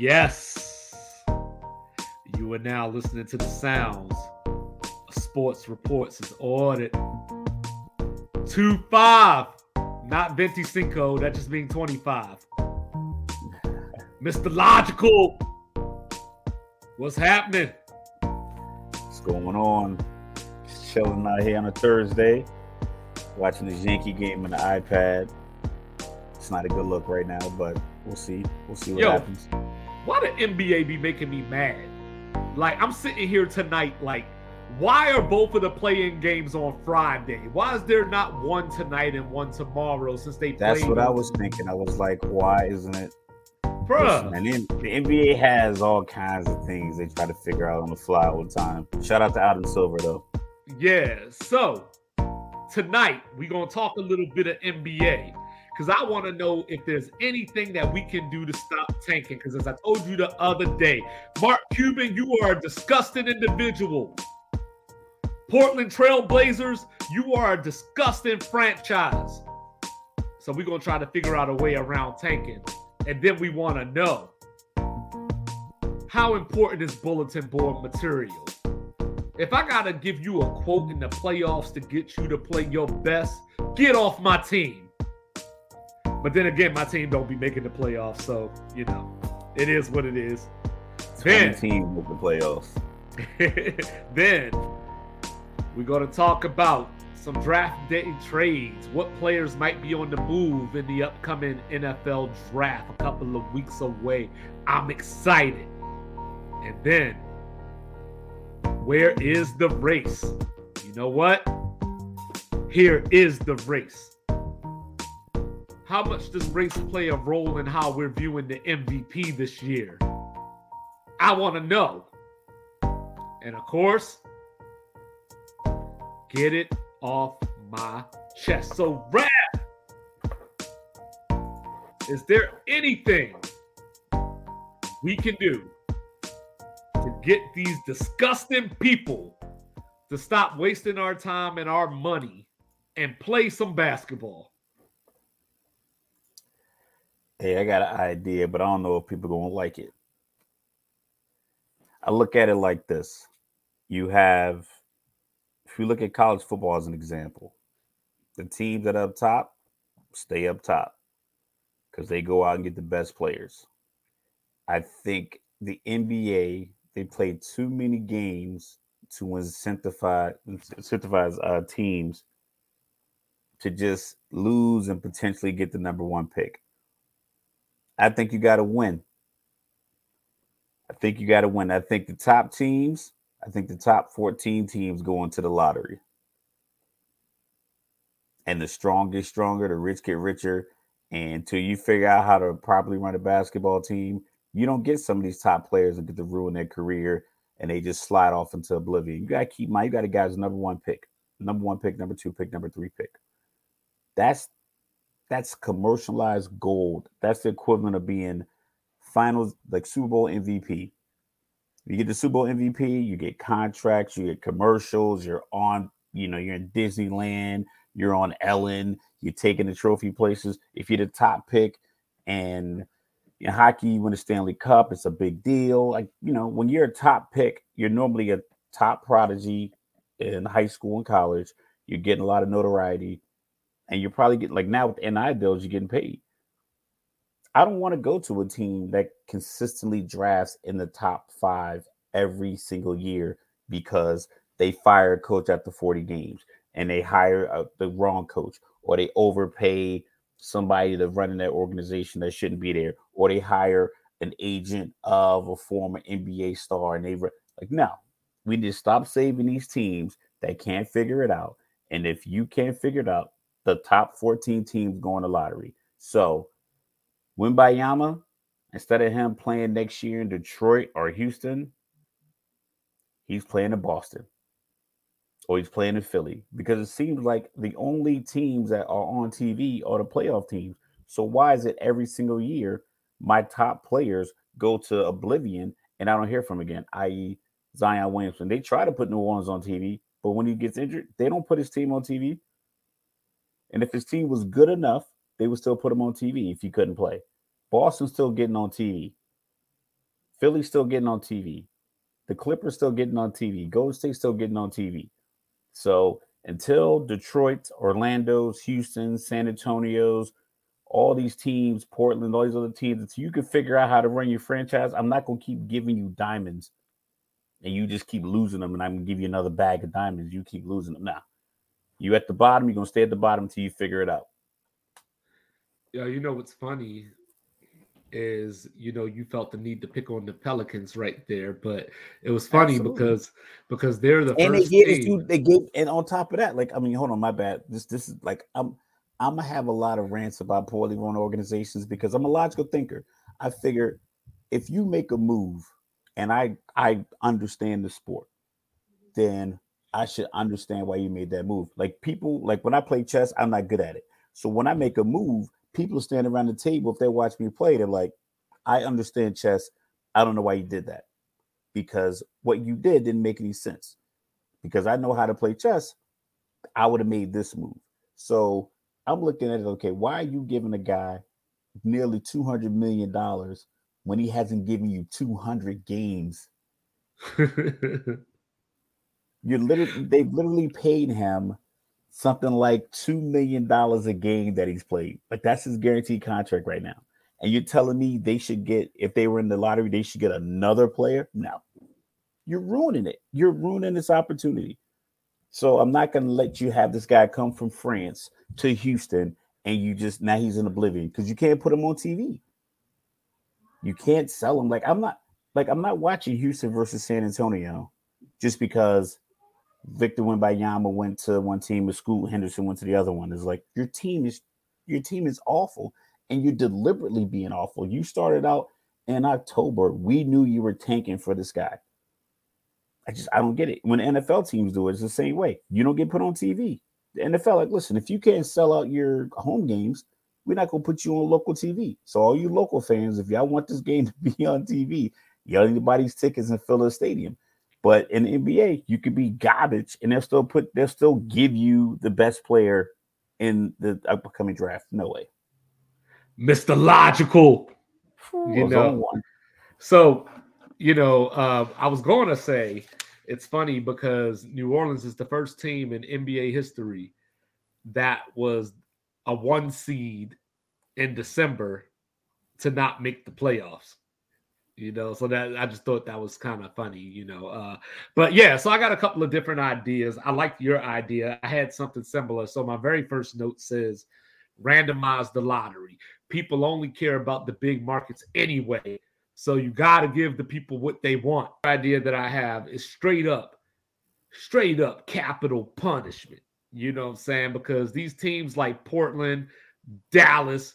Yes. You are now listening to the sounds of Sports Reports As Ordered. 2 5. Not 25. That just means 25. Mr. Logical. What's happening? What's going on? Just chilling out here on a Thursday, watching the Yankee game on the iPad. It's not a good look right now, but we'll see. We'll see what Yo. happens. Why the NBA be making me mad? Like, I'm sitting here tonight, like, why are both of the playing games on Friday? Why is there not one tonight and one tomorrow since they That's what I was thinking. I was like, why isn't it? Bruh. And then the NBA has all kinds of things they try to figure out on the fly all the time. Shout out to Adam Silver though. Yeah. So tonight we're gonna talk a little bit of NBA because I want to know if there's anything that we can do to stop tanking. Because as I told you the other day, Mark Cuban, you are a disgusting individual. Portland Trail Blazers, you are a disgusting franchise. So we're gonna try to figure out a way around tanking, and then we want to know how important is bulletin board material. If I gotta give you a quote in the playoffs to get you to play your best, get off my team. But then again, my team don't be making the playoffs, so you know, it is what it is. Then, teams with the playoffs. then we're gonna talk about some draft day trades, what players might be on the move in the upcoming NFL draft, a couple of weeks away. I'm excited. And then, where is the race? You know what? Here is the race. How much does race play a role in how we're viewing the MVP this year? I want to know. And of course, get it off my chest. So, Raf, is there anything we can do to get these disgusting people to stop wasting our time and our money and play some basketball? Hey, I got an idea, but I don't know if people gonna like it. I look at it like this. You have, if you look at college football as an example, the teams that are up top stay up top because they go out and get the best players. I think the NBA they play too many games to incentivize incentivize uh, teams to just lose and potentially get the number one pick. I think you got to win. I think you got to win. I think the top teams, I think the top 14 teams go into the lottery. And the strongest stronger, the rich get richer. And until you figure out how to properly run a basketball team, you don't get some of these top players that get to ruin their career and they just slide off into oblivion. You got to keep my, you got a guy's number one pick, number one pick, number two pick, number three pick. That's that's commercialized gold. That's the equivalent of being finals like Super Bowl MVP. You get the Super Bowl MVP, you get contracts, you get commercials, you're on, you know, you're in Disneyland, you're on Ellen, you're taking the trophy places. If you're the top pick and in hockey, you win the Stanley Cup, it's a big deal. Like, you know, when you're a top pick, you're normally a top prodigy in high school and college. You're getting a lot of notoriety and you're probably getting like now with NI deals, you're getting paid. I don't want to go to a team that consistently drafts in the top five every single year because they fire a coach after 40 games and they hire a, the wrong coach or they overpay somebody to run in that organization that shouldn't be there or they hire an agent of a former NBA star and they re- like no we need to stop saving these teams that can't figure it out and if you can't figure it out the top 14 teams going to lottery so Wembanyama, instead of him playing next year in Detroit or Houston, he's playing in Boston or he's playing in Philly because it seems like the only teams that are on TV are the playoff teams. So why is it every single year my top players go to oblivion and I don't hear from again, i.e. Zion Williamson. They try to put New Orleans on TV, but when he gets injured, they don't put his team on TV. And if his team was good enough, they would still put him on TV if he couldn't play. Boston's still getting on TV. Philly's still getting on TV. The Clippers still getting on TV. Golden State still getting on TV. So until Detroit, Orlando's, Houston, San Antonio's, all these teams, Portland, all these other teams, until you can figure out how to run your franchise, I'm not gonna keep giving you diamonds and you just keep losing them, and I'm gonna give you another bag of diamonds. You keep losing them. Now, you at the bottom, you're gonna stay at the bottom until you figure it out. Yeah, you know what's funny is you know you felt the need to pick on the Pelicans right there, but it was funny Absolutely. because because they're the and they gave team. they gave and on top of that, like I mean, hold on, my bad. This this is like I'm I'm gonna have a lot of rants about poorly run organizations because I'm a logical thinker. I figure if you make a move and I I understand the sport, then I should understand why you made that move. Like people, like when I play chess, I'm not good at it. So when I make a move, people stand around the table if they watch me play they're like i understand chess. I don't know why you did that. Because what you did didn't make any sense. Because i know how to play chess i would have made this move. So i'm looking at it okay why are you giving a guy nearly 200 million dollars when he hasn't given you 200 games you're literally they've literally paid him something like two million dollars a game that he's played. Like that's his guaranteed contract right now. And you're telling me they should get if they were in the lottery, they should get another player? No. You're ruining it. You're ruining this opportunity. So I'm not to let you have this guy come from France to Houston and you just now he's in oblivion because you can't put him on TV. You can't sell him. Like I'm not like I'm not watching Houston versus San Antonio just because Victor Wembanyama went to one team, but Scoot Henderson went to the other one. Is like your team is your team is awful, and you're deliberately being awful. You started out in October. We knew you were tanking for this guy. I just I don't get it. When NFL teams do it, it's the same way. You don't get put on TV. The NFL, like, listen, if you can't sell out your home games, we're not gonna put you on local TV. So all you local fans, if y'all want this game to be on TV, y'all need to buy these tickets and fill a stadium. But in the NBA, you could be garbage and they'll still put they'll still give you the best player in the upcoming draft. No way. Mr. Logical. You know. So, you know, uh, I was going to say it's funny because New Orleans is the first team in NBA history that was a one seed in December to not make the playoffs you know so that i just thought that was kind of funny you know uh but yeah so i got a couple of different ideas. I like your idea. I had something similar. So my very first note says randomize the lottery. People only care about the big markets anyway so you got to give the people what they want. The idea that i have is straight up straight up capital punishment you know what i'm saying? Because these teams like portland dallas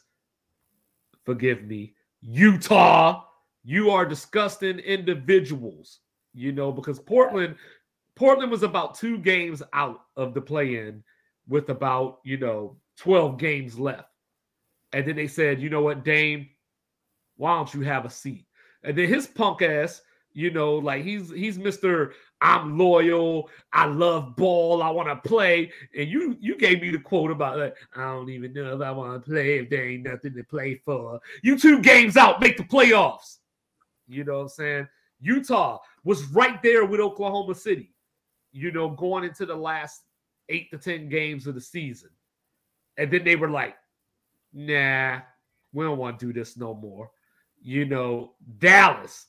forgive me utah you are disgusting individuals, you know, because Portland, Portland was about two games out of the play-in with about, you know, 12 games left. And then they said, you know what, Dame, why don't you have a seat? And then his punk ass, you know, like he's he's Mr. I'm loyal, I love ball, I want to play. And you you gave me the quote about I don't even know if I want to play if there ain't nothing to play for. You two games out, make the playoffs. You know what I'm saying? Utah was right there with Oklahoma City, you know, going into the last eight to 10 games of the season. And then they were like, nah, we don't want to do this no more. You know, Dallas,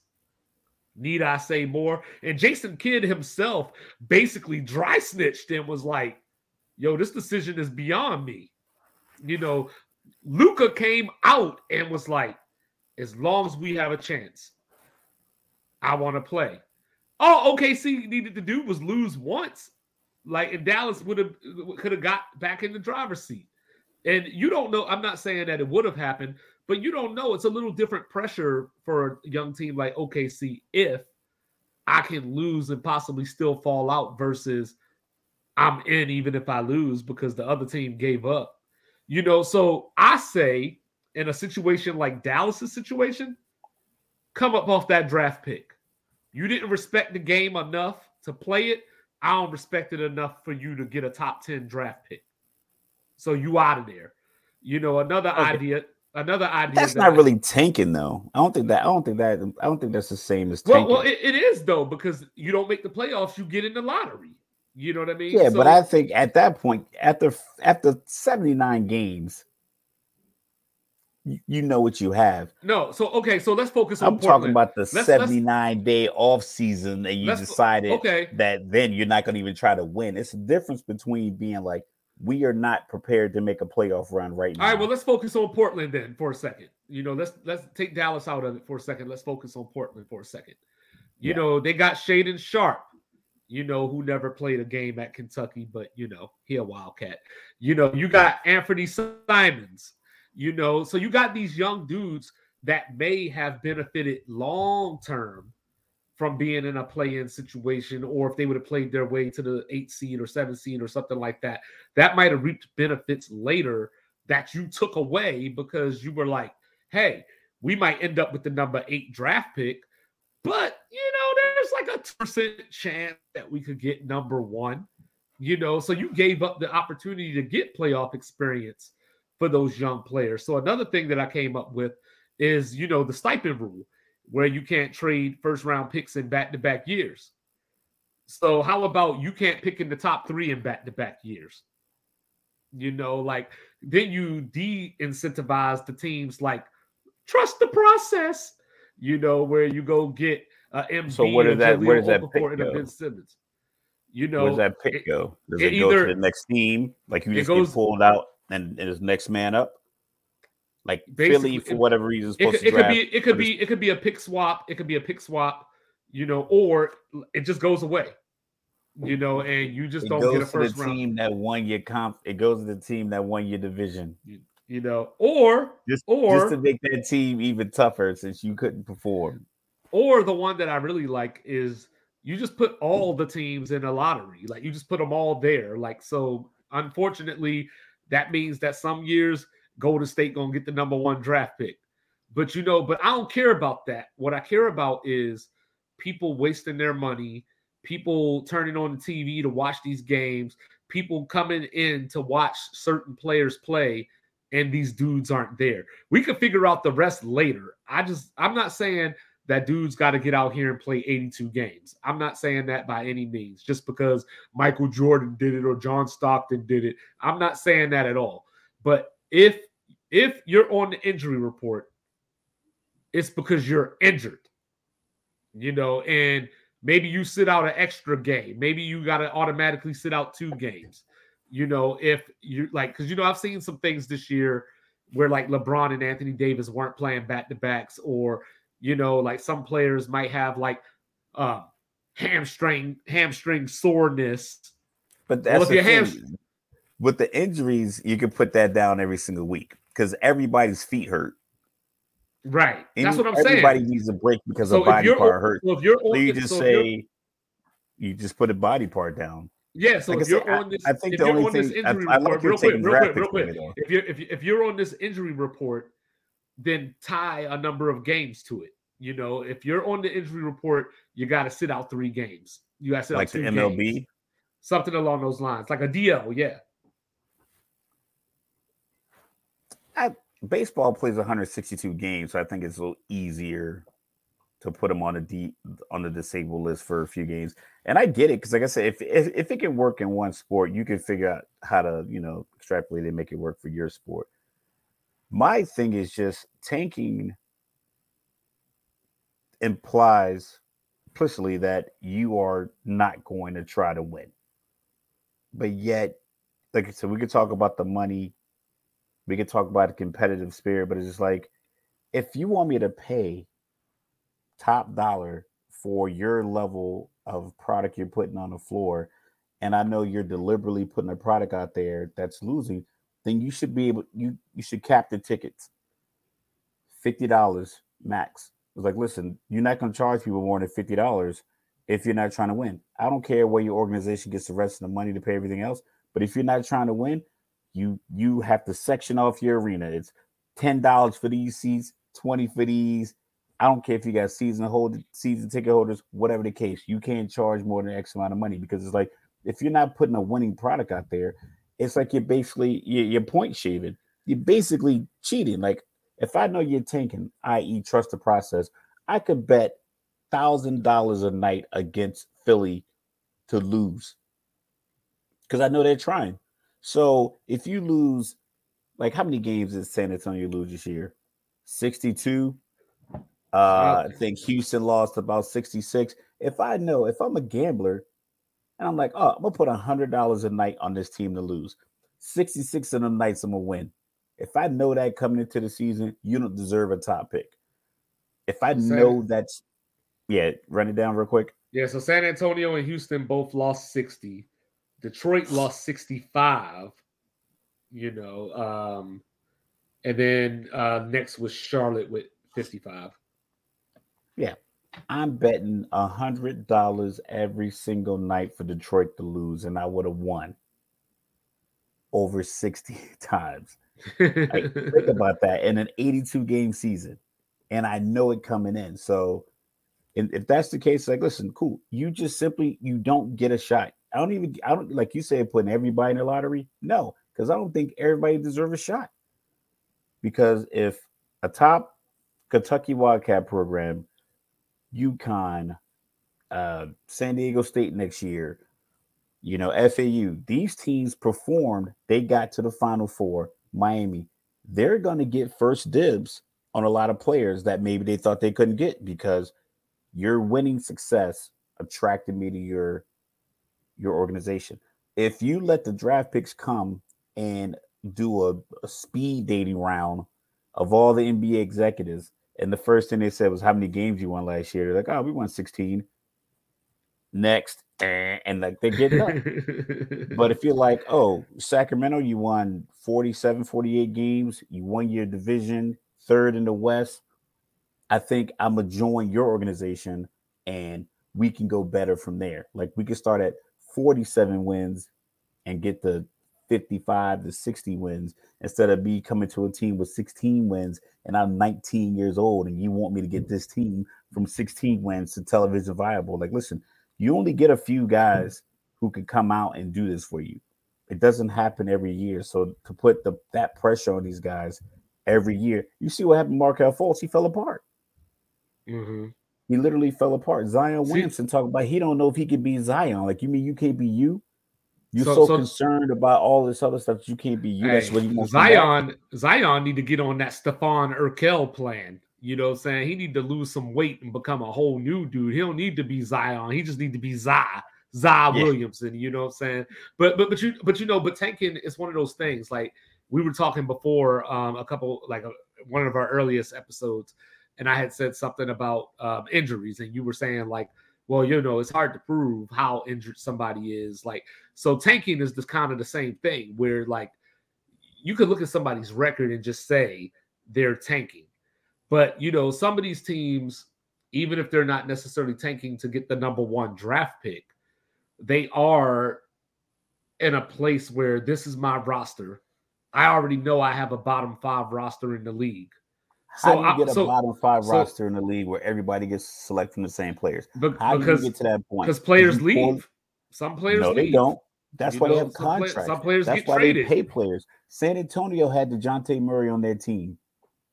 need I say more? And Jason Kidd himself basically dry snitched and was like, yo, this decision is beyond me. You know, Luka came out and was like, as long as we have a chance, I want to play. Oh, All OKC needed to do was lose once. Like and Dallas would have could have got back in the driver's seat. And you don't know, I'm not saying that it would have happened, but you don't know. It's a little different pressure for a young team like OKC if I can lose and possibly still fall out versus I'm in even if I lose because the other team gave up. You know, so I say in a situation like Dallas's situation, come up off that draft pick. You didn't respect the game enough to play it. I don't respect it enough for you to get a top 10 draft pick. So you out of there. You know, another okay. idea, another idea. That's that not I- really tanking though. I don't think that. I don't think that. I don't think that's the same as tanking. Well, well, it, it is though because you don't make the playoffs, you get in the lottery. You know what I mean? yeah, but I think at that point, after after seventy nine games, you, know what you have. no. So okay, so let's focus on I'm talking about the let's- seventy nine day off season, and you decided okay. that then you're not going to even try to win. It's a difference between being like, we are not prepared to make a playoff run right now. All right, well, let's focus on Portland then for a second. You know, let's let's take Dallas out of it for a second. Let's focus on Portland for a second. You Yeah. know, they got Shaedon Sharpe, you know, who never played a game at Kentucky, but you know, he a wildcat. You know, you got Anthony Simons, you know, so you got these young dudes that may have benefited long term from being in a play-in situation, or if they would have played their way to the eight seed or seven seed or something like that, that might have reaped benefits later that you took away because you were like, hey, we might end up with the number eight draft pick, but you know, there's like a percent chance that we could get number one. You know, so you gave up the opportunity to get playoff experience for those young players. So another thing that I came up with is, you know, the Stepien rule where you can't trade first round picks in back to back years. So how about you can't pick in the top three in back to back years? You know, like then you de-incentivize the teams like trust the process. You know, where you go get uh, Embiid So where does that- where does that pick and a go? Ben Simmons. You know, Where does that pick it- go? Does it it, go to the next team? Like you just goes- get pulled out and, and it's next man up? Like Philly, for whatever reason, is it could, it could be it could be it could be a pick swap. It could be a pick swap, you know, or it just goes away. You know, and you just it don't get a first the round. team that won your comp. It goes to the team that won your division. You know, or Just, or just to make that team even tougher since you couldn't perform. or the one that I really like is you just put all the teams in a lottery. Like you just put them all there. Like so, unfortunately, that means that some years Golden State gonna get the number one draft pick. But you know, but I don't care about that. What I care about is people wasting their money, people turning on the TV to watch these games, people coming in to watch certain players play, and these dudes aren't there. We could figure out the rest later. I just I'm not saying that dude's got to get out here and play 82 games. I'm not saying that by any means, just because Michael Jordan did it or John Stockton did it. I'm not saying that at all. But if if you're on the injury report, it's because you're injured. You know, and maybe you sit out an extra game. Maybe you got to automatically sit out two games. You know, if you're like, because you know, I've seen some things this year where like LeBron and Anthony Davis weren't playing back to backs, or you know, like some players might have like um hamstring hamstring soreness. But Well, that's if the your hands- With the injuries, you can put that down every single week because everybody's feet hurt. Right. That's what I'm saying. Everybody needs a break because So a body part on- hurt. so if you're So you just so say, you just put a body part down. Yeah, so Like I you're I- on this, I think if the only on thing- I- injury I like real quick, real quick, real quick. If you're if, you, if you're on this injury report, then tie a number of games to it. You know, if you're on the injury report, you got to sit out three games. You got to sit Like out the two MLB. games. something along those lines, like a DL. Yeah, Baseball plays 162 games, so I think it's a little easier to put them on a D on the disabled list for a few games. And I get it because, like I said, if, if if it can work in one sport, you can figure out how to you know extrapolate and make it work for your sport. My thing is just tanking implies implicitly that you are not going to try to win. But yet, like I said, we could talk about the money, we could talk about the competitive spirit, but it's just like if you want me to pay top dollar for your level of product you're putting on the floor, and I know you're deliberately putting a product out there that's losing, then you should be able you you should cap the tickets. Fifty dollars max. It's like, listen, you're not going to charge people more than fifty dollars if you're not trying to win. I don't care where your organization gets the rest of the money to pay everything else, but if you're not trying to win, you you have to section off your arena. It's ten dollars for these seats, twenty for these. I don't care if you got season hold season ticket holders, whatever the case. You can't charge more than X amount of money because it's like if you're not putting a winning product out there, it's like you're basically you're, you're point shaving. You're basically cheating. Like If I know you're tanking, i.e., trust the process, I could bet thousand dollars a night against Philly to lose because I know they're trying. So if you lose, like how many games did San Antonio lose this year? 62. Uh, I think Houston lost about 66. If I know, if I'm a gambler and I'm like, oh, I'm gonna put hundred dollars a night on this team to lose, 66 of them nights I'm gonna win. If I know that coming into the season, you don't deserve a top pick. If I know that's yeah, run it down real quick. Yeah, so San Antonio and Houston both lost 60. Detroit lost 65. You know, um, and then uh next was Charlotte with 55. Yeah. I'm betting a hundred dollars every single night for Detroit to lose, and I would have won over 60 times. like, think about that in an 82 game season, and I know it coming in. So, if that's the case, like, listen, cool. You just simply you don't get a shot. I don't even I don't like you say putting everybody in the lottery. No, because I don't think everybody deserves a shot. Because if a top Kentucky Wildcat program, UConn, uh, San Diego State next year, you know, FAU, these teams performed, they got to the final four, Miami. They're going to get first dibs on a lot of players that maybe they thought they couldn't get because your winning success attracted me to your your organization. If you let the draft picks come and do a, a speed dating round of all the NBA executives, and the first thing they said was how many games you won last year, they're like, oh, we won 16. Next, eh, and like they get done. but if you're like, oh, Sacramento, you won 47, 48 games, you won your division, third in the West. I think I'm gonna join your organization and we can go better from there. Like we can start at 47 wins and get the 55 to 60 wins instead of me coming to a team with 16 wins and I'm 19 years old and you want me to get this team from 16 wins to television viable. Like, listen, you only get a few guys who can come out and do this for you. It doesn't happen every year. So to put the that pressure on these guys every year, you see what happened to Markelle Fultz, he fell apart. Mm-hmm. He literally fell apart. Zion Williamson talked about he don't know if he could be Zion. Like you mean you can't be you? You're so, so, so, concerned about all this other stuff you can't be you. Hey, That's what you. Zion, Zion need to get on that Stefan Urkel plan. You know what I'm saying? He need to lose some weight and become a whole new dude. He don't need to be Zion. He just need to be Zai. Zai yeah. Williamson, you know what I'm saying? But but but you but you know, but tanking is one of those things. Like we were talking before, um, a couple like a, one of our earliest episodes, and I had said something about um, injuries, and you were saying like well, you know, it's hard to prove how injured somebody is. Like, so tanking is just kind of the same thing where, like, you could look at somebody's record and just say they're tanking. But, you know, some of these teams, even if they're not necessarily tanking to get the number one draft pick, they are in a place where this is my roster. I already know I have a bottom five roster in the league. So How do you get a bottom five so, roster in the league where everybody gets selected from the same players? But, How because, do you get to that point? Because players leave. Pull, some players no, leave. they don't. That's you why know, they have contracts. Play, some players That's why traded. they pay players. San Antonio had Dejounte Murray on their team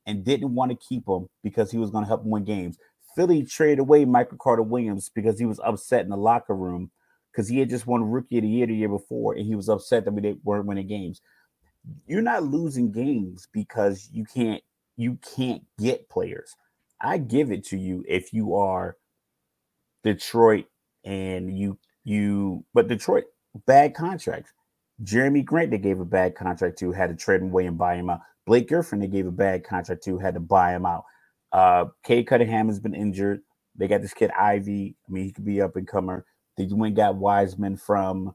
and didn't want to keep him because he was going to help them win games. Philly traded away Michael Carter Williams because he was upset in the locker room because he had just won Rookie of the Year the year before and he was upset that we weren't winning games. You're not losing games because you can't you can't get players. I give it to you if you are Detroit and you you but Detroit bad contracts. Jerami Grant they gave a bad contract to, had to trade him away and buy him out. Blake Griffin they gave a bad contract to, had to buy him out. Uh Cade Cunningham has been injured. They got this kid Ivey. I mean, he could be up and comer. They went got Wiseman from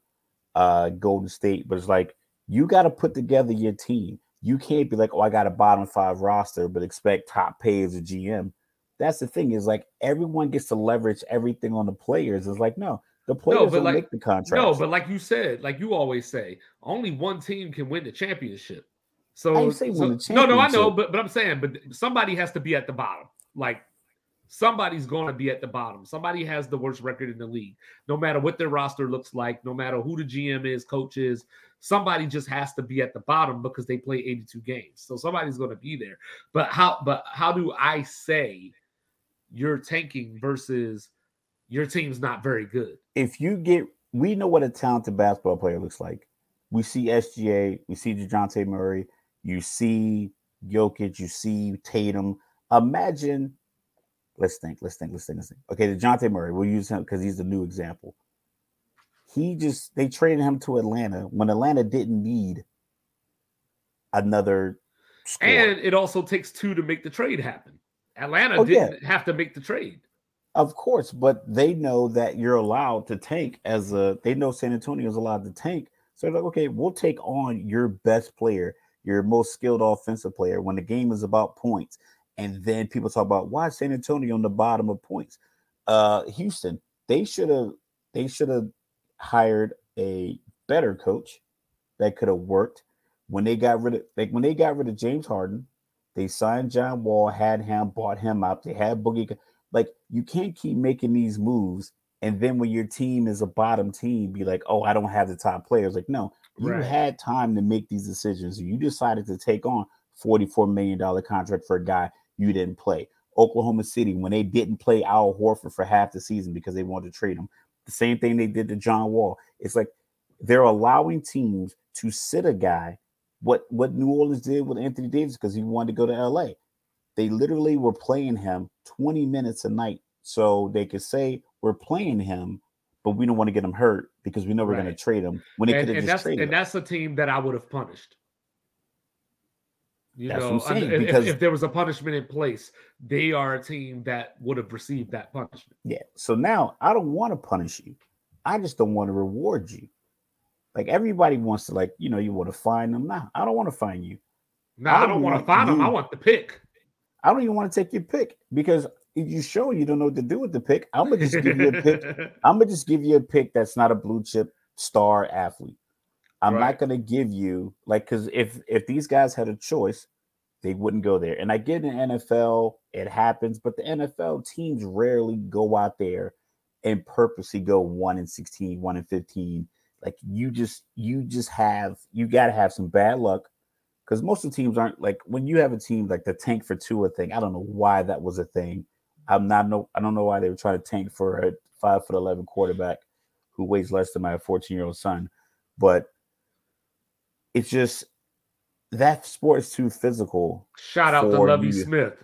uh Golden State, but it's like you got to put together your team. You can't be like, oh, I got a bottom five roster, but expect top pay as a GM. That's the thing is like everyone gets to leverage everything on the players. It's like, no, the players no, don't like, make the contract. No, but like you said, like you always say, only one team can win the championship. So, I say so no, no, I know, but but I'm saying, but somebody has to be at the bottom. Like somebody's going to be at the bottom. Somebody has the worst record in the league, no matter what their roster looks like, no matter who the GM is, coach is. Somebody just has to be at the bottom because they play 82 games. So somebody's going to be there. But how? But how do I say you're tanking versus your team's not very good? If you get, we know what a talented basketball player looks like. We see SGA, we see Dejounte Murray, you see Jokic, you see Tatum. Imagine Let's think. Let's think. Let's think. Let's think. Okay, Dejounte Murray. We'll use him because he's the new example. He just they traded him to Atlanta when Atlanta didn't need another. Score. And it also takes two to make the trade happen. Atlanta oh, didn't yeah. have to make the trade. Of course, but they know that you're allowed to tank as a. They know San Antonio is allowed to tank, so they're like, okay, we'll take on your best player, your most skilled offensive player when the game is about points and then people talk about why San Antonio on the bottom of points. Uh, Houston, they should have they should have hired a better coach that could have worked when they got rid of like when they got rid of James Harden. They signed John Wall, had him, bought him up. They had Boogie. Like you can't keep making these moves, and then when your team is a bottom team, be like, "Oh, I don't have the top players." Like, no, you right. had time to make these decisions. You decided to take on forty-four million dollar contract for a guy you didn't play. Oklahoma City, when they didn't play Al Horford for half the season because they wanted to trade him, the same thing they did to John Wall. It's like they're allowing teams to sit a guy. What what New Orleans did with Anthony Davis because he wanted to go to LA. They literally were playing him 20 minutes a night so they could say we're playing him, but we don't want to get him hurt because we know we're right. going to trade him when they could have just traded. And him. that's a team that I would have punished. You That's know, saying, if, because, if there was a punishment in place, they are a team that would have received that punishment. Yeah. So now I don't want to punish you. I just don't want to reward you. Like everybody wants to, like, you know, you want to find them. Nah, I don't want to find you. No, nah, I, don't, don't want to find them. I want the pick. I don't even want to take your pick because if you show you don't know what to do with the pick, I'm gonna just give you a pick. I'm gonna just give you a pick that's not a blue chip star athlete. I'm right. not going to give you like because if if these guys had a choice, they wouldn't go there. And I get in the NFL, it happens, but the NFL teams rarely go out there and purposely go one and 16, one and 15. Like you just you just have you got to have some bad luck because most of the teams aren't like when you have a team like the tank for Tua thing. I don't know why that was a thing. I'm not no I don't know why they were trying to tank for a five foot eleven quarterback who weighs less than my 14 year old son, but it's just that sport is too physical. Shout out to Lovie Smith.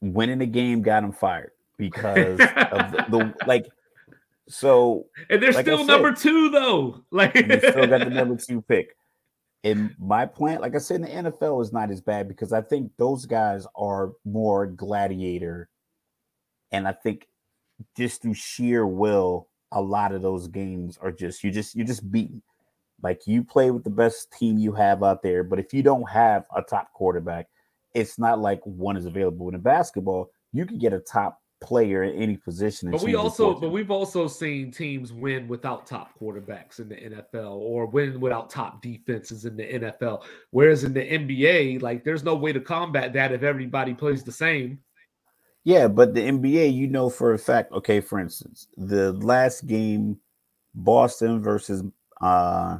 Winning the game got him fired because of the, the, like. So and they're like still said, number two though. Like they still got the number two pick. And my plan, like I said, in the NFL is not as bad because I think those guys are more gladiator, and I think just through sheer will, a lot of those games are just you just you just beaten. Like you play with the best team you have out there, but if you don't have a top quarterback, it's not like one is available. In basketball, you can get a top player in any position. But we also, but we've also seen teams win without top quarterbacks in the NFL or win without top defenses in the NFL. Whereas in the NBA, like there's no way to combat that if everybody plays the same. Yeah, but the NBA, you know for a fact. Okay, for instance, the last game, Boston versus uh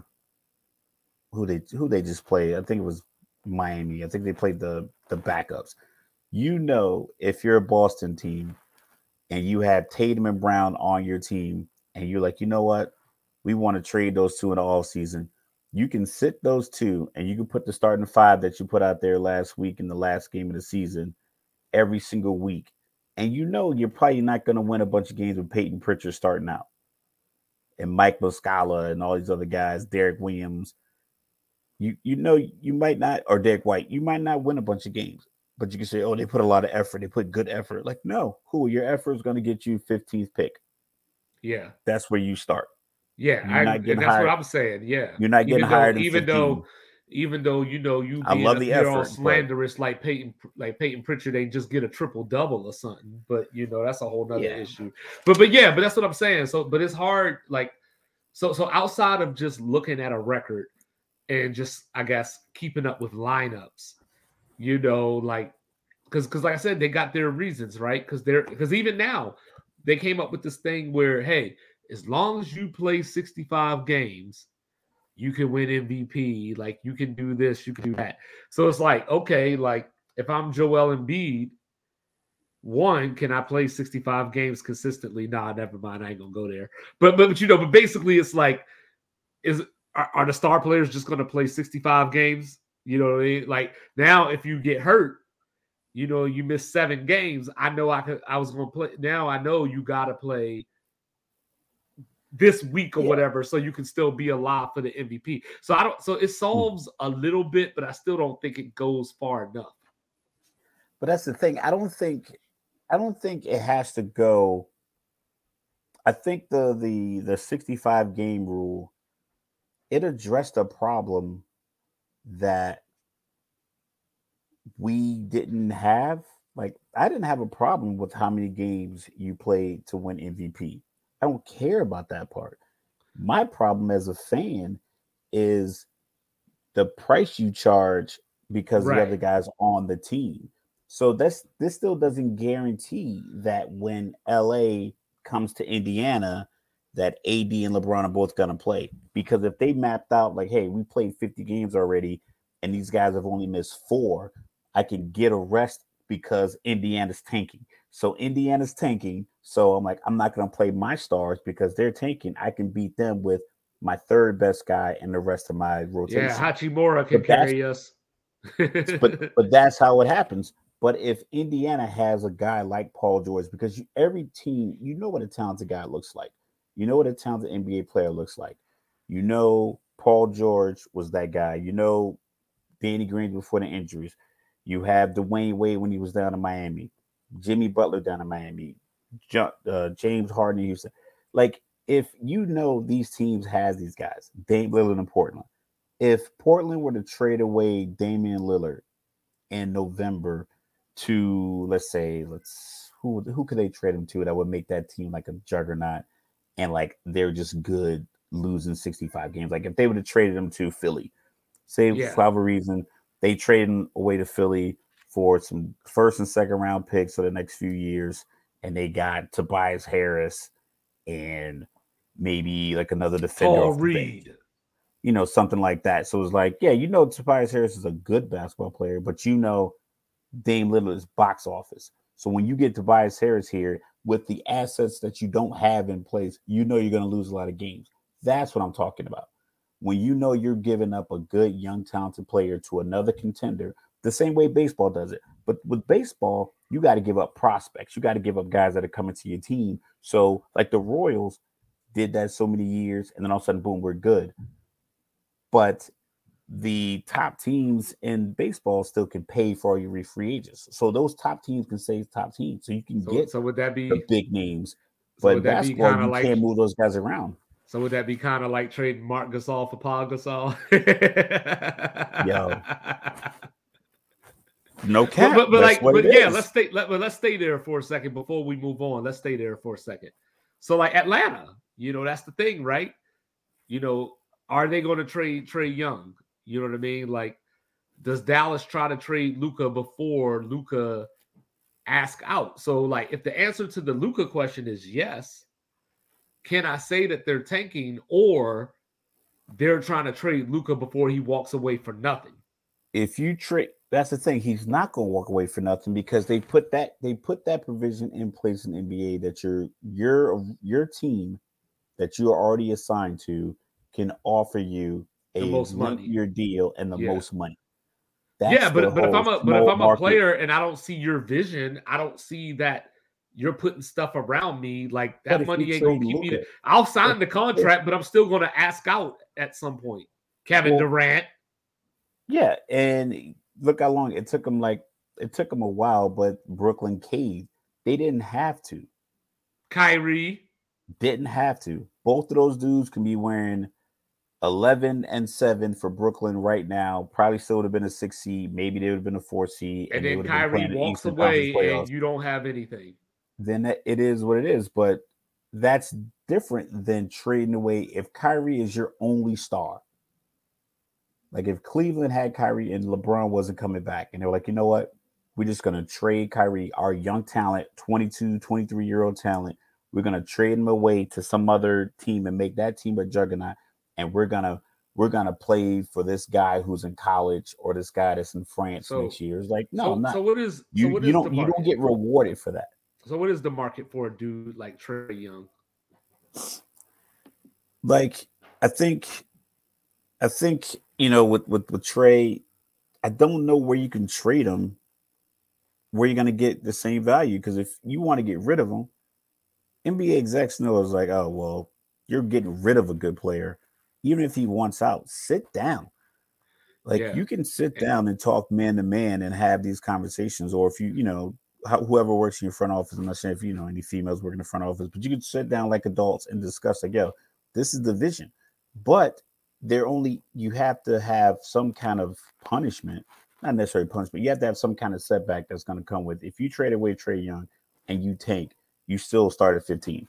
who they who they just played. I think it was Miami. I think they played the the backups. You know, if you're a Boston team and you have Tatum and Brown on your team, and you're like, you know what, we want to trade those two in the off season. You can sit those two, and you can put the starting five that you put out there last week in the last game of the season every single week, and you know you're probably not going to win a bunch of games with Peyton Pritchard starting out, and Mike Muscala and all these other guys, Derek Williams you you know you might not or Derrick White, you might not win a bunch of games, but you can say, oh, they put a lot of effort, they put good effort. Like, no, cool, your effort is going to get you 15th pick. Yeah, that's where you start. Yeah, I, that's hired. what I'm saying. Yeah, you're not getting even hired. Though, even 15. though, even though you know you, I love the effort, all slanderous but... like Peyton, like Peyton Pritchard, they just get a triple double or something. But you know that's a whole nother yeah. issue. But but yeah, but that's what I'm saying. So, but it's hard. Like, so so outside of just looking at a record and just I guess keeping up with lineups. You know, like because because like I said, they got their reasons, right? Because they're because even now they came up with this thing where hey, as long as you play 65 games, you can win MVP. Like you can do this, you can do that. So it's like, okay, like if I'm Joel Embiid, one, can I play 65 games consistently? Nah, never mind. I ain't gonna go there. But but, but you know, but basically it's like, is are, are the star players just gonna play 65 games? You know what I mean? Like now, if you get hurt, you know, you miss seven games. I know I could I was gonna play now. I know you gotta play this week or yeah. whatever, so you can still be alive for the MVP. So I don't so it hmm. solves a little bit, but I still don't think it goes far enough. But that's the thing. I don't think I don't think it has to go. I think the the the 65 game rule it addressed a problem that we didn't have. Like I didn't have a problem with how many games you played to win MVP. I don't care about that part. My problem as a fan is the price you charge because right. the other guys on the team. So this this still doesn't guarantee that when LA comes to Indiana, that AD and LeBron are both gonna play. Because if they mapped out like, hey, we played 50 games already, and these guys have only missed four, I can get a rest because Indiana's tanking. So Indiana's tanking. So I'm like, I'm not gonna play my stars because they're tanking. I can beat them with my third best guy and the rest of my rotation. Yeah, Hachimura can carry us. but but that's how it happens. But if Indiana has a guy like Paul George, because you, every team, you know what a talented guy looks like. You know what a talented NBA player looks like. You know Paul George was that guy. You know Danny Green before the injuries. You have Dwyane Wade when he was down in Miami. Jimmy Butler down in Miami. uh, James Harden Houston. Like if you know these teams has these guys, Dame Lillard in Portland. If Portland were to trade away Damian Lillard in November to let's say let's who who could they trade him to that would make that team like a juggernaut and like they're just good losing 65 games. Like if they would have traded him to Philly, say yeah. for whatever reason, they traded him away to Philly for some first and second round picks for the next few years, and they got Tobias Harris and maybe like another defender. Paul Reed. You know, something like that. So it's like, yeah, you know, Tobias Harris is a good basketball player, but you know Dame Lillard is box office. So when you get Tobias Harris here with the assets that you don't have in place, you know you're going to lose a lot of games. That's what I'm talking about. When you know you're giving up a good, young, talented player to another contender, the same way baseball does it. But with baseball, you got to give up prospects. You got to give up guys that are coming to your team. So, like the Royals did that so many years, and then all of a sudden, boom, we're good. But the top teams in baseball still can pay for all your free agents. So those top teams can say top teams. So you can so, get so would that be the big names. So but basketball, you like, can't move those guys around. So would that be kind of like trading Marc Gasol for Paul Gasol? Yo. No cap. But, but, like, but yeah, is. let's stay. Let, let's stay there for a second before we move on. Let's stay there for a second. So, like Atlanta, you know, that's the thing, right? You know, are they going to trade Trae Young? You know what I mean? Like, does Dallas try to trade Luka before Luka ask out? So, like, if the answer to the Luka question is yes, can I say that they're tanking or they're trying to trade Luca before he walks away for nothing? If you trade, that's the thing. He's not going to walk away for nothing because they put that they put that provision in place in NBA that your your your team that you are already assigned to can offer you a most money your deal and the yeah. most money. That's yeah, but but if I'm a but if I'm a player and I don't see your vision, I don't see that you're putting stuff around me like that money ain't gonna keep me. To, I'll sign the contract, but I'm still gonna ask out at some point. Kevin well, Durant. Yeah, and look how long it took him. Like it took him a while, but Brooklyn caved. They didn't have to. Kyrie didn't have to. Both of those dudes can be wearing 11 and 7 for Brooklyn right now. Probably still would have been a six seed. Maybe they would have been a four seed. And, and then Kyrie walks away and you don't have anything. Then it is what it is. But that's different than trading away if Kyrie is your only star. Like if Cleveland had Kyrie and LeBron wasn't coming back, and they're like, you know what? we're just going to trade Kyrie, our young talent, 22, 23 year old talent. We're going to trade him away to some other team and make that team a juggernaut. And we're to we're gonna play for this guy who's in college or this guy that's in France so, next year. It's like no, so, not. So what is you? So what you is don't you don't get rewarded for that. So what is the market for a dude like Trae Young? Like I think, I think you know with with with Trae, I don't know where you can trade him, where you're gonna get the same value. Because if you want to get rid of him, NBA execs know is like, oh well, you're getting rid of a good player even if he wants out, sit down. Like yeah. you can sit down and talk man to man and have these conversations, or if you, you know, whoever works in your front office. I'm not saying if you know any females work in the front office, but you can sit down like adults and discuss like, yo, this is the vision. But they're only you have to have some kind of punishment, not necessarily punishment. You have to have some kind of setback that's going to come with if you trade away Trae Young and you tank, you still start at 15.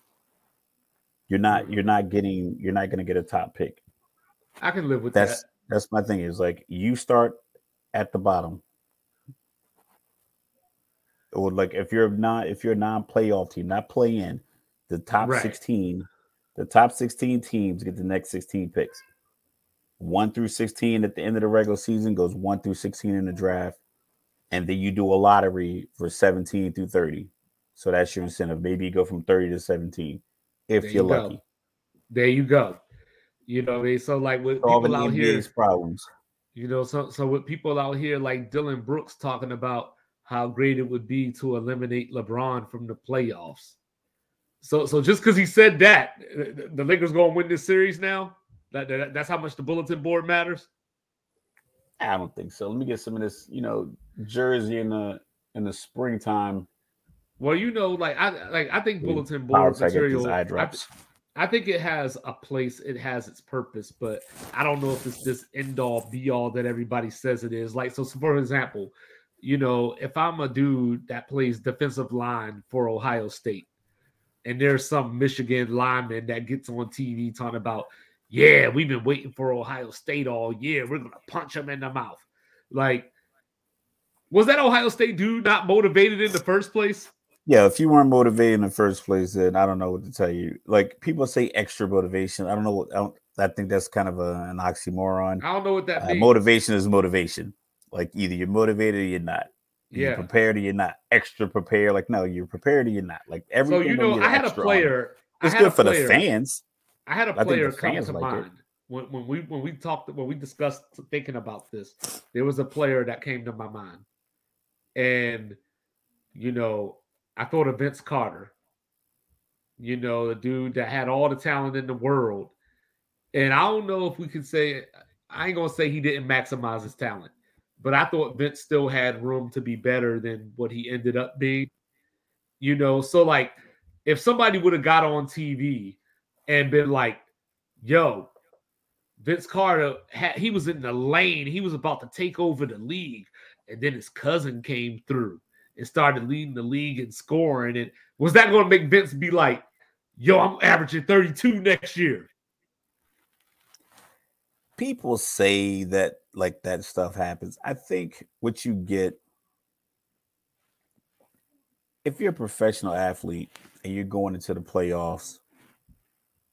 You're not you're not getting you're not going to get a top pick. I can live with that's, that. That's my thing. Is like you start at the bottom. Or like if you're not if you're a non-playoff team, not play in, the top right. 16, the top 16 teams get the next 16 picks. One through 16 at the end of the regular season goes one through 16 in the draft. And then you do a lottery for 17 through 30. So that's your incentive. Maybe you go from 30 to 17 if there you're you lucky. There you go. You know, I mean? so like with people out here, problems. You know, so so with people out here like Dillon Brooks talking about how great it would be to eliminate LeBron from the playoffs. So so just because he said that, the Lakers going to win this series now. That, that that's how much the bulletin board matters. I don't think so. Let me get some of this, you know, jersey in the in the springtime well, you know, like I like I think bulletin board material. I, I, think it has a place. It has its purpose, but I don't know if it's this end all be all that everybody says it is. Like, so, so for example, you know, if I'm a dude that plays defensive line for Ohio State, and there's some Michigan lineman that gets on TV talking about, yeah, we've been waiting for Ohio State all year. We're gonna punch him in the mouth. Like, was that Ohio State dude not motivated in the first place? Yeah, if you weren't motivated in the first place, then I don't know what to tell you. Like people say extra motivation. I don't know what I, don't, I think that's kind of a, an oxymoron. I don't know what that uh, means. Motivation is motivation. Like either you're motivated or you're not. Yeah. You're prepared or you're not. Extra prepared. Like no, you're prepared or you're not. Like everything. So you know, I had a player. It's good for player, the fans. I had a player come to like mind. When, when we when we talked when we discussed thinking about this, there was a player that came to my mind, and you know I thought of Vince Carter. You know, the dude that had all the talent in the world. And I don't know if we can say I ain't gonna say he didn't maximize his talent, but I thought Vince still had room to be better than what he ended up being. You know, so like if somebody would have got on TV and been like, yo, Vince Carter he was in the lane, he was about to take over the league, and then his cousin came through and started leading the league in scoring. And was that going to make Vince be like, yo, I'm averaging 32 next year? People say that like that stuff happens. I think what you get if you're a professional athlete and you're going into the playoffs,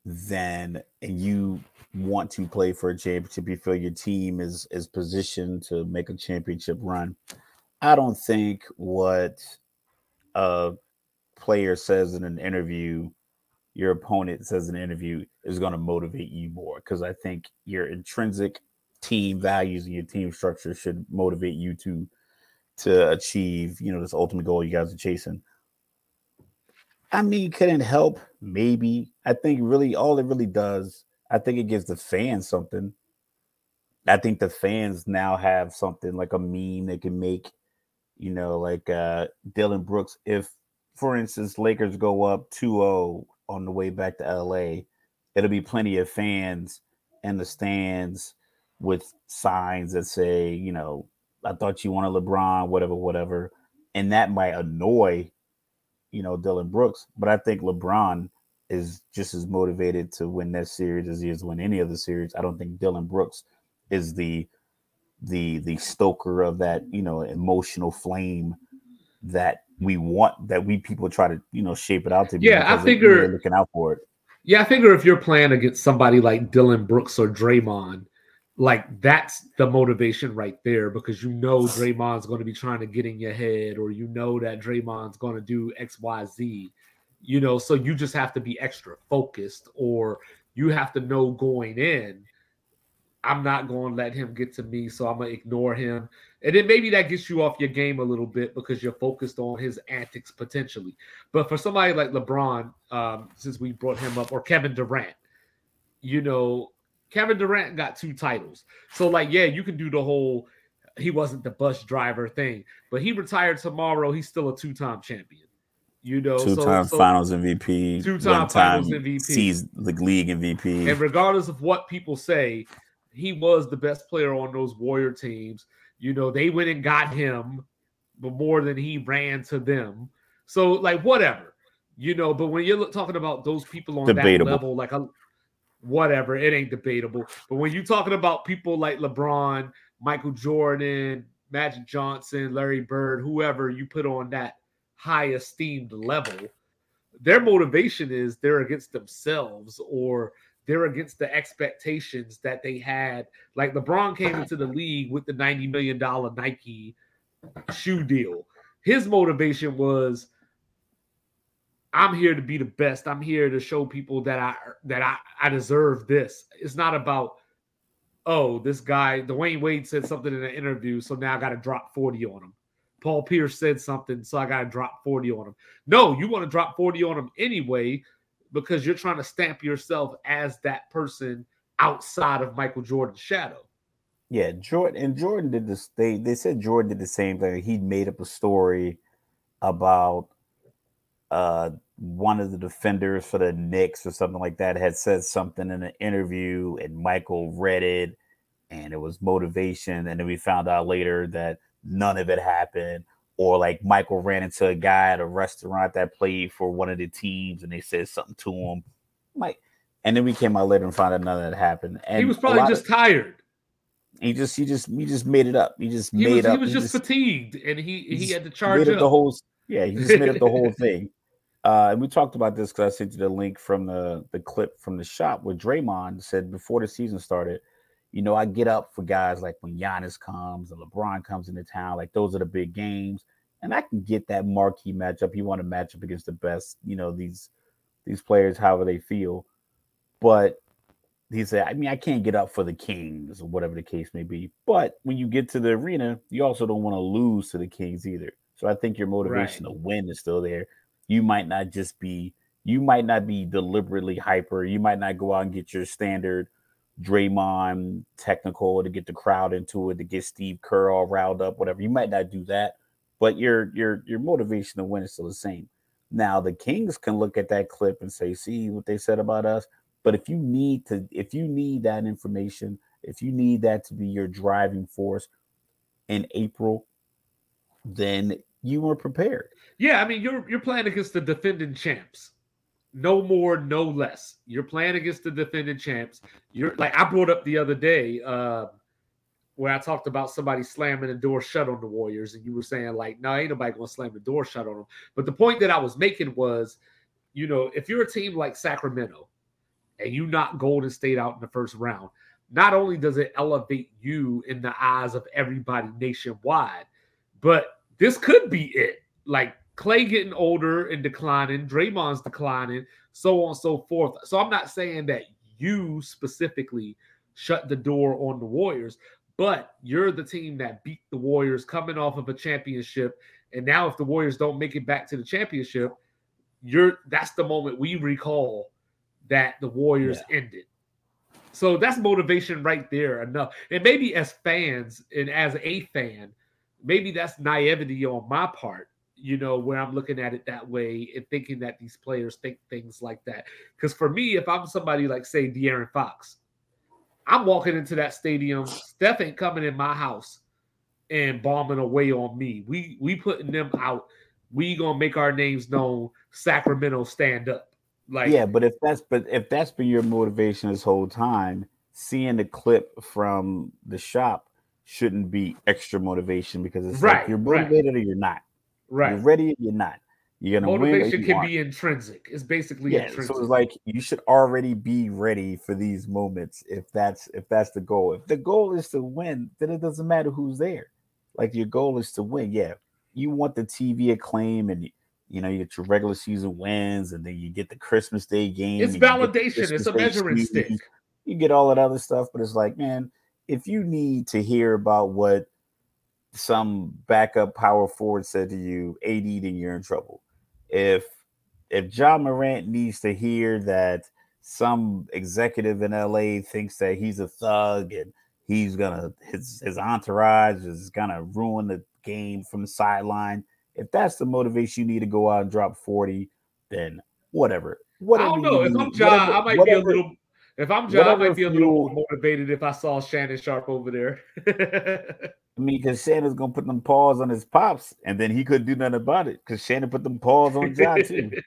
then and you want to play for a championship, you feel your team is is positioned to make a championship run. I don't think what a player says in an interview, your opponent says in an interview, is going to motivate you more. Because I think your intrinsic team values and your team structure should motivate you to to achieve, you know, this ultimate goal you guys are chasing. I mean, couldn't help, maybe. I think really all it really does, I think it gives the fans something. I think the fans now have something like a meme they can make you know, like uh Dillon Brooks, if for instance Lakers go up 2-0 on the way back to LA, it'll be plenty of fans in the stands with signs that say, you know, I thought you wanted LeBron, whatever, whatever. And that might annoy, you know, Dillon Brooks. But I think LeBron is just as motivated to win that series as he is to win any other series. I don't think Dillon Brooks is the the the stoker of that you know emotional flame that we want that we people try to you know shape it out to be. Yeah, I figure looking out for it. Yeah, I figure if you're playing against somebody like Dillon Brooks or Draymond, like that's the motivation right there because you know Draymond's going to be trying to get in your head, or you know that Draymond's going to do X, Y, Z. You know, so you just have to be extra focused, or you have to know going in I'm not going to let him get to me, so I'm going to ignore him. And then maybe that gets you off your game a little bit because you're focused on his antics potentially. But for somebody like LeBron, um, since we brought him up, or Kevin Durant, you know, Kevin Durant got two titles. So, like, yeah, you can do the whole he wasn't the bus driver thing, but he retired tomorrow. He's still a two time champion. You know, two-time so, so Finals MVP, two-time Finals MVP, sees the league MVP, and regardless of what people say, he was the best player on those Warrior teams. You know, they went and got him, but more than he ran to them. So, like, whatever, you know. But when you're talking about those people on debatable. that level, like, a, whatever, it ain't debatable. But when you're talking about people like LeBron, Michael Jordan, Magic Johnson, Larry Bird, whoever you put on that high esteemed level, their motivation is they're against themselves or they're against the expectations that they had. Like LeBron came into the league with the $90 million Nike shoe deal. His motivation was I'm here to be the best. I'm here to show people that I that I, I deserve this. It's not about oh, this guy, Dwyane Wade said something in an interview, so now I got to drop 40 on him. Paul Pierce said something, so I got to drop 40 on him. No, you want to drop 40 on him anyway because you're trying to stamp yourself as that person outside of Michael Jordan's shadow. Yeah, Jordan and Jordan did this. They they said Jordan did the same thing. He made up a story about uh one of the defenders for the Knicks or something like that had said something in an interview, and Michael read it, and it was motivation. And then we found out later that none of it happened or like Michael ran into a guy at a restaurant that played for one of the teams and they said something to him. Mike, and then we came out later and found out none of that happened. And he was probably just of, tired. He just he just he just made it up. He just he made was, up. He was just, just, fatigued and he he, he had to charge up. the whole yeah, he just made up the whole thing. Uh, and we talked about this because I sent you the link from the the clip from the shop where Draymond said before the season started, you know, I get up for guys like when Giannis comes and LeBron comes into town, like those are the big games. And I can get that marquee matchup. You want to match up against the best, you know, these these players, however they feel. But he said, I mean, I can't get up for the Kings or whatever the case may be. But when you get to the arena, you also don't want to lose to the Kings either. So I think your motivation right. to win is still there. You might not just be, you might not be deliberately hyper. You might not go out and get your standard Draymond technical to get the crowd into it, to get Steve Kerr all riled up, whatever. You might not do that, but your your your motivation to win is still the same. Now the Kings can look at that clip and say, "See what they said about us." But if you need to, if you need that information, if you need that to be your driving force in April, then you were prepared. Yeah, I mean, you're you're playing against the defending champs no more, no less. You're playing against the defending champs. You're like I brought up the other day uh, where I talked about somebody slamming the door shut on the Warriors, and you were saying like, no, ain't nobody gonna slam the door shut on them. But the point that I was making was, you know, if you're a team like Sacramento and you knock Golden State out in the first round, not only does it elevate you in the eyes of everybody nationwide, but this could be it. Like Clay getting older and declining, Draymond's declining, so on and so forth. So I'm not saying that you specifically shut the door on the Warriors, but you're the team that beat the Warriors coming off of a championship. And now if the Warriors don't make it back to the championship, you're that's the moment we recall that the Warriors yeah. ended. So that's motivation right there enough. And maybe as fans and as a fan, maybe that's naivety on my part you know, where I'm looking at it that way and thinking that these players think things like that. Because for me, if I'm somebody like, say, De'Aaron Fox, I'm walking into that stadium. Steph ain't coming in my house and bombing away on me. We we putting them out. We gonna make our names known. Sacramento stand up. Like yeah, but if that's but if that's been your motivation this whole time, seeing the clip from the shop shouldn't be extra motivation because it's right, like you're motivated right. or you're not. Right. You're ready, you're not. You're gonna motivation can be intrinsic. It's basically yeah. Intrinsic. So it's like you should already be ready for these moments if that's if that's the goal. If the goal is to win, then it doesn't matter who's there. Like your goal is to win. Yeah, you want the TV acclaim and you know you get your regular season wins and then you get the Christmas Day game. It's validation. It's a measuring stick. You get all that other stuff, but it's like, man, if you need to hear about what some backup power forward said to you, AD, then you're in trouble if if Ja Morant needs to hear that some executive in LA thinks that he's a thug and he's gonna his his entourage is gonna ruin the game from the sideline. If that's the motivation you need to go out and drop 40, then whatever. Whatever I don't know. If I'm Ja, whatever, I might whatever, be a little if I'm Ja, I might be a little more motivated if I saw Shannon Sharpe over there. I mean, because Shannon's gonna put them paws on his pops, and then he couldn't do nothing about it because Shannon put them paws on John too.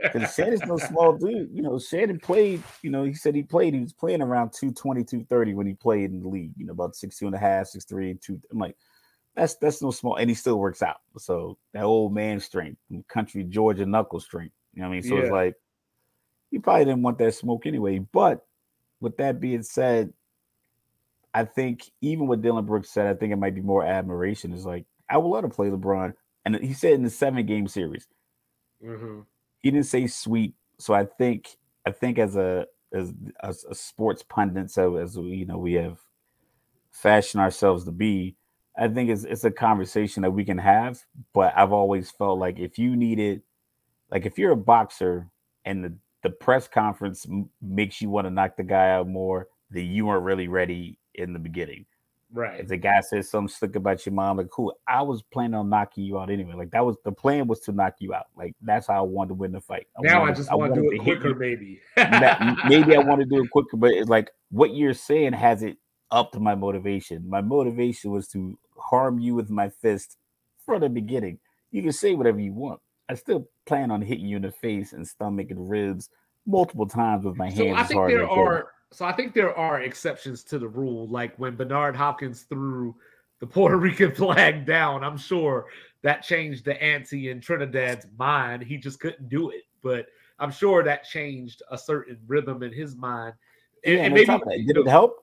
Because Shannon's no small dude. You know, Shannon played, you know, he said he played, he was playing around 220, 230 when he played in the league, you know, about six two and a half, six three, and two. I'm like, that's that's no small, and he still works out. So that old man strength, country Georgia knuckle strength. You know what I mean? So yeah. it's like he probably didn't want that smoke anyway. But with that being said, I think even what Dillon Brooks said, I think it might be more admiration. Is like I would love to play LeBron, and he said in the seven game series, mm-hmm. he didn't say sweep. So I think I think as a as a, a sports pundit, so as you know, we have fashioned ourselves to be. I think it's it's a conversation that we can have. But I've always felt like if you needed, like if you're a boxer and the the press conference m- makes you want to knock the guy out more, then you weren't really ready in the beginning. Right. If the guy says something slick about your mom, like cool, I was planning on knocking you out anyway. Like that was the plan was to knock you out. Like that's how I wanted to win the fight. I now wanted, I just want to do it quicker, maybe. maybe I want to do it quicker, but it's like what you're saying has it up to my motivation. My motivation was to harm you with my fist from the beginning. You can say whatever you want. I still plan on hitting you in the face and stomach and ribs multiple times with my hands. So I think there are so I think there are exceptions to the rule, like when Bernard Hopkins threw the Puerto Rican flag down. I'm sure that changed the ante in Trinidad's mind. He just couldn't do it, but I'm sure that changed a certain rhythm in his mind. And, yeah, and maybe it help?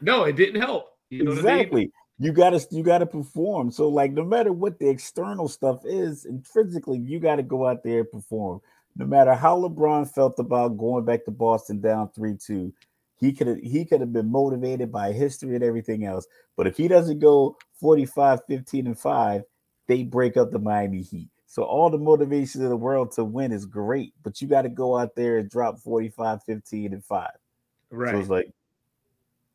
No, it didn't help. You exactly. I mean? You gotta you gotta perform. So, like, no matter what the external stuff is, intrinsically, you gotta go out there and perform. No matter how LeBron felt about going back to Boston down 3-2, he could have he could have been motivated by history and everything else. But if he doesn't go 45, 15, and 5, they break up the Miami Heat. So all the motivation in the world to win is great, but you got to go out there and drop 45, 15, and 5. Right. So it's like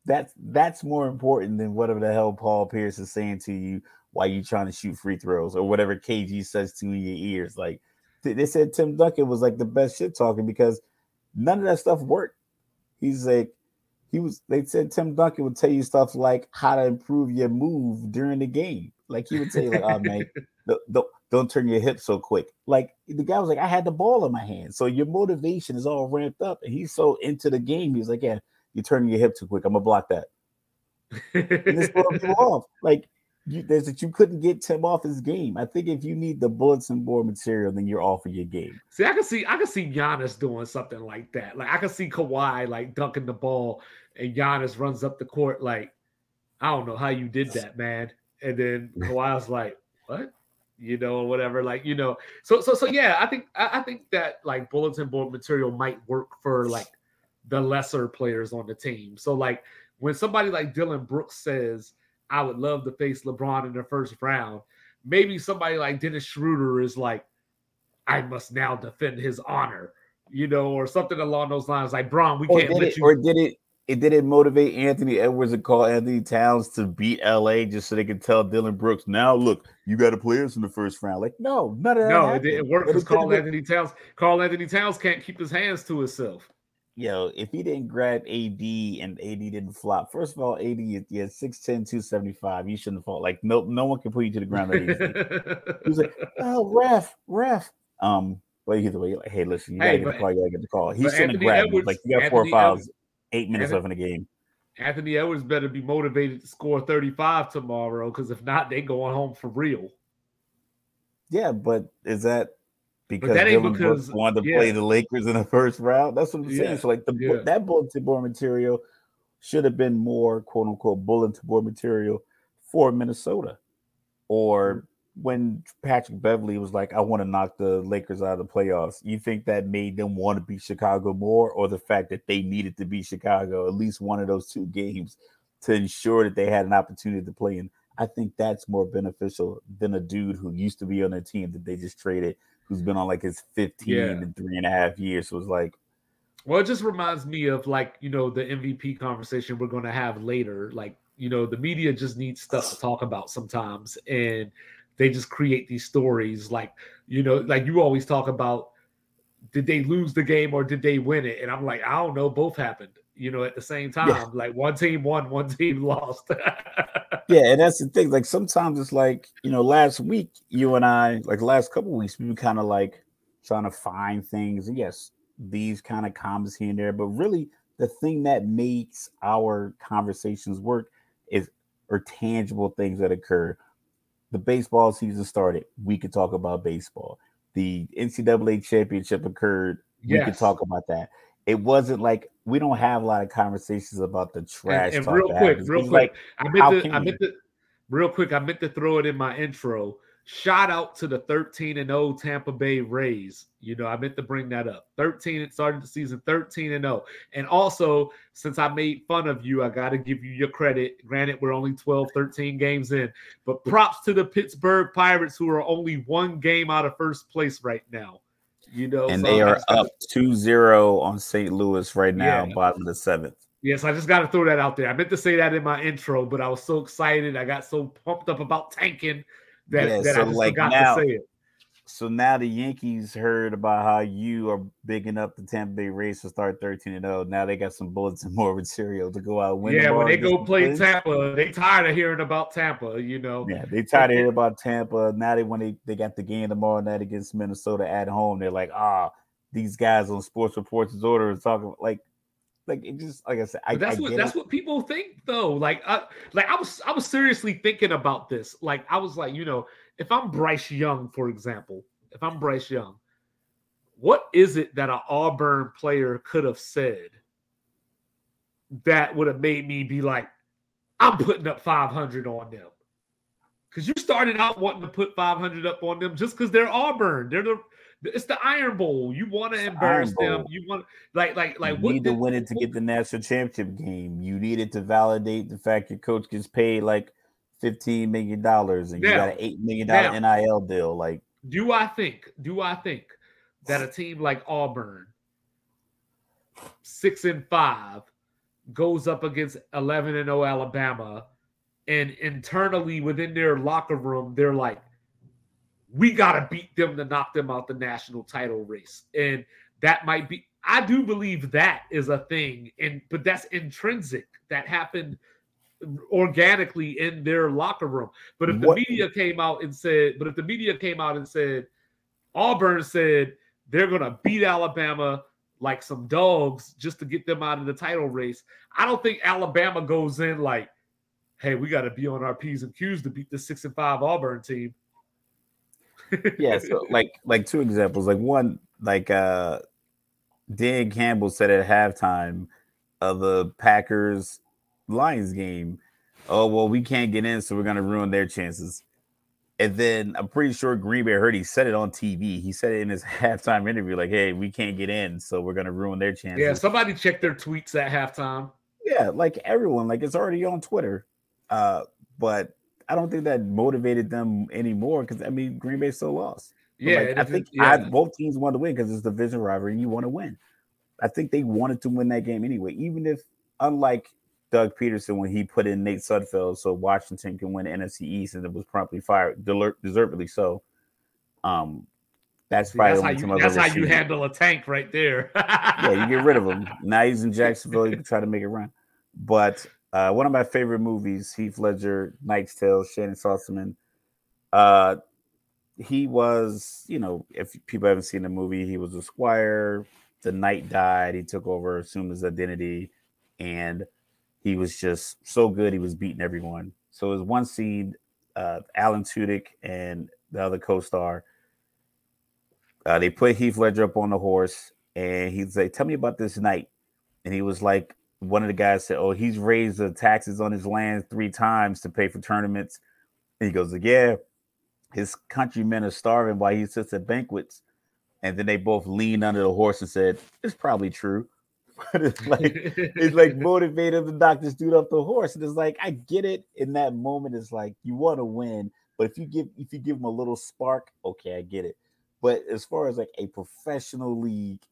that's that's more important than whatever the hell Paul Pierce is saying to you while you trying to shoot free throws or whatever KG says to you in your ears. Like they said Tim Duncan was like the best shit talking because none of that stuff worked. He's like, he was. They said Tim Duncan would tell you stuff like how to improve your move during the game. Like he would say, like, "Oh man, don't, don't turn your hip so quick." Like the guy was like, "I had the ball in my hand," so your motivation is all ramped up, and he's so into the game. He's like, "Yeah, you're turning your hip too quick. I'm gonna block that." and this people off. Like you, there's that you couldn't get Tim off his game. I think if you need the bulletin board material, then you're off of your game. See, I can see I can see Giannis doing something like that. Like I can see Kawhi like dunking the ball, and Giannis runs up the court like, I don't know how you did that, man. And then Kawhi's like, what? You know, or whatever. Like, you know, so so so yeah, I think I, I think that like bulletin board material might work for like the lesser players on the team. So like when somebody like Dillon Brooks says I would love to face LeBron in the first round. Maybe somebody like Dennis Schroeder is like, I must now defend his honor, you know, or something along those lines. Like, Bron, we or can't let it, you. Or did it? It did it motivate Anthony Edwards to Karl Anthony Towns to beat LA just so they could tell Dillon Brooks, now look, you got to play us in the first round. Like, no, none of that. No, it, it worked because Karl Anthony Towns. Karl Anthony Towns can't keep his hands to himself yo, if he didn't grab AD and AD didn't flop, first of all, AD is yeah, 6'10, 275. You shouldn't fall. Like, no, no one can put you to the ground. he was like, oh, ref, ref. Um, but either way, like, hey, listen, you gotta hey, get but, the call, you gotta get the call. He shouldn't have grabbed Like, you got Anthony four fouls, Edwards, eight minutes Anthony, left in the game. Anthony Edwards better be motivated to score 35 tomorrow, because if not, they going home for real. Yeah, but is that because Dillon because, Brooks wanted to yeah. play the Lakers in the first round? That's what I'm saying. Yeah. So like the yeah. that bulletin board material should have been more quote unquote bulletin board material for Minnesota. Or when Patrick Beverley was like, I want to knock the Lakers out of the playoffs, you think that made them want to beat Chicago more, or the fact that they needed to beat Chicago at least one of those two games to ensure that they had an opportunity to play in I think that's more beneficial than a dude who used to be on a team that they just traded, who's been on like his 15 yeah. and three and a half years. So it's like, well, it just reminds me of like, you know, the MVP conversation we're going to have later. Like, you know, the media just needs stuff to talk about sometimes. And they just create these stories. Like, you know, like you always talk about did they lose the game or did they win it? And I'm like, I don't know. Both happened, you know, at the same time. Yeah. Like one team won, one team lost. yeah, and that's the thing. Like sometimes it's like, you know, last week you and I, like last couple weeks, we were kind of like trying to find things. And yes, these kind of comments here and there, but really the thing that makes our conversations work is or tangible things that occur. The baseball season started. We could talk about baseball. The NCAA championship occurred. We could talk about that. It wasn't like we don't have a lot of conversations about the trash. And, and real quick, real quick, like, I meant to, I meant to, real quick, I meant to throw it in my intro. Shout out to the 13 and 0 Tampa Bay Rays. You know, I meant to bring that up. 13 it started the season 13 and 0. And also, since I made fun of you, I got to give you your credit. Granted, we're only 12, 13 games in, but props to the Pittsburgh Pirates who are only one game out of first place right now. You know, and so they are up 2-0 on St. Louis right now, yeah. bottom of the seventh. Yes, I just got to throw that out there. I meant to say that in my intro, but I was so excited. I got so pumped up about tanking that, yeah, that so I just like forgot now, to say it. So now the Yankees heard about how you are bigging up the Tampa Bay Rays to start 13 and 0. Now they got some bullets and more material to go out win. Yeah, when they go play wins. Tampa, they tired of hearing about Tampa, you know. Yeah, they tired of hearing about Tampa. Now they when they, they got the game tomorrow night against Minnesota at home, they're like, ah, these guys on Sports Reports Order talking like like it just like I said, I, that's I what that's it. what people think though. Like, I, like I was I was seriously thinking about this. Like, I was like, you know, if I'm Bryce Young, for example, if I'm Bryce Young, what is it that an Auburn player could have said that would have made me be like, I'm putting up 500 on them? Because you started out wanting to put 500 up on them just because they're Auburn. They're the it's the Iron Bowl. You want to embarrass them. You want like like like you need to win it to get the national championship game. You need it to validate the fact your coach gets paid like fifteen million dollars, and now, you got an eight million dollar NIL deal. Like, do I think? Do I think that a team like Auburn, six and five, goes up against eleven and zero Alabama, and internally within their locker room, they're like, we got to beat them to knock them out the national title race, and that might be. I do believe that is a thing, and but that's intrinsic. That happened organically in their locker room. But if the what? media came out and said, but if the media came out and said, Auburn said they're going to beat Alabama like some dogs just to get them out of the title race, I don't think Alabama goes in like, hey, we got to be on our P's and Q's to beat the six and five Auburn team. yeah, so like like two examples. Like one, like uh Dan Campbell said at halftime of the Packers Lions game, oh well, we can't get in, so we're gonna ruin their chances. And then I'm pretty sure Green Bay heard he said it on TV. He said it in his halftime interview, like, "Hey, we can't get in, so we're gonna ruin their chances." Yeah, somebody check their tweets at halftime. Yeah, like everyone, like it's already on Twitter. Uh, but I don't think that motivated them anymore because I mean Green Bay still lost. Yeah, like, I think yeah. I, both teams want to win because it's the division rivalry and you want to win. I think they wanted to win that game anyway, even if unlike Doug Pederson when he put in Nate Sudfeld so Washington can win the NFC East and it was promptly fired, deservedly so. Um, that's probably that's how, you, that's how you handle a tank right there. yeah, you get rid of him. Now he's in Jacksonville. You can try to make it run. But uh, one of my favorite movies, Heath Ledger, Knight's Tale, Shannyn Sossamon. Uh, he was, you know, if people haven't seen the movie, he was a squire. The knight died. He took over, assumed his identity, and he was just so good. He was beating everyone. So it was one scene, uh, Alan Tudyk and the other co-star. Uh, they put Heath Ledger up on the horse, and he's like, "Tell me about this knight." And he was like, one of the guys said, "Oh, he's raised the taxes on his land three times to pay for tournaments." And he goes, "Yeah, his countrymen are starving while he sits at banquets." And then they both leaned under the horse and said, "It's probably true." But it's like it's like motivated the doctor dude off the horse. And it's like I get it in that moment. It's like you want to win, but if you give if you give them a little spark, okay, I get it. But as far as like a professional league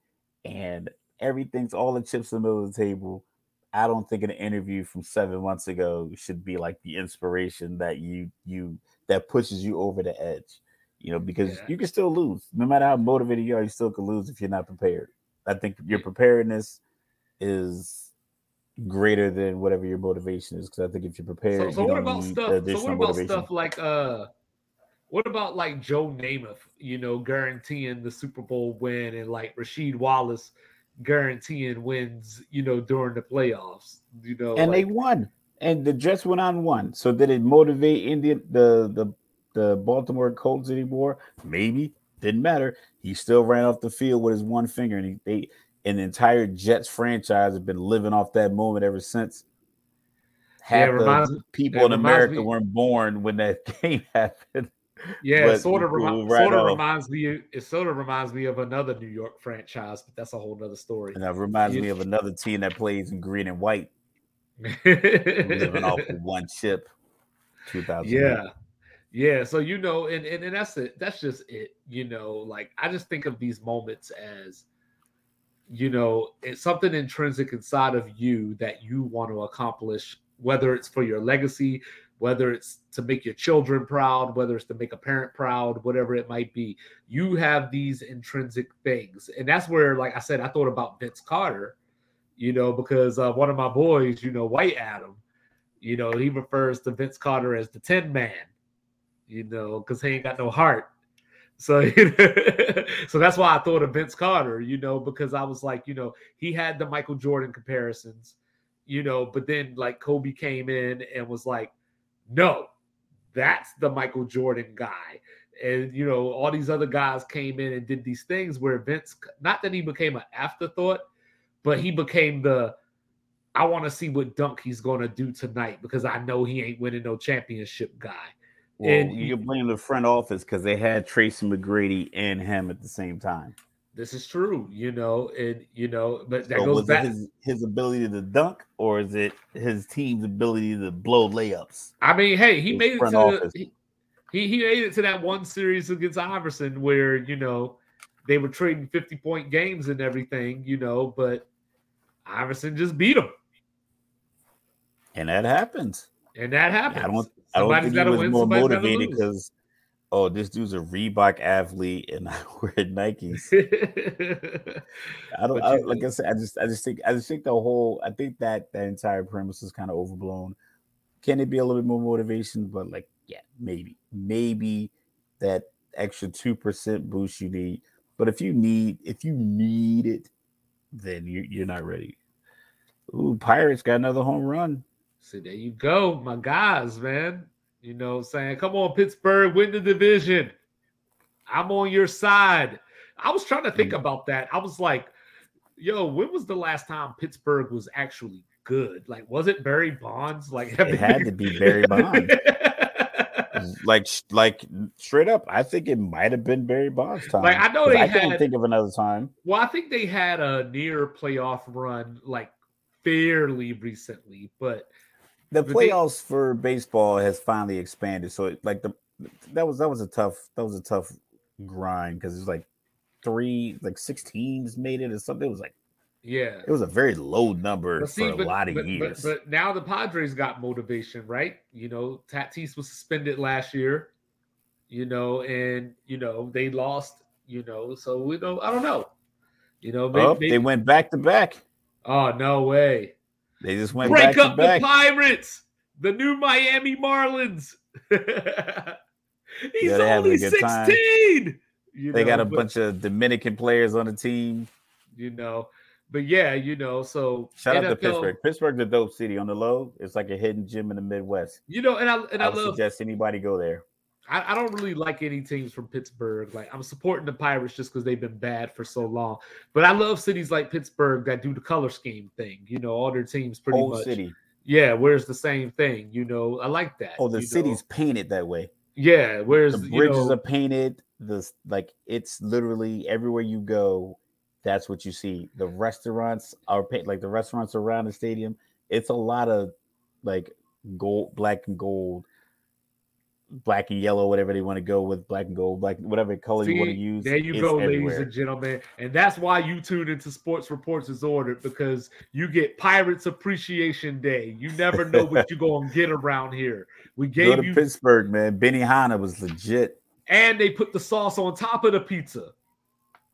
and everything's all the chips in the middle of the table, I don't think an interview from seven months ago should be like the inspiration that you you that pushes you over the edge. You know, because yeah. you can still lose. No matter how motivated you are, you still can lose if you're not prepared. I think your preparedness is greater than whatever your motivation is. Because I think if you're prepared, so, so you what about stuff? So what about motivation. stuff like uh, what about like Joe Namath? You know, guaranteeing the Super Bowl win, and like Rasheed Wallace guaranteeing wins. You know, during the playoffs. You know, and like, they won, and the Jets went on one. So did it motivate Indian the the the Baltimore Colts anymore? Maybe didn't matter. He still ran off the field with his one finger, and he, they and the entire Jets franchise have been living off that moment ever since. Half yeah, the people in America me. weren't born when that game happened. Yeah, it sort of, remi- right sort of reminds me. It sort of reminds me of another New York franchise, but that's a whole other story. And that reminds me of another team that plays in green and white, living off of one chip. Two thousand. Yeah, yeah. So you know, and, and and that's it. That's just it. You know, like I just think of these moments as you know, it's something intrinsic inside of you that you want to accomplish, whether it's for your legacy, whether it's to make your children proud, whether it's to make a parent proud, whatever it might be. You have these intrinsic things. And that's where, like I said, I thought about Vince Carter, you know, because uh, one of my boys, you know, White Adam, you know, he refers to Vince Carter as the 10 man, you know, because he ain't got no heart. So, so that's why I thought of Vince Carter, you know, because I was like, you know, he had the Michael Jordan comparisons, you know, but then like Kobe came in and was like, no, that's the Michael Jordan guy. And, you know, all these other guys came in and did these things where Vince, not that he became an afterthought, but he became the, I want to see what dunk he's going to do tonight because I know he ain't winning no championship guy. Well, and you blame the front office because they had Tracy McGrady and him at the same time. This is true, you know, and you know, but that so goes back his, his ability to dunk, or is it his team's ability to blow layups? I mean, hey, he his made it to the, he, he he made it to that one series against Iverson where you know they were trading 50 point games and everything, you know, but Iverson just beat him. And that happens. And that happens. I don't I don't think he was win, more motivated because oh, this dude's a Reebok athlete and I wear Nikes. I don't I, like I said, I just I just think I just think the whole I think that that entire premise is kind of overblown. Can it be a little bit more motivation? But like, yeah, maybe. Maybe that extra two percent boost you need. But if you need if you need it, then you, you're not ready. Ooh, Pirates got another home run. So there you go, my guys, man. You know, what I'm saying, come on, Pittsburgh, win the division. I'm on your side. I was trying to think mm. about that. I was like, yo, when was the last time Pittsburgh was actually good? Like, was it Barry Bonds? Like, it had to be Barry Bonds. like, like straight up, I think it might have been Barry Bonds' time. Like, I know they I had, can't think of another time. Well, I think they had a near playoff run, like fairly recently, but the playoffs for baseball has finally expanded. So it, like the that was that was a tough that was a tough grind because it's like three like six teams made it or something. It was like yeah, it was a very low number see, for a but, lot of but, years. But, but, now the Padres got motivation, right? You know, Tatis was suspended last year. You know, and you know they lost. You know, so we don't. I don't know. You know, maybe, oh, maybe, they went back to back. Oh no way! They just went break up the Pirates, the new Miami Marlins. He's yeah, only sixteen. You they know, got a but, bunch of Dominican players on the team. You know, but yeah, you know, so shout NFL, out to Pittsburgh. Pittsburgh's a dope city on the low. It's like a hidden gem in the Midwest. You know, and I and I, I love suggest anybody go there. I, I, don't really like any teams from Pittsburgh. Like I'm supporting the Pirates just because they've been bad for so long. But I love cities like Pittsburgh that do the color scheme thing. You know, all their teams pretty Whole much. City. Yeah, where's the same thing? You know, I like that. Oh, the city's know? painted that way. Yeah, where's the bridges you know, are painted. The like it's literally everywhere you go. That's what you see. The restaurants are paint like the restaurants around the stadium. It's a lot of like gold, black and gold black and yellow, whatever they want to go with, black and gold, black whatever color See, you want to use. There you go, everywhere. ladies and gentlemen, and that's why you tune into Sports Reports As Ordered because you get Pirates Appreciation Day. You never know what you're gonna get around here. We gave go to you Pittsburgh, man. Benihana was legit, and they put the sauce on top of the pizza.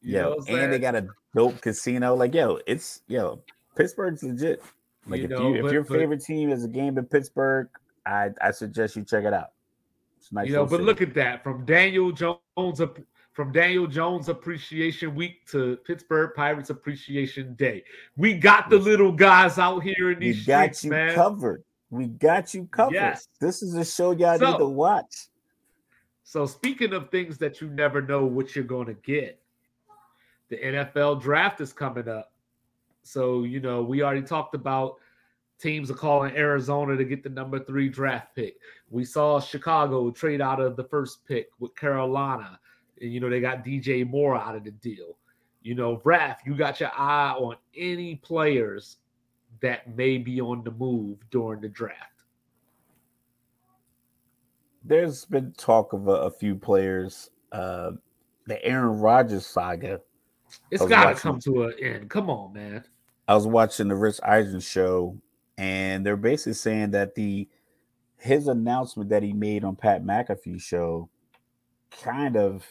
Yeah, and they got a dope casino. Like, yo, it's yo, Pittsburgh's legit. Like, you if know, you but, if your but, favorite team is a game in Pittsburgh, I I suggest you check it out. Nice you know, but look at that from Daniel Jones from Daniel Jones Appreciation Week to Pittsburgh Pirates Appreciation Day. We got the little guys out here in these we got streets, you man. covered. We got you covered. Yes. This is a show y'all so, need to watch. So speaking of things that you never know what you're going to get, the NFL draft is coming up. So, you know, we already talked about teams are calling Arizona to get the number three draft pick. We saw Chicago trade out of the first pick with Carolina. And, you know, they got DJ Moore out of the deal. You know, Raf, you got your eye on any players that may be on the move during the draft. There's been talk of a, a few players. Uh, the Aaron Rodgers saga. It's got to come to an end. Come on, man. I was watching the Rich Eisen show and they're basically saying that the his announcement that he made on Pat McAfee show kind of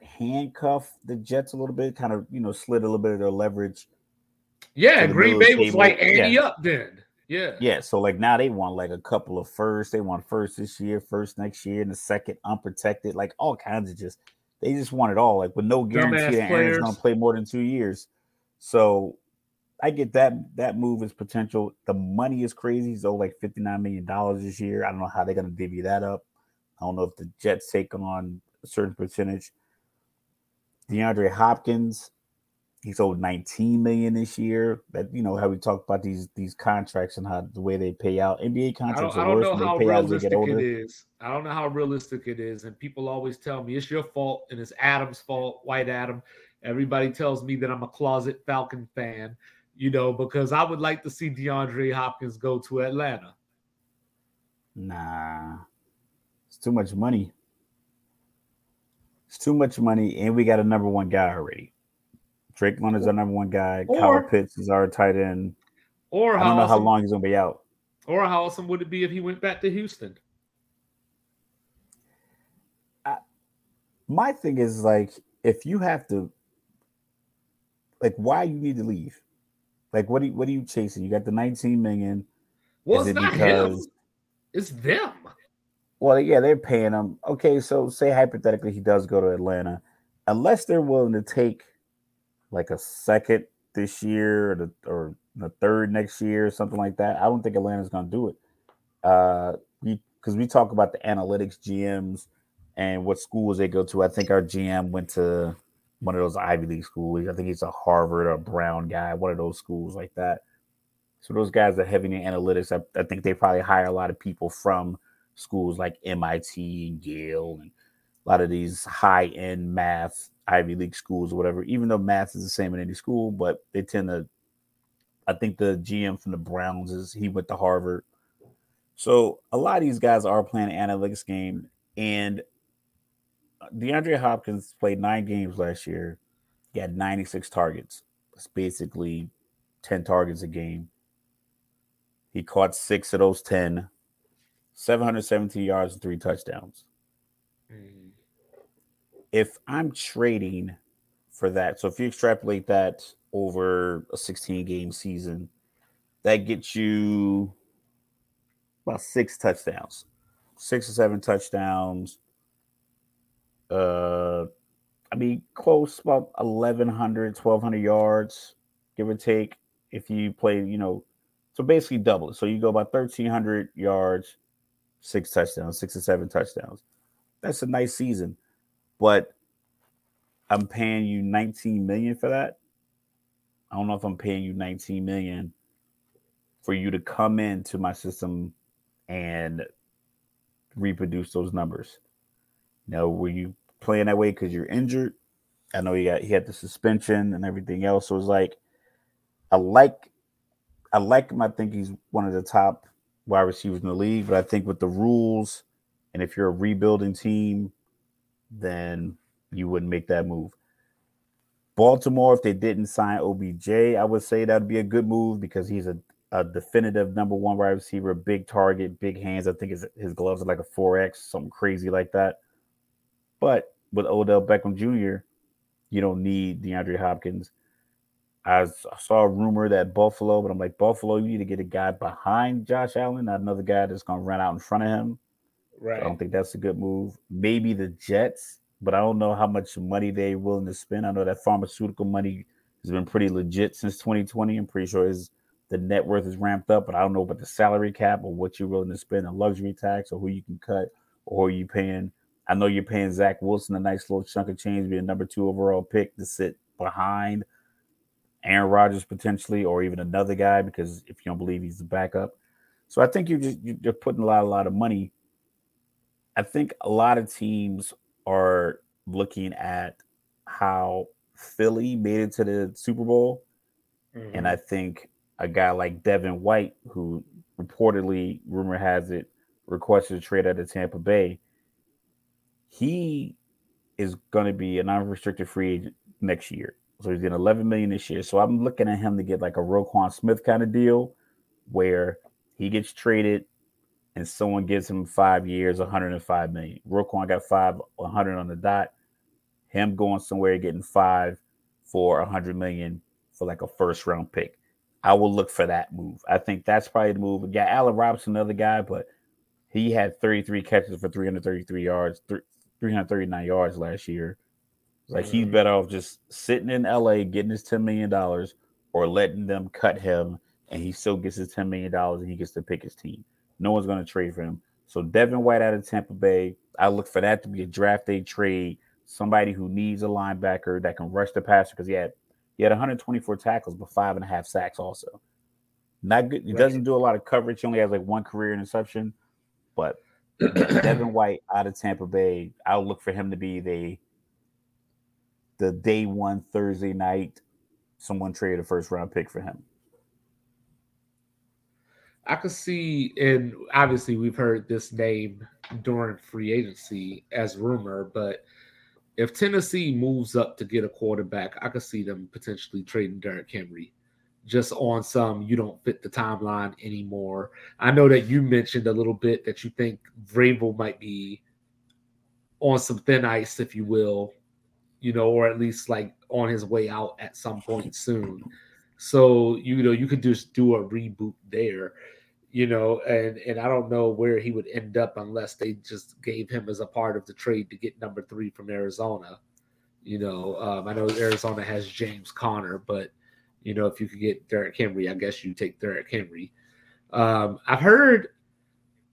handcuffed the Jets a little bit, kind of you know slid a little bit of their leverage. Yeah, Green Bay was like Andy yeah. up then. Yeah. Yeah. So like now they want like a couple of first. They want first this year, first next year, and the second unprotected, like all kinds of just they just want it all, like with no guarantee that Aaron's gonna play more than two years. So I get that that move is potential. The money is crazy. He's owed like fifty nine million dollars this year. I don't know how they're gonna divvy that up. I don't know if the Jets take on a certain percentage. DeAndre Hopkins, he's owed 19 million this year. That you know how we talk about these these contracts and how the way they pay out. NBA contracts I don't, are worse. I don't know how realistic it is. I don't know how realistic it is. And people always tell me it's your fault and it's Adam's fault, White Adam. Everybody tells me that I'm a closet Falcon fan you know, because I would like to see DeAndre Hopkins go to Atlanta. Nah, it's too much money. It's too much money, and we got a number one guy already. Drake London's our number one guy. Or, Kyle Pitts is our tight end. Or I don't know awesome, how long he's gonna be out. Or how awesome would it be if he went back to Houston? I, my thing is like, if you have to, like, why you need to leave? Like, what are you, what are you chasing? You got the 19 million. Well, it's it not because, him. It's them. Well, yeah, they're paying him. Okay, so say hypothetically he does go to Atlanta, unless they're willing to take like a second this year or the or the third next year or something like that. I don't think Atlanta's going to do it. Uh, because we, we talk about the analytics GMs and what schools they go to. I think our GM went to one of those Ivy League schools. I think he's a Harvard or Brown guy, one of those schools like that. So those guys are heavy in analytics. I, I think they probably hire a lot of people from schools like MIT and Yale and a lot of these high end math Ivy League schools or whatever. Even though math is the same in any school, but they tend to. I think the GM from the Browns is he went to Harvard. So a lot of these guys are playing an analytics game, and DeAndre Hopkins played nine games last year. He had 96 targets. It's basically 10 targets a game. He caught six of those 10, 717 yards and three touchdowns. Mm. If I'm trading for that, so if you extrapolate that over a 16 game season, that gets you about six touchdowns, six or seven touchdowns, uh, I mean, close about 1,100, 1,200 yards, give or take. If you play, you know, so basically double. So you go about 1,300 yards, six touchdowns, six or seven touchdowns. That's a nice season, but I'm paying you 19 million for that. I don't know if I'm paying you 19 million for you to come into my system and reproduce those numbers. Now, were you playing that way because you're injured? I know he got he had the suspension and everything else. So it was like I like I like him. I think he's one of the top wide receivers in the league. But I think with the rules, and if you're a rebuilding team, then you wouldn't make that move. Baltimore, if they didn't sign OBJ, I would say that'd be a good move because he's a, a definitive number one wide receiver, big target, big hands. I think his, his gloves are like a 4X, something crazy like that. But with Odell Beckham Jr., you don't need DeAndre Hopkins. I saw a rumor that Buffalo, but I'm like, Buffalo, you need to get a guy behind Josh Allen, not another guy that's going to run out in front of him. Right. I don't think that's a good move. Maybe the Jets, but I don't know how much money they're willing to spend. I know that pharmaceutical money has been pretty legit since 2020. I'm pretty sure his the net worth is ramped up, but I don't know about the salary cap or what you're willing to spend a luxury tax or who you can cut or who you paying. I know you're paying Zach Wilson a nice little chunk of change, be a number two overall pick to sit behind Aaron Rodgers potentially, or even another guy, because if you don't believe he's the backup. So I think you're just you're putting a lot, a lot of money. I think a lot of teams are looking at how Philly made it to the Super Bowl. Mm-hmm. And I think a guy like Devin White, who reportedly, rumor has it, requested a trade out of Tampa Bay, he is going to be an unrestricted free agent next year. So he's getting 11 million this year. So I'm looking at him to get like a Roquan Smith kind of deal where he gets traded and someone gives him five years, 105 million. Roquan got five, 100 on the dot. Him going somewhere getting five for 100 million for like a first round pick. I will look for that move. I think that's probably the move. Yeah, Allen Robinson, another guy, but he had 33 catches for 333 yards, 339 yards last year. Like he's mm-hmm. better off just sitting in LA getting his $10 million or letting them cut him and he still gets his $10 million and he gets to pick his team. No one's going to trade for him. So Devin White out of Tampa Bay, I look for that to be a draft day trade. Somebody who needs a linebacker that can rush the passer because he had he had 124 tackles but five and a half sacks also. Not good. He doesn't do a lot of coverage. He only has like one career interception, but Devin White out of Tampa Bay, I'll look for him to be the the day one Thursday night, someone traded a first round pick for him. I could see, and obviously we've heard this name during free agency as rumor, but if Tennessee moves up to get a quarterback, I could see them potentially trading Derrick Henry just on some you don't fit the timeline anymore. I know that you mentioned a little bit that you think Vrabel might be on some thin ice, if you will, you know, or at least like on his way out at some point soon. So you know, you could just do a reboot there, you know, and and I don't know where he would end up unless they just gave him as a part of the trade to get number three from Arizona. You know, um, I know Arizona has James Conner, but you know, if you could get Derrick Henry, I guess you take Derrick Henry. Um, I've heard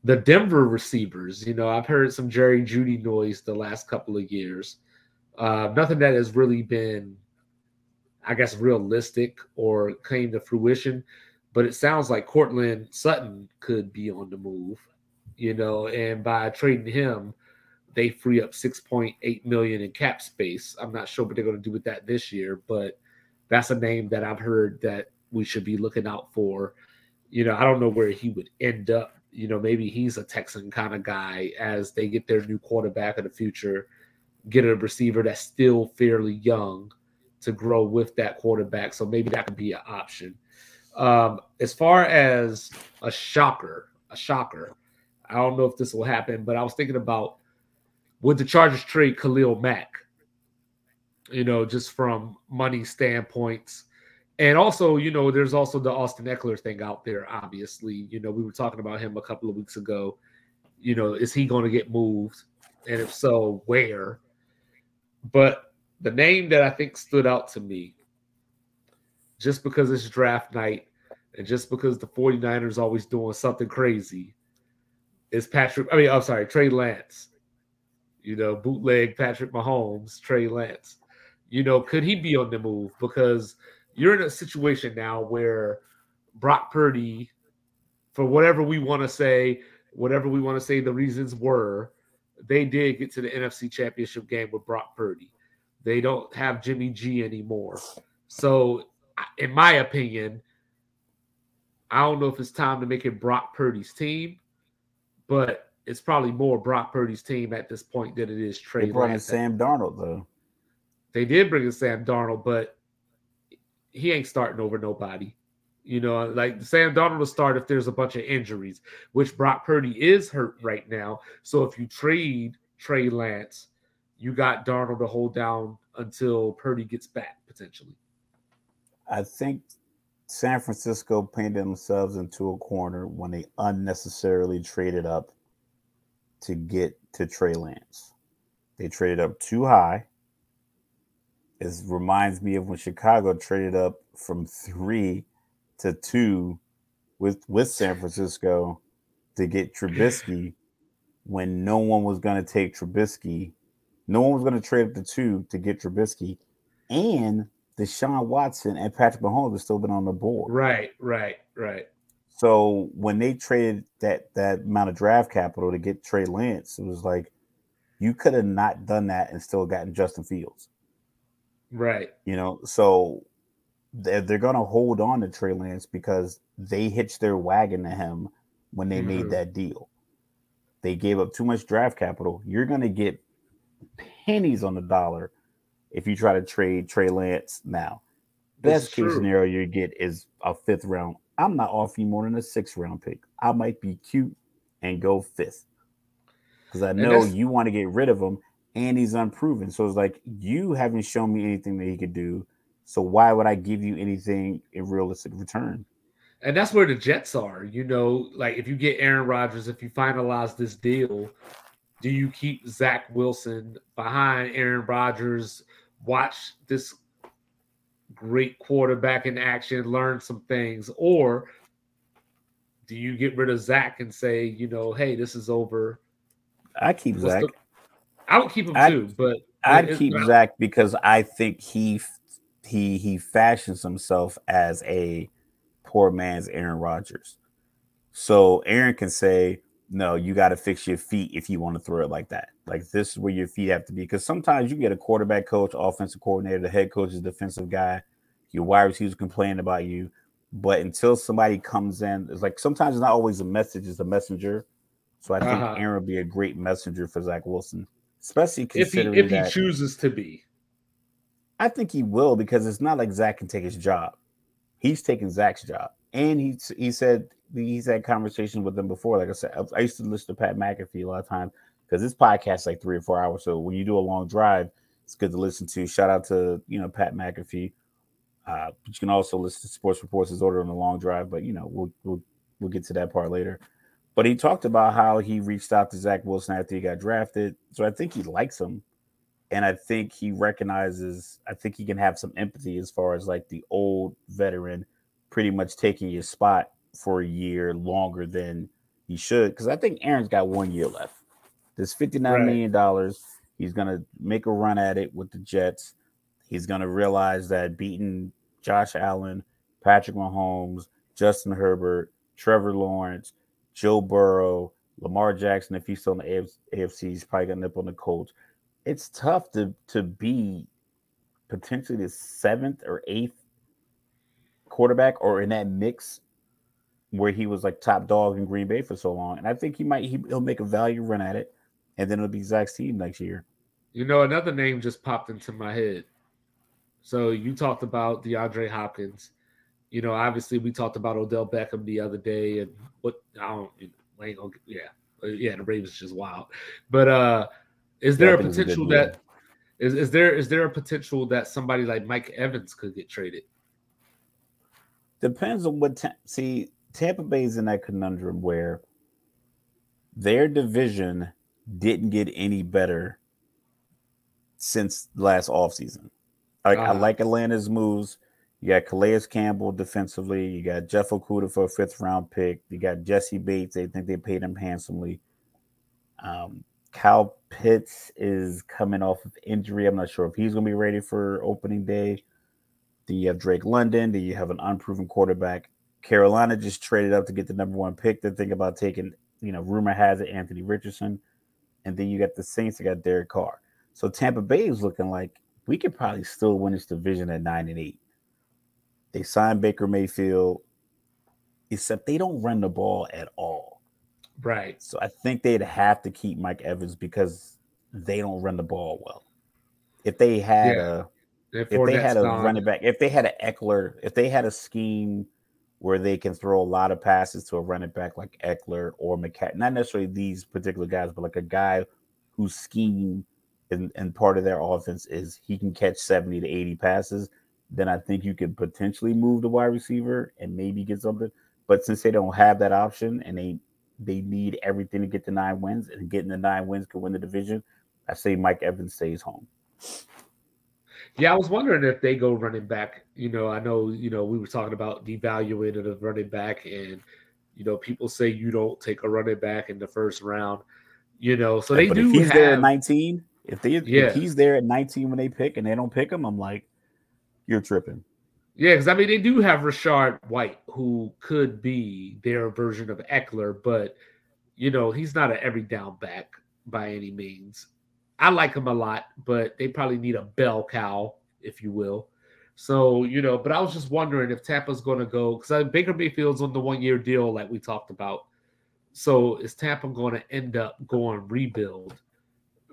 the Denver receivers. You know, I've heard some Jerry Jeudy noise the last couple of years. Uh, nothing that has really been, I guess, realistic or came to fruition. But it sounds like Courtland Sutton could be on the move, you know, and by trading him, they free up 6.8 million in cap space. I'm not sure what they're going to do with that this year, but that's a name that I've heard that we should be looking out for. You know, I don't know where he would end up. You know, maybe he's a Texan kind of guy as they get their new quarterback of the future get a receiver that's still fairly young to grow with that quarterback. So maybe that could be an option. Um, as far as a shocker, a shocker, I don't know if this will happen, but I was thinking about would the Chargers trade Khalil Mack? You know, just from money standpoints. And also, you know, there's also the Austin Ekeler thing out there, obviously. You know, we were talking about him a couple of weeks ago. You know, is he going to get moved? And if so, where? But the name that I think stood out to me, just because it's draft night and just because the 49ers always doing something crazy, is Patrick. I mean, I'm sorry, Trey Lance. You know, bootleg Patrick Mahomes, Trey Lance. You know, could he be on the move? Because you're in a situation now where Brock Purdy, for whatever we want to say, whatever we want to say the reasons were, they did get to the NFC Championship game with Brock Purdy. They don't have Jimmy G anymore. So, in my opinion, I don't know if it's time to make it Brock Purdy's team, but it's probably more Brock Purdy's team at this point than it is Trey. They brought in Sam Darnold though. They did bring in Sam Darnold, but he ain't starting over nobody. You know, like Sam Darnold will start if there's a bunch of injuries, which Brock Purdy is hurt right now. So if you trade Trey Lance, you got Darnold to hold down until Purdy gets back potentially. I think San Francisco painted themselves into a corner when they unnecessarily traded up to get to Trey Lance. They traded up too high. It reminds me of when Chicago traded up from three to two with with San Francisco to get Trubisky when no one was going to take Trubisky. No one was going to trade up to two to get Trubisky, and Deshaun Watson and Patrick Mahomes have still been on the board. Right, right, right. So when they traded that that amount of draft capital to get Trey Lance, it was like you could have not done that and still gotten Justin Fields. Right. You know, so they're, they're going to hold on to Trey Lance because they hitched their wagon to him when they mm-hmm. made that deal. They gave up too much draft capital. You're going to get pennies on the dollar if you try to trade Trey Lance now. Best case scenario you get is a fifth round. I'm not offering more than a sixth round pick. I might be cute and go fifth because I know you want to get rid of him and he's unproven. So it's like you haven't shown me anything that he could do. So why would I give you anything in realistic return? And that's where the Jets are. You know, like if you get Aaron Rodgers, if you finalize this deal, do you keep Zach Wilson behind Aaron Rodgers? Watch this great quarterback in action, learn some things, or do you get rid of Zach and say, you know, hey, this is over? I keep Zach. The, I would keep him I'd, too, but I'd keep Zach because I think he he he fashions himself as a poor man's Aaron Rodgers. So Aaron can say, "No, you got to fix your feet if you want to throw it like that. Like this is where your feet have to be." Because sometimes you get a quarterback coach, offensive coordinator, the head coach is defensive guy. Your wide receivers complaining about you, but until somebody comes in, it's like sometimes it's not always a message; it's a messenger. So I think uh-huh. Aaron would be a great messenger for Zach Wilson especially considering if he, if he chooses to be. I think he will because it's not like Zach can take his job. He's taking Zach's job, and he he said he's had conversations with them before. Like I said, I used to listen to Pat McAfee a lot of times because this podcast is like three or four hours. So when you do a long drive, it's good to listen to. Shout out to you know Pat McAfee. Uh, but you can also listen to Sports Reports as order on the long drive. But you know we'll we'll we'll get to that part later. But he talked about how he reached out to Zach Wilson after he got drafted. So I think he likes him. And I think he recognizes, I think he can have some empathy as far as like the old veteran pretty much taking his spot for a year longer than he should. Because I think Aaron's got one year left. There's fifty nine right. million dollars. He's gonna make a run at it with the Jets. He's gonna realize that beating Josh Allen, Patrick Mahomes, Justin Herbert, Trevor Lawrence, Joe Burrow, Lamar Jackson, if he's still in the AFC, he's probably to nip on the Colts. It's tough to to be potentially the seventh or eighth quarterback or in that mix where he was like top dog in Green Bay for so long. And I think he might he, will make a value run at it, and then it'll be Zach's team next year. You know, another name just popped into my head. So you talked about DeAndre Hopkins you know, obviously we talked about Odell Beckham the other day, and what I don't, I ain't gonna, yeah, yeah, the Ravens just wild. But uh, is there yeah, a potential a that is is there is there a potential that somebody like Mike Evans could get traded? Depends on what. See, Tampa Bay's in that conundrum where their division didn't get any better since last offseason. Like uh-huh. I like Atlanta's moves. You got Calais Campbell defensively. You got Jeff Okudah for a fifth round pick. You got Jessie Bates. They think they paid him handsomely. Um, Kyle Pitts is coming off of injury. I'm not sure if he's going to be ready for opening day. Do you have Drake London? Do you have an unproven quarterback? Carolina just traded up to get the number one pick. They're thinking about taking, you know, rumor has it Anthony Richardson. And then you got the Saints that got Derek Carr. So Tampa Bay is looking like we could probably still win this division at nine and eight. They signed Baker Mayfield, except they don't run the ball at all. Right. So I think they'd have to keep Mike Evans because they don't run the ball well. If they had yeah. a if, if they had a gone. running back, if they had an Ekeler, if they had a scheme where they can throw a lot of passes to a running back like Ekeler or McCaffrey, not necessarily these particular guys, but like a guy whose scheme and, and part of their offense is he can catch 70 to 80 passes, then I think you could potentially move the wide receiver and maybe get something. But since they don't have that option and they they need everything to get the nine wins, and getting the nine wins could win the division, I say Mike Evans stays home. Yeah, I was wondering if they go running back. You know, I know, you know, we were talking about devaluing of running back, and you know, people say you don't take a running back in the first round. You know, so they but do. If he's have, there at 19, if they yeah. if he's there at 19 when they pick and they don't pick him, I'm like, you're tripping. Yeah, because I mean they do have Rachaad White, who could be their version of Ekeler, but you know he's not an every down back by any means. I like him a lot, but they probably need a bell cow, if you will. So you know, but I was just wondering if Tampa's going to go because uh, Baker Mayfield's on the one year deal, like we talked about. So is Tampa going to end up going rebuild?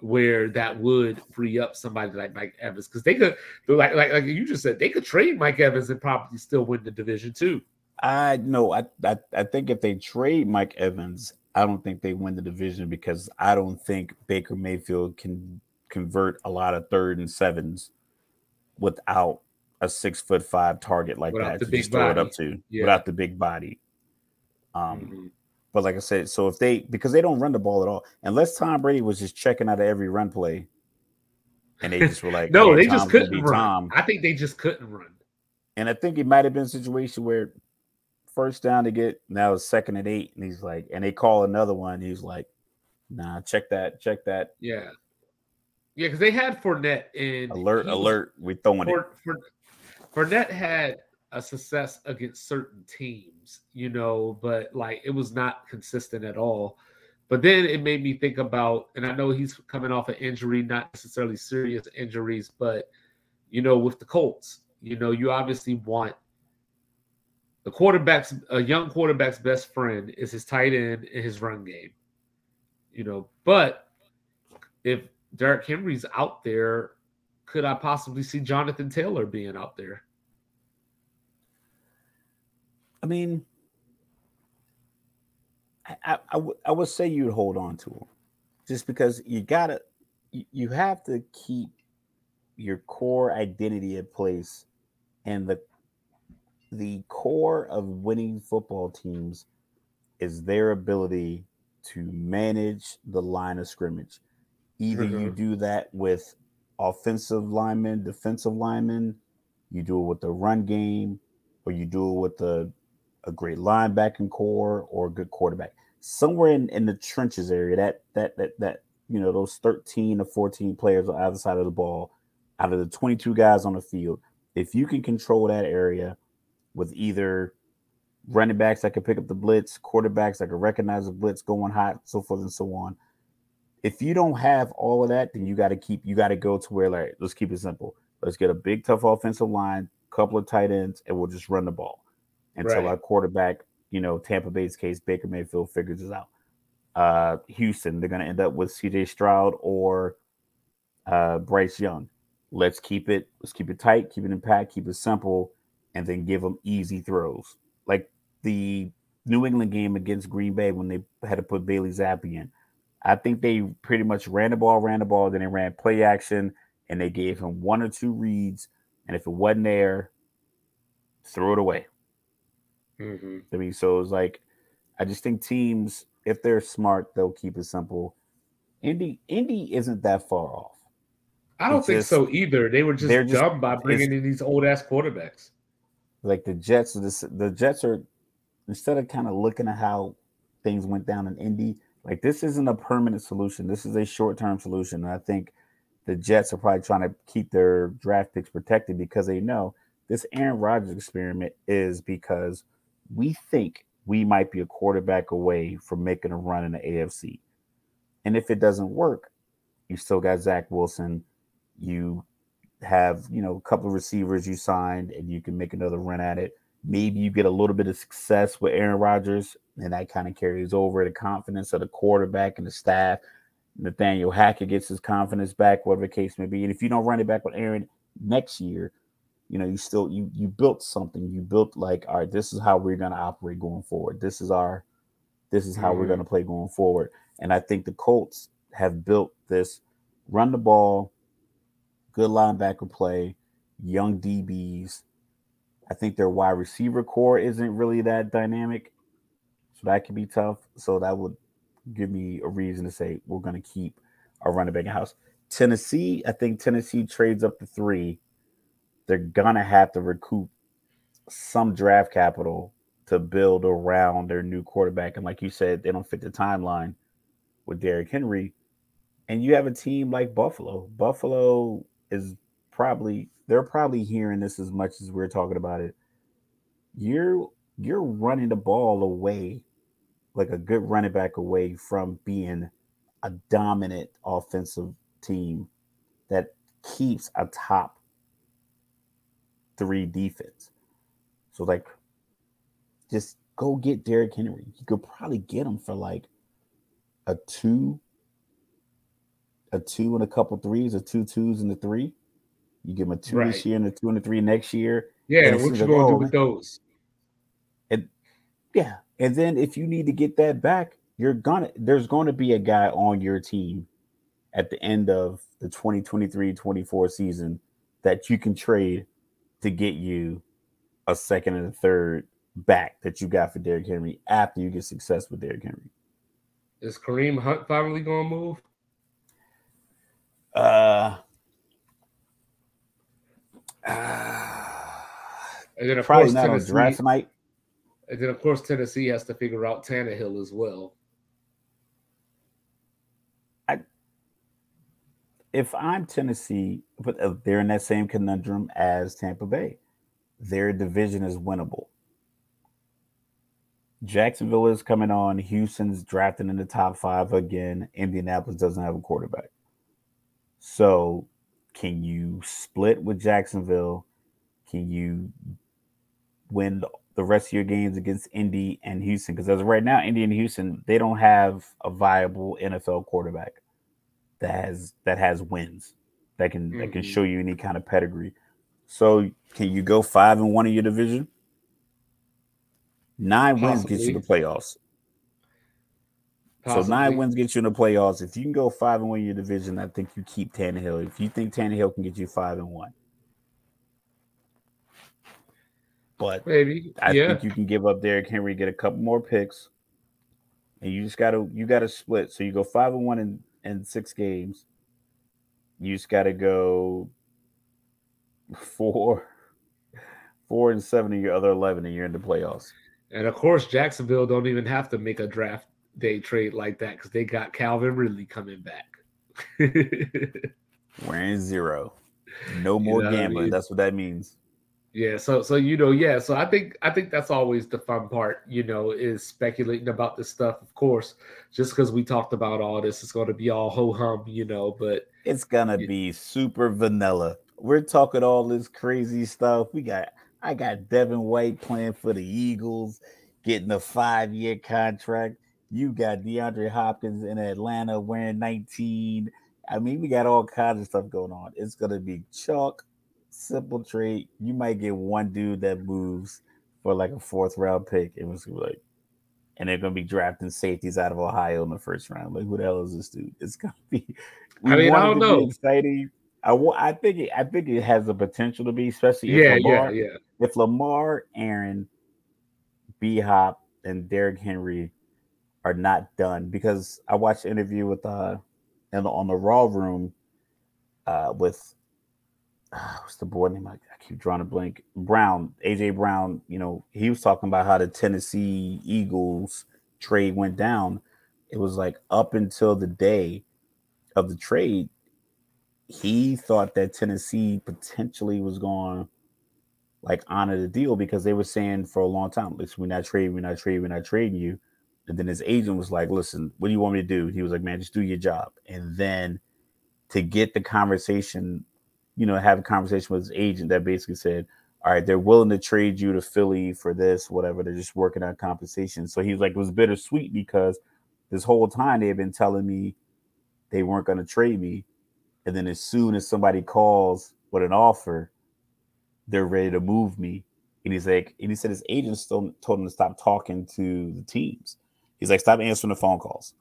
Where that would free up somebody like Mike Evans because they could like, like like you just said they could trade Mike Evans and probably still win the division too. I know I, I I think if they trade Mike Evans, I don't think they win the division because I don't think Baker Mayfield can convert a lot of third and sevens without a six foot five target like without that to just throw it up to yeah. without the big body. Um, mm-hmm. But like I said, so if they because they don't run the ball at all, unless Tom Brady was just checking out of every run play, and they just were like, no, hey, they Tom's just couldn't run. Tom. I think they just couldn't run. And I think it might have been a situation where first down to get now it's second and eight, and he's like, and they call another one. He's like, nah, check that, check that. Yeah, yeah, because they had Fournette in alert, alert. We throwing For, it. For, Fournette had a success against certain teams, you know, but like it was not consistent at all. But then it made me think about, and I know he's coming off an injury, not necessarily serious injuries, but you know, with the Colts, you know, you obviously want the quarterback's a young quarterback's best friend is his tight end and his run game. You know, but if Derrick Henry's out there, could I possibly see Jonathan Taylor being out there? I mean, I, I, I, w- I would say you'd hold on to him just because you gotta, you, you have to keep your core identity in place and the the core of winning football teams is their ability to manage the line of scrimmage. Either mm-hmm. you do that with offensive linemen, defensive linemen, you do it with the run game, or you do it with the a great linebacking core or a good quarterback. Somewhere in, in the trenches area, that that that that you know, those 13 or 14 players on either side of the ball, out of the 22 guys on the field, if you can control that area with either running backs that can pick up the blitz, quarterbacks that can recognize the blitz going hot, so forth and so on. If you don't have all of that, then you got to keep you got to go to where like let's keep it simple. Let's get a big tough offensive line, couple of tight ends, and we'll just run the ball until right. our quarterback, you know, Tampa Bay's case, Baker Mayfield figures this out. Uh, Houston, they're going to end up with CJ Stroud or uh, Bryce Young. Let's keep it. Let's keep it tight. Keep it in pack. Keep it simple, and then give them easy throws. Like the New England game against Green Bay when they had to put Bailey Zappe in. I think they pretty much ran the ball, ran the ball, then they ran play action, and they gave him one or two reads. And if it wasn't there, throw it away. Mm-hmm. I mean, so it's like, I just think teams, if they're smart, they'll keep it simple. Indy, Indy isn't that far off. I don't it's think just, so either. They were just dumb just, by bringing in these old ass quarterbacks. Like the Jets, the, the Jets are instead of kind of looking at how things went down in Indy, Like this isn't a permanent solution. This is a short-term solution. And I think the Jets are probably trying to keep their draft picks protected because they know this Aaron Rodgers experiment is because we think we might be a quarterback away from making a run in the AFC. And if it doesn't work, you still got Zach Wilson. You have, you know, a couple of receivers you signed and you can make another run at it. Maybe you get a little bit of success with Aaron Rodgers, and that kind of carries over the confidence of the quarterback and the staff. Nathaniel Hackett gets his confidence back, whatever the case may be. And if you don't run it back with Aaron next year, you know, you still you you built something. You built like, all right, this is how we're gonna operate going forward. This is our this is how mm-hmm. we're gonna play going forward. And I think the Colts have built this run the ball, good linebacker play, young DBs, I think their wide receiver core isn't really that dynamic. So that could be tough. So that would give me a reason to say we're going to keep our running back in house. Tennessee, I think Tennessee trades up to three. They're to have to recoup some draft capital to build around their new quarterback. And like you said, they don't fit the timeline with Derrick Henry. And you have a team like Buffalo. Buffalo is probably they're probably hearing this as much as we're talking about it. You're you're running the ball away, like a good running back away from being a dominant offensive team that keeps a top three defense. So like just go get Derrick Henry. You could probably get him for like a two, a two and a couple threes, a two twos and a three. You give him a two right. this year and a two and a three next year. Yeah, what you gonna do oh, with those? And yeah, and then if you need to get that back, you're gonna there's going to be a guy on your team at the end of the 2023-24 season that you can trade to get you a second and a third back that you got for Derrick Henry after you get success with Derrick Henry. Is Kareem Hunt finally gonna move? Uh and then of Probably course not Tennessee, on draft night. And then of course Tennessee has to figure out Tannehill as well. I, if I'm Tennessee, but uh, they're in that same conundrum as Tampa Bay. Their division is winnable. Jacksonville is coming on. Houston's drafting in the top five again. Indianapolis doesn't have a quarterback. So can you split with Jacksonville? Can you win the rest of your games against Indy and Houston? Because as of right now, Indy and Houston, they don't have a viable NFL quarterback that has that has wins that can mm-hmm. that can show you any kind of pedigree. So can you go five and one in your division? Nine Possibly. wins gets you the playoffs. Possibly. So nine wins get you in the playoffs. If you can go five and one in your division, I think you keep Tannehill. If you think Tannehill can get you five and one, but maybe I yeah. think you can give up Derrick Henry, get a couple more picks, and you just gotta you gotta split. So you go five and one in, in six games. You just gotta go four, four and seven in your other eleven, and you're in the playoffs. And of course, Jacksonville don't even have to make a draft day trade like that because they got Calvin Ridley coming back. Wearing zero. No more you know gambling. I mean? That's what that means. Yeah, so so you know, yeah, so I think I think that's always the fun part, you know, is speculating about this stuff. Of course, just because we talked about all this, it's going to be all ho hum, you know, but it's gonna be super vanilla. We're talking all this crazy stuff. We got I got Devin White playing for the Eagles, getting a five year contract. You got DeAndre Hopkins in Atlanta wearing 19. I mean, we got all kinds of stuff going on. It's gonna be chalk, simple trade. You might get one dude that moves for like a fourth round pick. It was like, and they're gonna be drafting safeties out of Ohio in the first round. Like, who the hell is this dude? It's gonna be. I mean, I don't know. Exciting. I, I think it, I think it has the potential to be, especially yeah, Lamar, yeah, yeah. If Lamar, Aaron, B Hop, and Derrick Henry are not done because I watched an interview with uh and on the Raw Room uh with uh, what's the boy name? I, I keep drawing a blank. Brown, AJ Brown. You know, he was talking about how the Tennessee Eagles trade went down, it was like up until the day of the trade, he thought that Tennessee potentially was going like honor the deal because they were saying for a long time, listen, we're not trading, we're not trading, we're not trading you. And then his agent was like, listen, what do you want me to do? He was like, man, just do your job. And then to get the conversation, you know, have a conversation with his agent that basically said, all right, they're willing to trade you to Philly for this, whatever. They're just working on compensation. So he's like, it was bittersweet because this whole time they had been telling me they weren't going to trade me. And then as soon as somebody calls with an offer, they're ready to move me. And he's like, and he said his agent still told him to stop talking to the teams. He's like, stop answering the phone calls.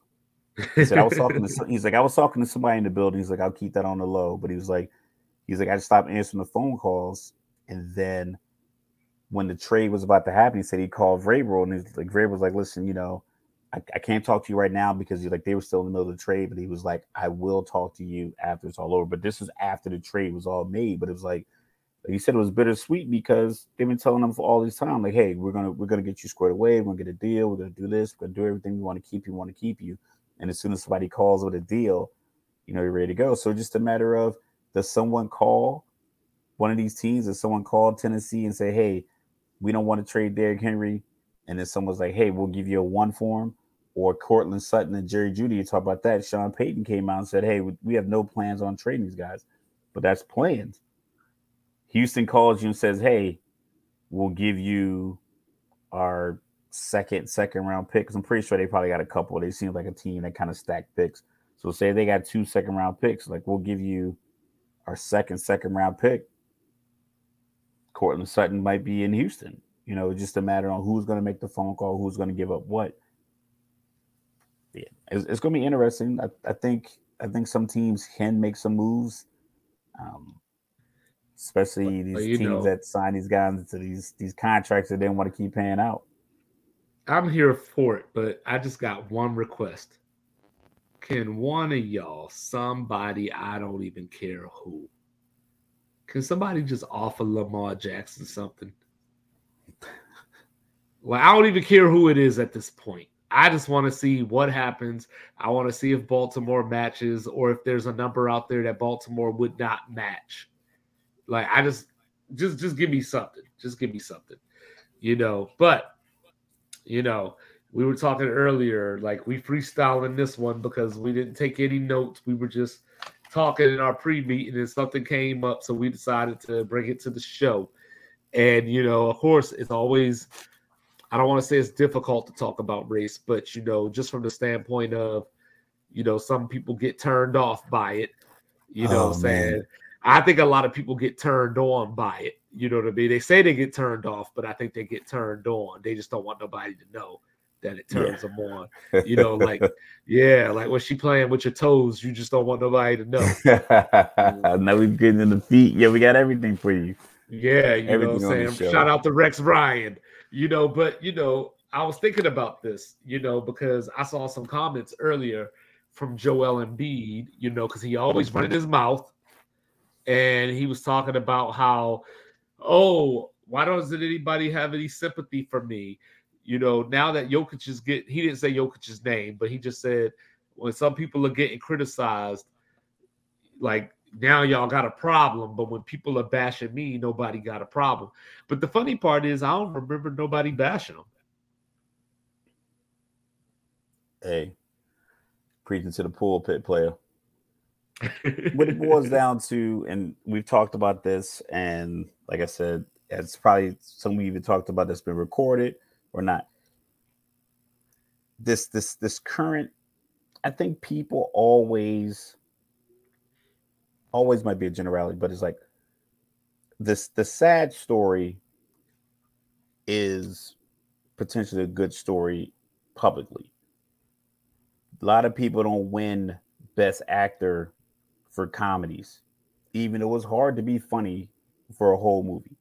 He said, I was talking to he's like, I was talking to somebody in the building. He's like, I'll keep that on the low. But he was like, he's like, I just stopped answering the phone calls. And then when the trade was about to happen, he said he called Vrabel and he's like, Vrabel was like, listen, you know, I, I can't talk to you right now because he's like they were still in the middle of the trade, but he was like, I will talk to you after it's all over. But this was after the trade was all made. But it was like he said it was bittersweet because they've been telling them for all this time, like, hey, we're gonna we're gonna get you squared away, we're gonna get a deal, we're gonna do this, we're gonna do everything we want to keep you, want to keep you. And as soon as somebody calls with a deal, you know, you're ready to go. So just a matter of does someone call one of these teams? Does someone call Tennessee and say, hey, we don't want to trade Derrick Henry? And then someone's like, hey, we'll give you a one form or Courtland Sutton and Jerry Jeudy You talk about that. Sean Payton came out and said, "Hey, we have no plans on trading these guys," but that's plans. Houston calls you and says, "Hey, we'll give you our second second round picks." I'm pretty sure they probably got a couple. They seem like a team that kind of stacked picks. So say they got two second round picks, like we'll give you our second second round pick. Courtland Sutton might be in Houston. You know, it's just a matter on who's going to make the phone call, who's going to give up what yeah, it's, it's going to be interesting. I, I, think I think some teams can make some moves, um, especially these teams know, that sign these guys into these these contracts that they want to keep paying out. I'm here for it, but I just got one request. Can one of y'all, somebody I don't even care who, can somebody just offer Lamar Jackson something? Well, I don't even care who it is at this point. I just want to see what happens. I want to see if Baltimore matches or if there's a number out there that Baltimore would not match. Like I just just just give me something. Just give me something. You know, but you know, we were talking earlier like we freestyling this one because we didn't take any notes. We were just talking in our pre-meeting and something came up so we decided to bring it to the show. And you know, of course, it's always I don't want to say it's difficult to talk about race, but you know, just from the standpoint of, you know, some people get turned off by it. You know, oh, saying I think a lot of people get turned on by it. You know what I mean? They say they get turned off, but I think they get turned on. They just don't want nobody to know that it turns yeah. them on. You know, like yeah, like when she playing with your toes, you just don't want nobody to know. now we're getting in the feet. Yeah, we got everything for you. Yeah, you everything know what I'm saying? Shout out to Rex Ryan you know, but you know, I was thinking about this, you know, because I saw some comments earlier from Joel Embiid, you know, because he always running his mouth, and he was talking about how, oh, why doesn't anybody have any sympathy for me? You know, now that Jokic is get, he didn't say Jokic's name, but he just said when some people are getting criticized, like now y'all got a problem, but when people are bashing me, nobody got a problem. But the funny part is, I don't remember nobody bashing them. Hey, preaching to the pulpit player. what it boils down to, and we've talked about this, and like I said, it's probably some we even talked about that's been recorded or not. This this this current, I think people always always might be a generality, but it's like this the sad story is potentially a good story publicly. A lot of people don't win best actor for comedies, even though it's hard to be funny for a whole movie.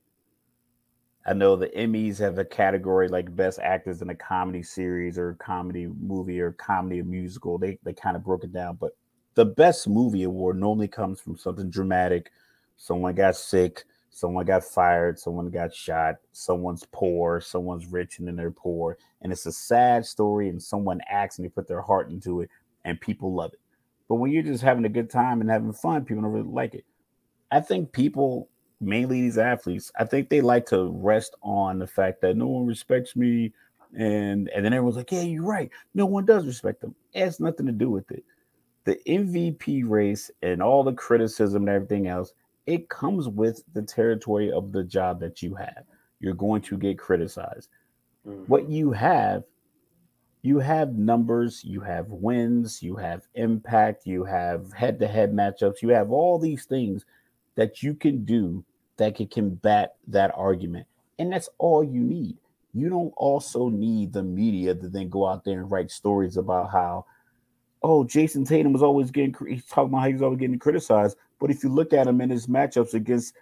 I know the Emmys have a category like best actors in a comedy series or comedy movie or comedy musical. They they kind of broke it down, but the best movie award normally comes from something dramatic. Someone got sick, someone got fired, someone got shot, someone's poor, someone's rich and then they're poor. And it's a sad story, and someone acts and they put their heart into it, and people love it. But when you're just having a good time and having fun, people don't really like it. I think people, mainly these athletes, I think they like to rest on the fact that no one respects me. And and then everyone's like, Yeah, you're right. No one does respect them. It has nothing to do with it. The MVP race and all the criticism and everything else it comes with the territory of the job that you have. You're going to get criticized. Mm-hmm. What you have, you have numbers, you have wins, you have impact, you have head to head matchups, you have all these things that you can do that can combat that argument. And that's all you need. You don't also need the media to then go out there and write stories about how, oh, Jayson Tatum was always getting, he's talking about how he's always getting criticized. But if you look at him in his matchups against,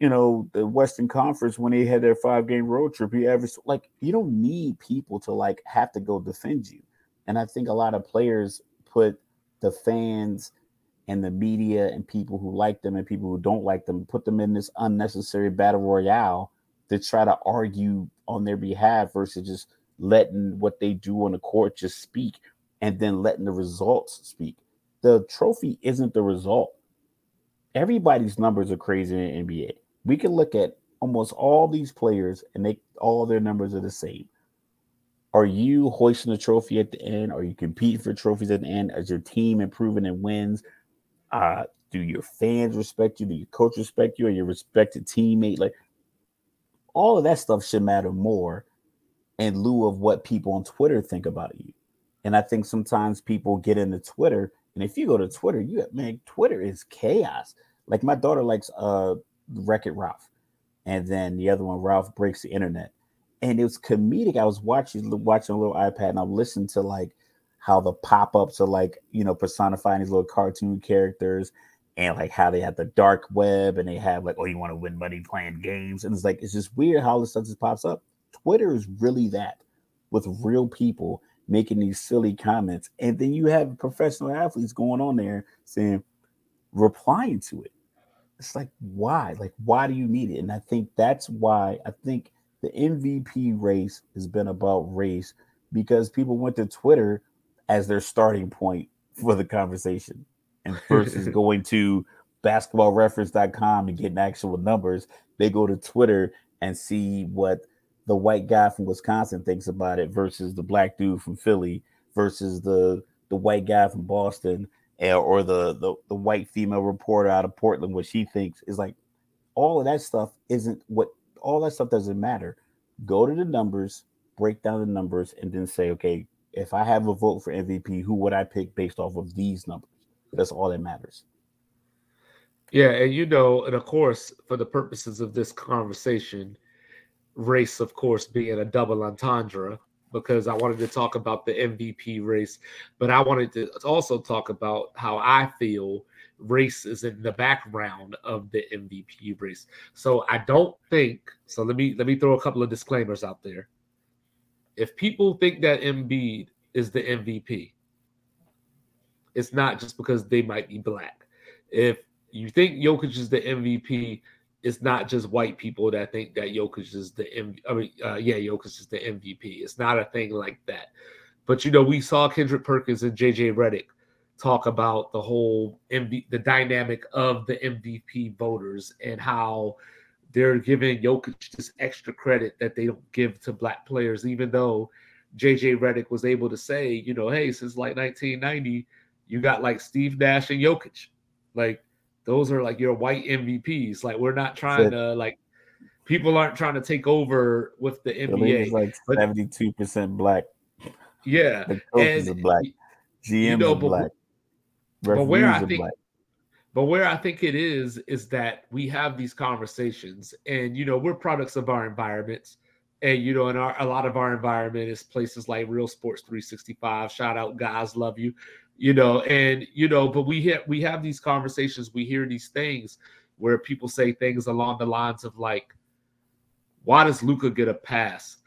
you know, the Western Conference when they had their five game road trip, he averaged like you don't need people to like have to go defend you. And I think a lot of players put the fans and the media and people who like them and people who don't like them put them in this unnecessary battle royale to try to argue on their behalf versus just letting what they do on the court just speak and then letting the results speak. The trophy isn't the result everybody's numbers are crazy in the NBA. We can look at almost all these players and they all their numbers are the same. Are you hoisting a trophy at the end? Are you competing for trophies at the end? Is your team improving and wins? Uh, do your fans respect you? Do your coach respect you? Or your respected teammate? Like all of that stuff should matter more in lieu of what people on Twitter think about you. And I think sometimes people get into Twitter and if you go to Twitter, you man, Twitter is chaos. Like my daughter likes uh Wreck It Ralph, and then the other one, Ralph Breaks the Internet. And it was comedic. I was watching watching a little iPad and I listened to like how the pop-ups are like, you know, personifying these little cartoon characters and like how they have the dark web and they have like, oh, you want to win money playing games. And it's like it's just weird how this stuff just pops up. Twitter is really that with real people making these silly comments. And then you have professional athletes going on there saying, replying to it. It's like, why? Like, why do you need it? And I think that's why I think the MVP race has been about race because people went to Twitter as their starting point for the conversation. And versus going to basketballreference.com and getting actual numbers, they go to Twitter and see what the white guy from Wisconsin thinks about it versus the black dude from Philly versus the the white guy from Boston eh, or the, the the white female reporter out of Portland what she thinks is like all of that stuff isn't what all that stuff doesn't matter. Go to the numbers, break down the numbers, and then say, okay, if I have a vote for MVP, who would I pick based off of these numbers? That's all that matters. Yeah, and you know, and of course, for the purposes of this conversation, race, of course, being a double entendre because I wanted to talk about the MVP race, but I wanted to also talk about how I feel race is in the background of the MVP race. So I don't think so. Let me let me throw a couple of disclaimers out there. If people think that Embiid is the MVP, it's not just because they might be black. If you think Jokic is the MVP, it's not just white people that think that Jokic is the M- I mean, uh, yeah, Jokic is the MVP. It's not a thing like that. But you know, we saw Kendrick Perkins and JJ Redick talk about the whole MV- the dynamic of the MVP voters and how they're giving Jokic this extra credit that they don't give to black players, even though JJ Redick was able to say, you know, hey, since like 1990, you got like Steve Nash and Jokic. Like those are like your white MVPs. Like we're not trying to like people aren't trying to take over with the NBA. like seventy two percent black. Yeah, the coaches and, are black. GMs you know, but, black. but where I think, black. But where I think it is is that we have these conversations, and you know we're products of our environments. And you know, in our a lot of our environment is places like Real Sports 365. Shout out, guys, love you you know and you know but we have we have these conversations we hear these things where people say things along the lines of like why does Luka get a pass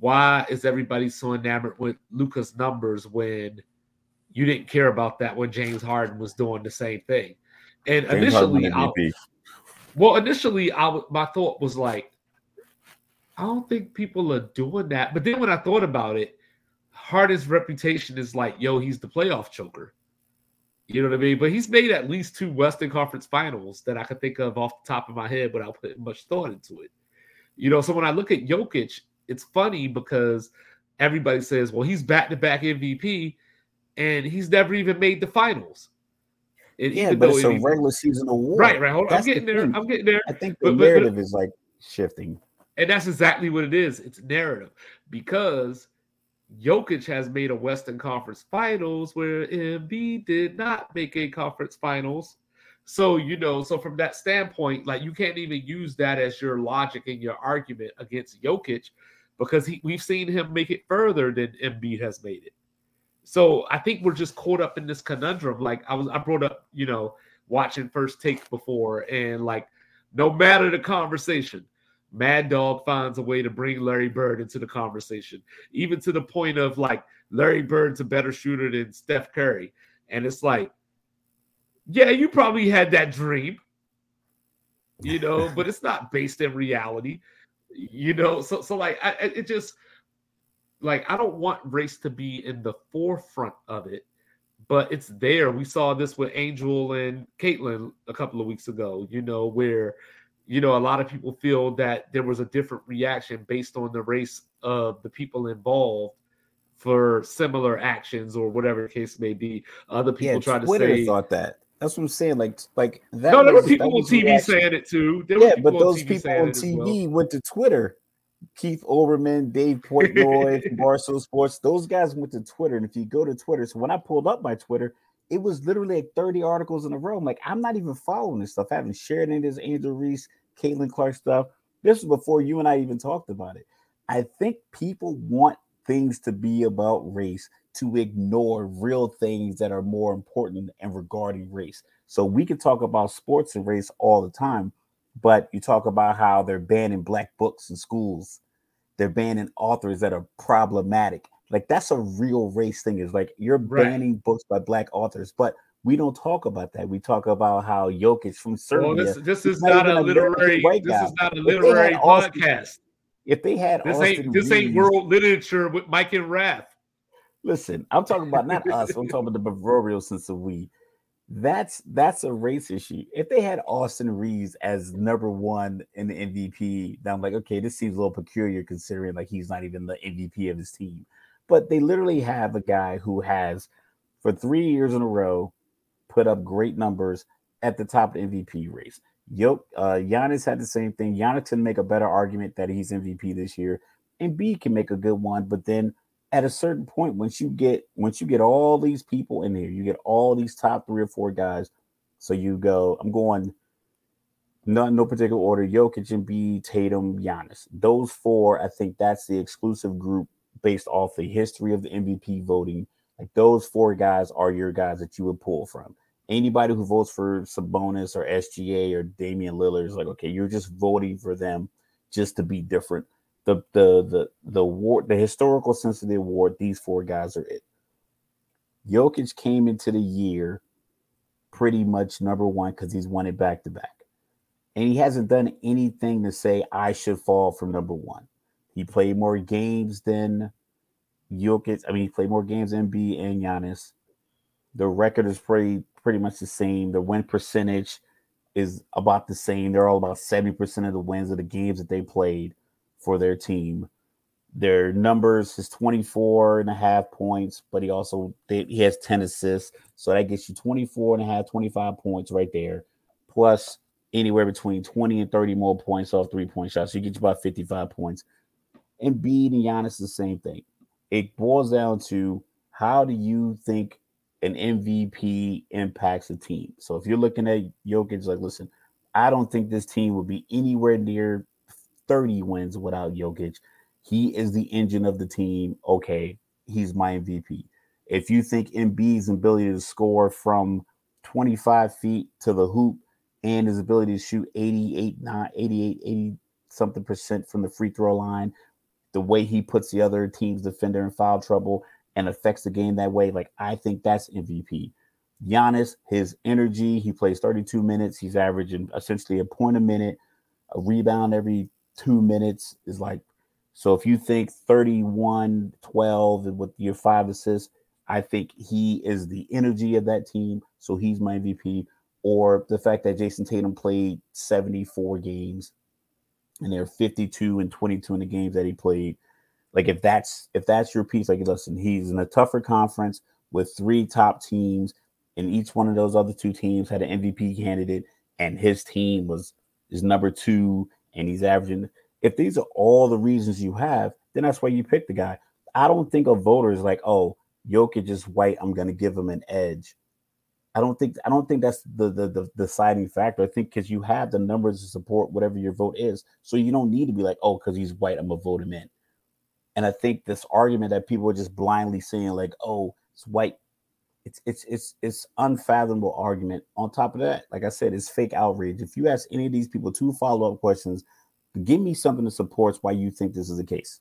why is everybody so enamored with Luka's numbers when you didn't care about that when James Harden was doing the same thing and James initially Well, initially, I my thought was like, I don't think people are doing that. But then when I thought about it, Harden's reputation is like, yo, he's the playoff choker. You know what I mean? But he's made at least two Western Conference finals that I could think of off the top of my head without putting much thought into it. You know, so when I look at Jokic, it's funny because everybody says, well, he's back to back MVP and he's never even made the finals. And yeah, but it's a regular season award. Right, right. Hold on. I'm getting the there. I'm getting there. I think the but, narrative but, but, is like shifting. And that's exactly what it is. It's narrative because Jokic has made a Western Conference Finals where Embiid did not make a conference finals. So, you know, so from that standpoint, like you can't even use that as your logic and your argument against Jokic because he, we've seen him make it further than Embiid has made it. So I think we're just caught up in this conundrum. Like I was, I brought up, you know, watching First Take before, and like no matter the conversation, Mad Dog finds a way to bring Larry Bird into the conversation, even to the point of like Larry Bird's a better shooter than Steph Curry. And it's like, yeah, you probably had that dream, you know, but it's not based in reality, you know. So, so like, I, it just like I don't want race to be in the forefront of it, but it's there. We saw this with Angel and Caitlin a couple of weeks ago, you know, where you know, a lot of people feel that there was a different reaction based on the race of the people involved for similar actions or whatever the case may be. Other people yeah, try to say thought that. That's what I'm saying. Like, like that. No, there was, were people on TV reaction. saying it too. There yeah, but those TV people on TV well. went to Twitter. Keith Olbermann, Dave Portnoy from Sports. Those guys went to Twitter, and if you go to Twitter, so when I pulled up my Twitter, it was literally like 30 articles in a row. I'm like, I'm not even following this stuff. I haven't shared any of this Angel Reese, Caitlin Clark stuff. This was before you and I even talked about it. I think people want things to be about race to ignore real things that are more important and regarding race. So we can talk about sports and race all the time, but you talk about how they're banning black books in schools. They're banning authors that are problematic. Like that's a real race thing. Is like you're right. banning books by black authors, but we don't talk about that. We talk about how Jokic from Serbia. Well, this, this is not, not a literary. This is not a literary Austin, podcast. If they had this Austin ain't this ain't world literature with Mike and Raf. Listen, I'm talking about not us. I'm talking about the proverbial sense of we. That's that's a race issue. If they had Austin Reaves as number one in the MVP, then I'm like, okay, this seems a little peculiar considering like he's not even the MVP of his team. But they literally have a guy who has, for three years in a row, put up great numbers at the top of the MVP race. Yo, uh, Giannis had the same thing. Giannis can make a better argument that he's MVP this year, Embiid can make a good one. But then at a certain point, once you get once you get all these people in here, you get all these top three or four guys. So you go, I'm going no, no particular order. Jokic Embiid, Tatum, Giannis. Those four, I think that's the exclusive group based off the history of the MVP voting. Like those four guys are your guys that you would pull from. Anybody who votes for Sabonis or SGA or Damian Lillard is like, okay, you're just voting for them just to be different. The the the the award, the historical sense of the award, these four guys are it. Jokic came into the year pretty much number one because he's won it back to back. And he hasn't done anything to say I should fall from number one. He played more games than Jokic. I mean, he played more games than Embiid and Giannis. The record is pretty pretty much the same. The win percentage is about the same. They're all about 70% of the wins of the games that they played for their team. Their numbers is 24 and a half points, but he also he has 10 assists. So that gets you 24 and a half, 25 points right there. Plus anywhere between 20 and 30 more points off three point shots. So you get you about 55 points. Embiid and Giannis the same thing. It boils down to how do you think an MVP impacts a team? So if you're looking at Jokic, like, listen, I don't think this team will be anywhere near 30 wins without Jokic. He is the engine of the team. Okay, he's my MVP. If you think Embiid's ability to score from 25 feet to the hoop and his ability to shoot 88, 9, 88, 80 something percent from the free throw line the way he puts the other team's defender in foul trouble and affects the game that way, like I think that's MVP. Giannis, his energy, he plays 32 minutes. He's averaging essentially a point a minute, a rebound every two minutes is like so if you think 31 12 with your five assists, I think he is the energy of that team. So he's my MVP. Or the fact that Jayson Tatum played 74 games and they're 52 and 22 in the games that he played. Like if that's if that's your piece, like listen, he's in a tougher conference with three top teams, and each one of those other two teams had an MVP candidate, and his team was is number two, and he's averaging. If these are all the reasons you have, then that's why you pick the guy. I don't think a voter is like, oh, Jokic is white. I'm going to give him an edge. I don't think I don't think that's the the the deciding factor. I think because you have the numbers to support whatever your vote is, so you don't need to be like, oh, because he's white, I'm gonna vote him in. And I think this argument that people are just blindly saying like, oh, it's white, it's it's it's it's unfathomable argument. On top of that, like I said, it's fake outrage. If you ask any of these people two follow up questions, give me something that supports why you think this is the case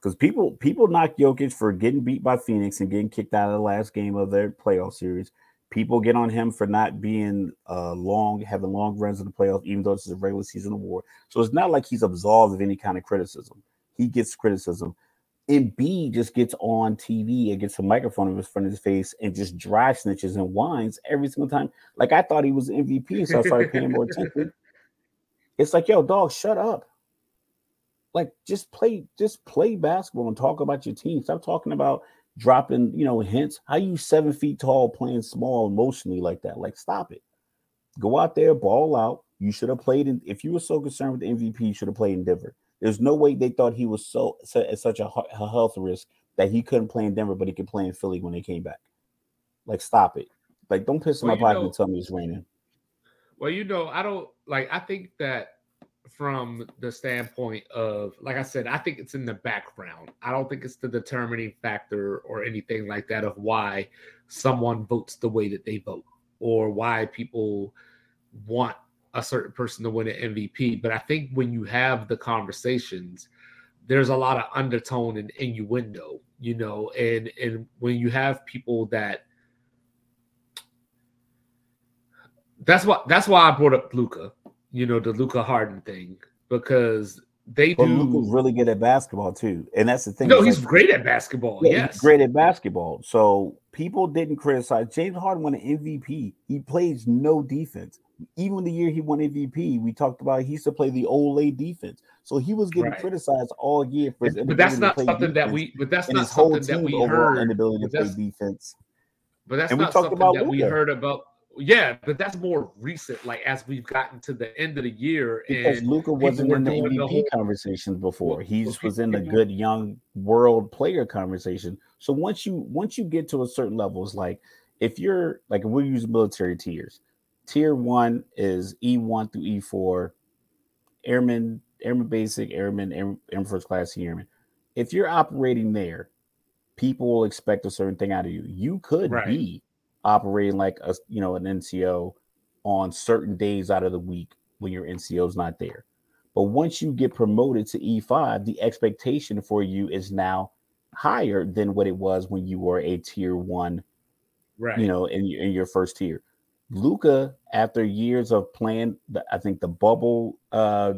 because people people knock Jokic for getting beat by Phoenix and getting kicked out of the last game of their playoff series. People get on him for not being uh, long, having long runs in the playoffs, even though this is a regular season award. So it's not like he's absolved of any kind of criticism. He gets criticism. Embiid just gets on TV and gets a microphone in his front of his face and just dry snitches and whines every single time. Like I thought he was MVP, so I started paying more attention. It's like, yo, dog, shut up like just play just play basketball and talk about your team. Stop talking about dropping, you know, hints. How you seven feet tall playing small emotionally like that? Like, stop it. Go out there, ball out. You should have played in. If you were so concerned with the MVP, you should have played in Denver. There's no way they thought he was so, so at such a, a health risk that he couldn't play in Denver, but he could play in Philly when they came back. Like, stop it. Like, don't piss in well, my pocket know, and tell me it's raining. Well, you know, I don't like. I think that from the standpoint of, like I said, I think it's in the background. I don't think it's the determining factor or anything like that of why someone votes the way that they vote or why people want a certain person to win an MVP. But I think when you have the conversations, there's a lot of undertone and innuendo, you know, and and when you have people that that's what that's why I brought up Luka, you know, the Luka Harden thing because they but do. Luka's really good at basketball too, and that's the thing. No, he's like, great at basketball. Yeah, yes, great at basketball. So people didn't criticize James Harden won an MVP. He plays no defense. Even the year he won MVP, we talked about he used to play the olé defense. So he was getting right. criticized all year for his But that's not something that we. But that's not something that we heard. Inability to play defense. But that's and not something that Luka. we heard about yeah, but that's more recent. Like as we've gotten to the end of the year, because Luka wasn't in the MVP the whole... conversations before. He was in the good young world player conversation. So once you once you get to a certain level, it's like if you're like we use military tiers. Tier one is E one through E four, airman, airman basic, airman, airman, airman first class, airman. If you're operating there, people will expect a certain thing out of you. You could right. be operating like a you know an NCO on certain days out of the week when your NCO is not there. But once you get promoted to E5, the expectation for you is now higher than what it was when you were a tier one, right? You know, in, in your first tier. Luka, after years of playing, the, I think the bubble uh,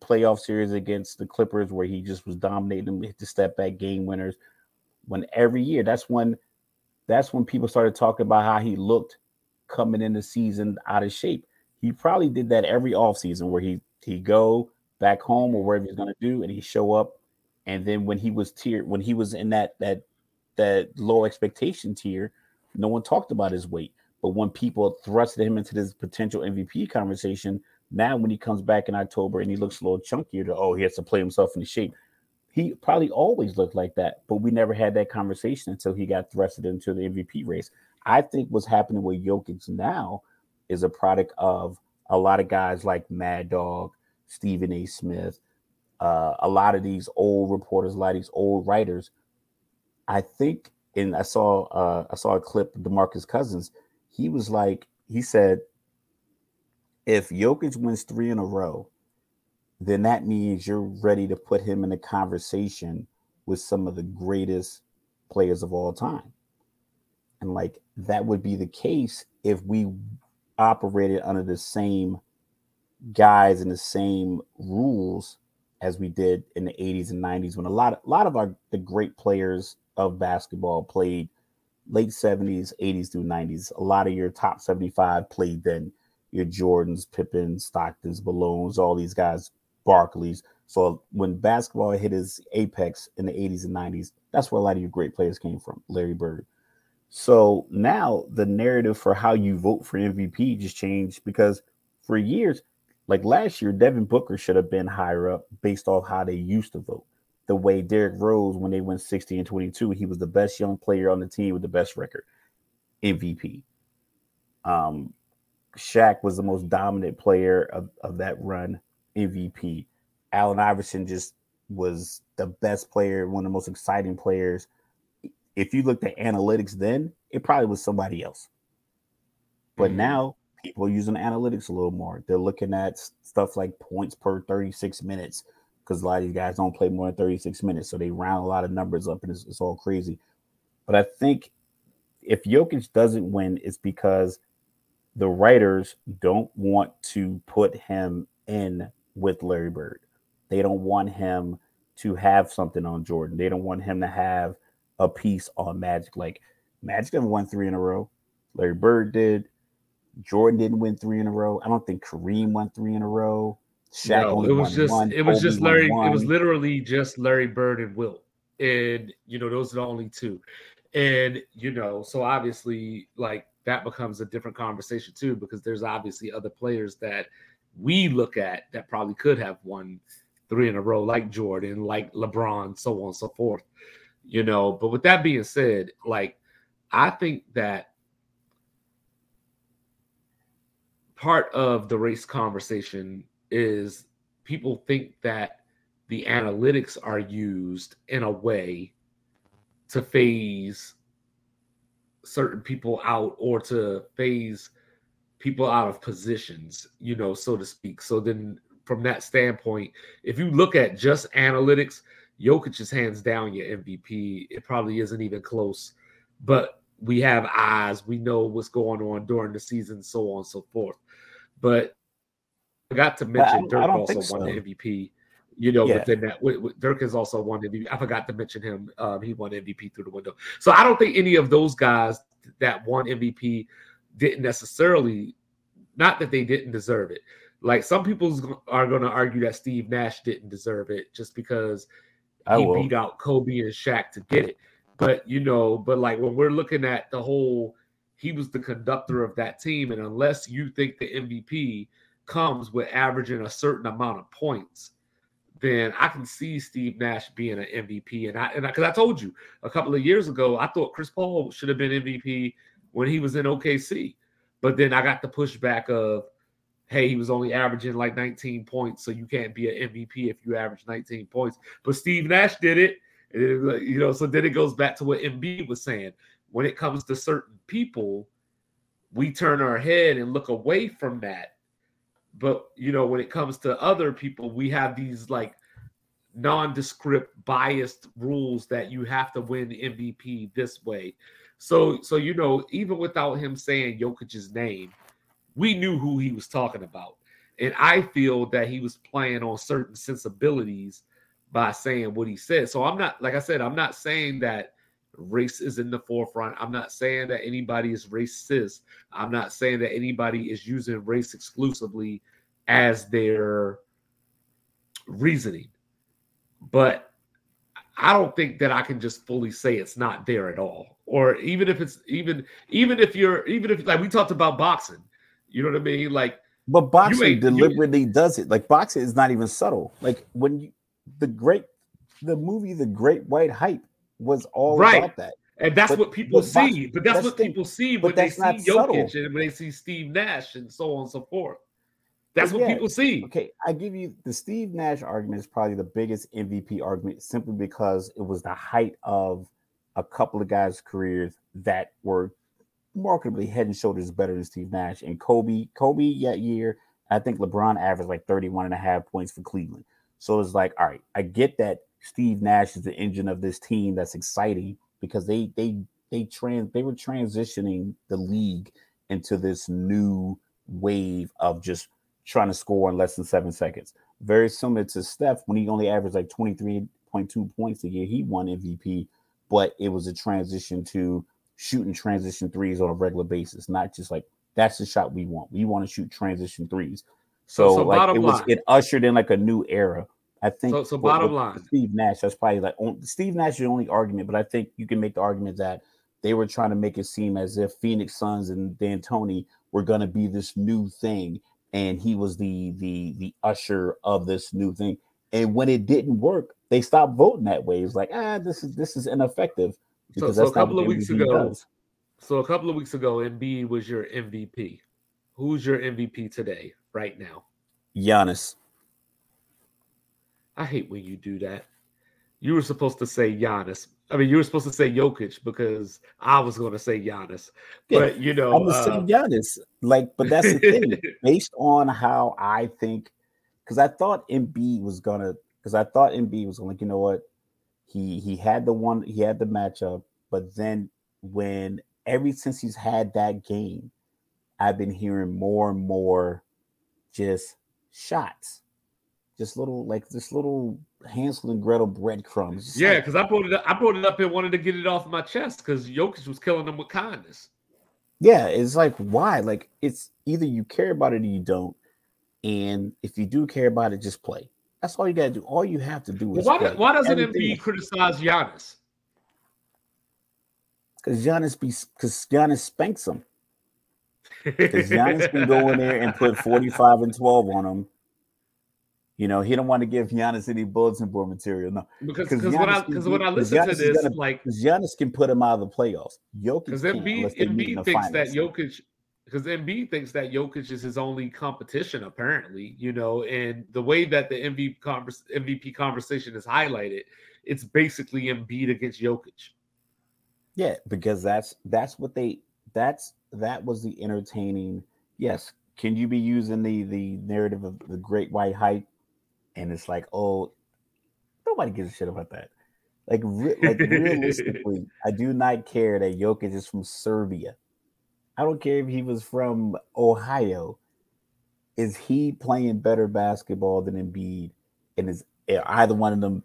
playoff series against the Clippers, where he just was dominating, hit the step back game winners. When every year, that's when that's when people started talking about how he looked coming in the season out of shape. He probably did that every offseason where he he go back home or wherever he's gonna do, and he show up. And then when he was tier, when he was in that that that low expectation tier, no one talked about his weight. But when people thrusted him into this potential MVP conversation, now when he comes back in October and he looks a little chunkier, to oh, he has to play himself into shape he probably always looked like that, but we never had that conversation until he got thrusted into the MVP race. I think what's happening with Jokic now is a product of a lot of guys like Mad Dog, Stephen A. Smith, uh, a lot of these old reporters, a lot of these old writers. I think, and I saw uh, I saw a clip of DeMarcus Cousins. He was like, he said, if Jokic wins three in a row, then that means you're ready to put him in a conversation with some of the greatest players of all time. And like that would be the case if we operated under the same guys and the same rules as we did in the 80s and 90s when a lot of, a lot of our the great players of basketball played late 70s 80s through 90s a lot of your top 75 played then. Your jordans pippins stocktons malones all these guys barkleys. So when basketball hit its apex in the 80s and 90s that's where a lot of your great players came from larry bird. So now the narrative for how you vote for mvp just changed because for years like last year, Devin Booker should have been higher up based off how they used to vote. The way Derrick Rose, when they went 60 and 22, he was the best young player on the team with the best record, MVP. Um, Shaq was the most dominant player of, of that run, MVP. Allen Iverson just was the best player, one of the most exciting players. If you looked at analytics then, it probably was somebody else. But mm-hmm. now people are using analytics a little more. They're looking at stuff like points per 36 minutes because a lot of these guys don't play more than 36 minutes. So they round a lot of numbers up and it's, it's all crazy. But I think if Jokic doesn't win, it's because the writers don't want to put him in with Larry Bird. They don't want him to have something on Jordan. They don't want him to have a piece on Magic. Like Magic never won three in a row. Larry Bird did. Jordan didn't win three in a row. I don't think Kareem won three in a row. Shaq no, it was just one. it was just Larry. It was literally just Larry Bird and Wilt, and you know those are the only two. And you know, so obviously, like that becomes a different conversation too, because there's obviously other players that we look at that probably could have won three in a row, like Jordan, like LeBron, so on and so forth. You know, but with that being said, like I think that part of the race conversation is people think that the analytics are used in a way to phase certain people out or to phase people out of positions, you know, so to speak. So then from that standpoint, if you look at just analytics, Jokic is hands down your MVP. It probably isn't even close. But we have eyes, we know what's going on during the season, so on and so forth. But forgot to mention Dirk also so. won the MVP. You know, yeah. within that, with, with Dirk has also won MVP. I forgot to mention him. Um, he won MVP through the window. So I don't think any of those guys that won MVP didn't necessarily, not that they didn't deserve it. Like some people are going to argue that Steve Nash didn't deserve it just because he beat out Kobe and Shaq to get it. But you know, but like when we're looking at the whole he was the conductor of that team. And unless you think the MVP comes with averaging a certain amount of points, then I can see Steve Nash being an MVP. And I and because I, I, told you a couple of years ago, I thought Chris Paul should have been MVP when he was in OKC. But then I got the pushback of, hey, he was only averaging like 19 points, so you can't be an MVP if you average 19 points. But Steve Nash did it. it you know, so then it goes back to what Embiid was saying when it comes to certain people, we turn our head and look away from that. But you know, when it comes to other people, we have these like nondescript biased rules that you have to win MVP this way. So so you know, even without him saying Jokic's name, we knew who he was talking about. And I feel that he was playing on certain sensibilities by saying what he said. So I'm not like I said, I'm not saying that race is in the forefront. I'm not saying that anybody is racist. I'm not saying that anybody is using race exclusively as their reasoning. But I don't think that I can just fully say it's not there at all. Or even if it's even even if you're even if like we talked about boxing, you know what I mean? Like but boxing deliberately you, does it. Like boxing is not even subtle. Like when you the great the movie The Great White Hype was all right. about that. And that's but, what people but see. But that's, that's what the, people see when they see Jokic subtle. and when they see Steve Nash and so on and so forth. That's what people see. Okay, I give you the Steve Nash argument is probably the biggest MVP argument simply because it was the height of a couple of guys' careers that were markedly head and shoulders better than Steve Nash and Kobe. Kobe that year, I think LeBron averaged like 31 and a half points for Cleveland. So it's like, all right, I get that Steve Nash is the engine of this team that's exciting because they they they trans they were transitioning the league into this new wave of just trying to score in less than seven seconds. Very similar to Steph when he only averaged like 23.2 points a year. He won MVP, but it was a transition to shooting transition threes on a regular basis, not just like that's the shot we want. We want to shoot transition threes. So, so, like it was line. it ushered in like a new era. I think so. so bottom line, Steve Nash. That's probably like Steve Nash is the only argument, but I think you can make the argument that they were trying to make it seem as if Phoenix Suns and D'Antoni were going to be this new thing, and he was the the the usher of this new thing. And when it didn't work, they stopped voting that way. It's like ah, this is this is ineffective. So, so a couple of weeks ago, does. so a couple of weeks ago, Embiid was your MVP. Who's your MVP today, right now? Giannis. I hate when you do that. You were supposed to say Giannis. I mean, you were supposed to say Jokic because I was going to say Giannis. Yeah, but you know, I'm gonna uh, say Giannis. Like, but that's the thing. Based on how I think, because I thought Embiid was gonna, because I thought Embiid was like, you know what, he he had the one, he had the matchup, but then when every since he's had that game, I've been hearing more and more just shots just little like this little Hansel and Gretel breadcrumbs. yeah, because like, I brought it up. I brought it up and wanted to get it off my chest because Jokic was killing them with kindness. Yeah, it's like why? Like it's either you care about it or you don't. And if you do care about it, just play. That's all you gotta do. All you have to do is why, play. why doesn't Embiid criticize Giannis? Because Giannis be because Giannis spanks him. Because Giannis can go in there and put 45 and 12 on him you know, he don't want to give Giannis any bulletin board material. No, because because when I because when I listen to this, gonna, like Giannis can put him out of the playoffs. Jokic because Embiid, Embiid thinks that Jokic because Embiid thinks that Jokic is his only competition, apparently. You know, and the way that the MVP convers- MVP conversation is highlighted, it's basically Embiid against Jokic. Yeah, because that's that's what they that's that was the entertaining. Yes, can you be using the the narrative of the great white hype and it's like, oh, nobody gives a shit about that. Like, re- like realistically, I do not care that Jokic is from Serbia. I don't care if he was from Ohio. Is he playing better basketball than Embiid? And is eh, either one of them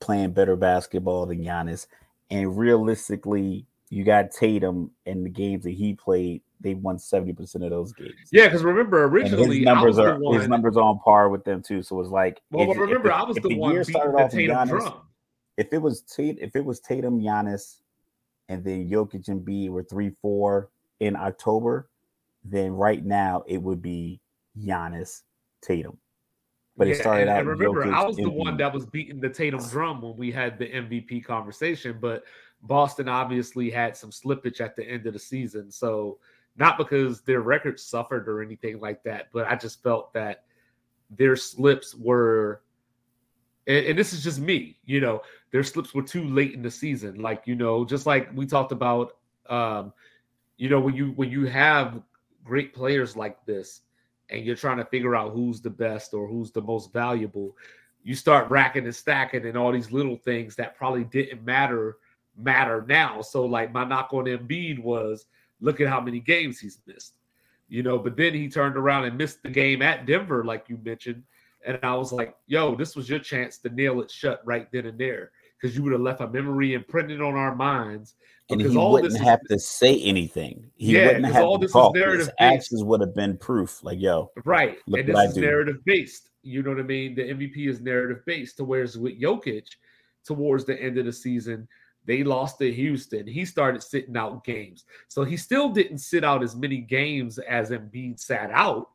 playing better basketball than Giannis? And realistically, you got Tatum in the games that he played they won 70% of those games. Yeah, because remember originally his numbers are his numbers are on par with them too. So it's like well, if, remember if, I was the, the one started off Tatum Giannis, drum. If it was Tate, if it was Tatum, Giannis, and then Jokic and B were three four in October, then right now it would be Giannis, Tatum. But yeah, it started and, out. And remember, Jokic I was the one that was beating the Tatum drum when we had the MVP conversation, but Boston obviously had some slippage at the end of the season. So not because their records suffered or anything like that, but I just felt that their slips were, and, and, this is just me, you know, their slips were too late in the season. Like, you know, just like we talked about, um, you know, when you when you have great players like this and you're trying to figure out who's the best or who's the most valuable, you start racking and stacking and all these little things that probably didn't matter matter now. So like my knock on Embiid was look at how many games he's missed. You know, but then he turned around and missed the game at Denver, like you mentioned. And I was like, yo, this was your chance to nail it shut right then and there. Because you would have left a memory imprinted on our minds. And he all wouldn't have is, to say anything. He yeah, wouldn't have all to this talk. is narrative His actions would have been proof. Like, yo, right. and this is narrative based. You know what I mean? The MVP is narrative based. To whereas with Jokic, towards the end of the season, they lost to Houston. He started sitting out games. So he still didn't sit out as many games as Embiid sat out,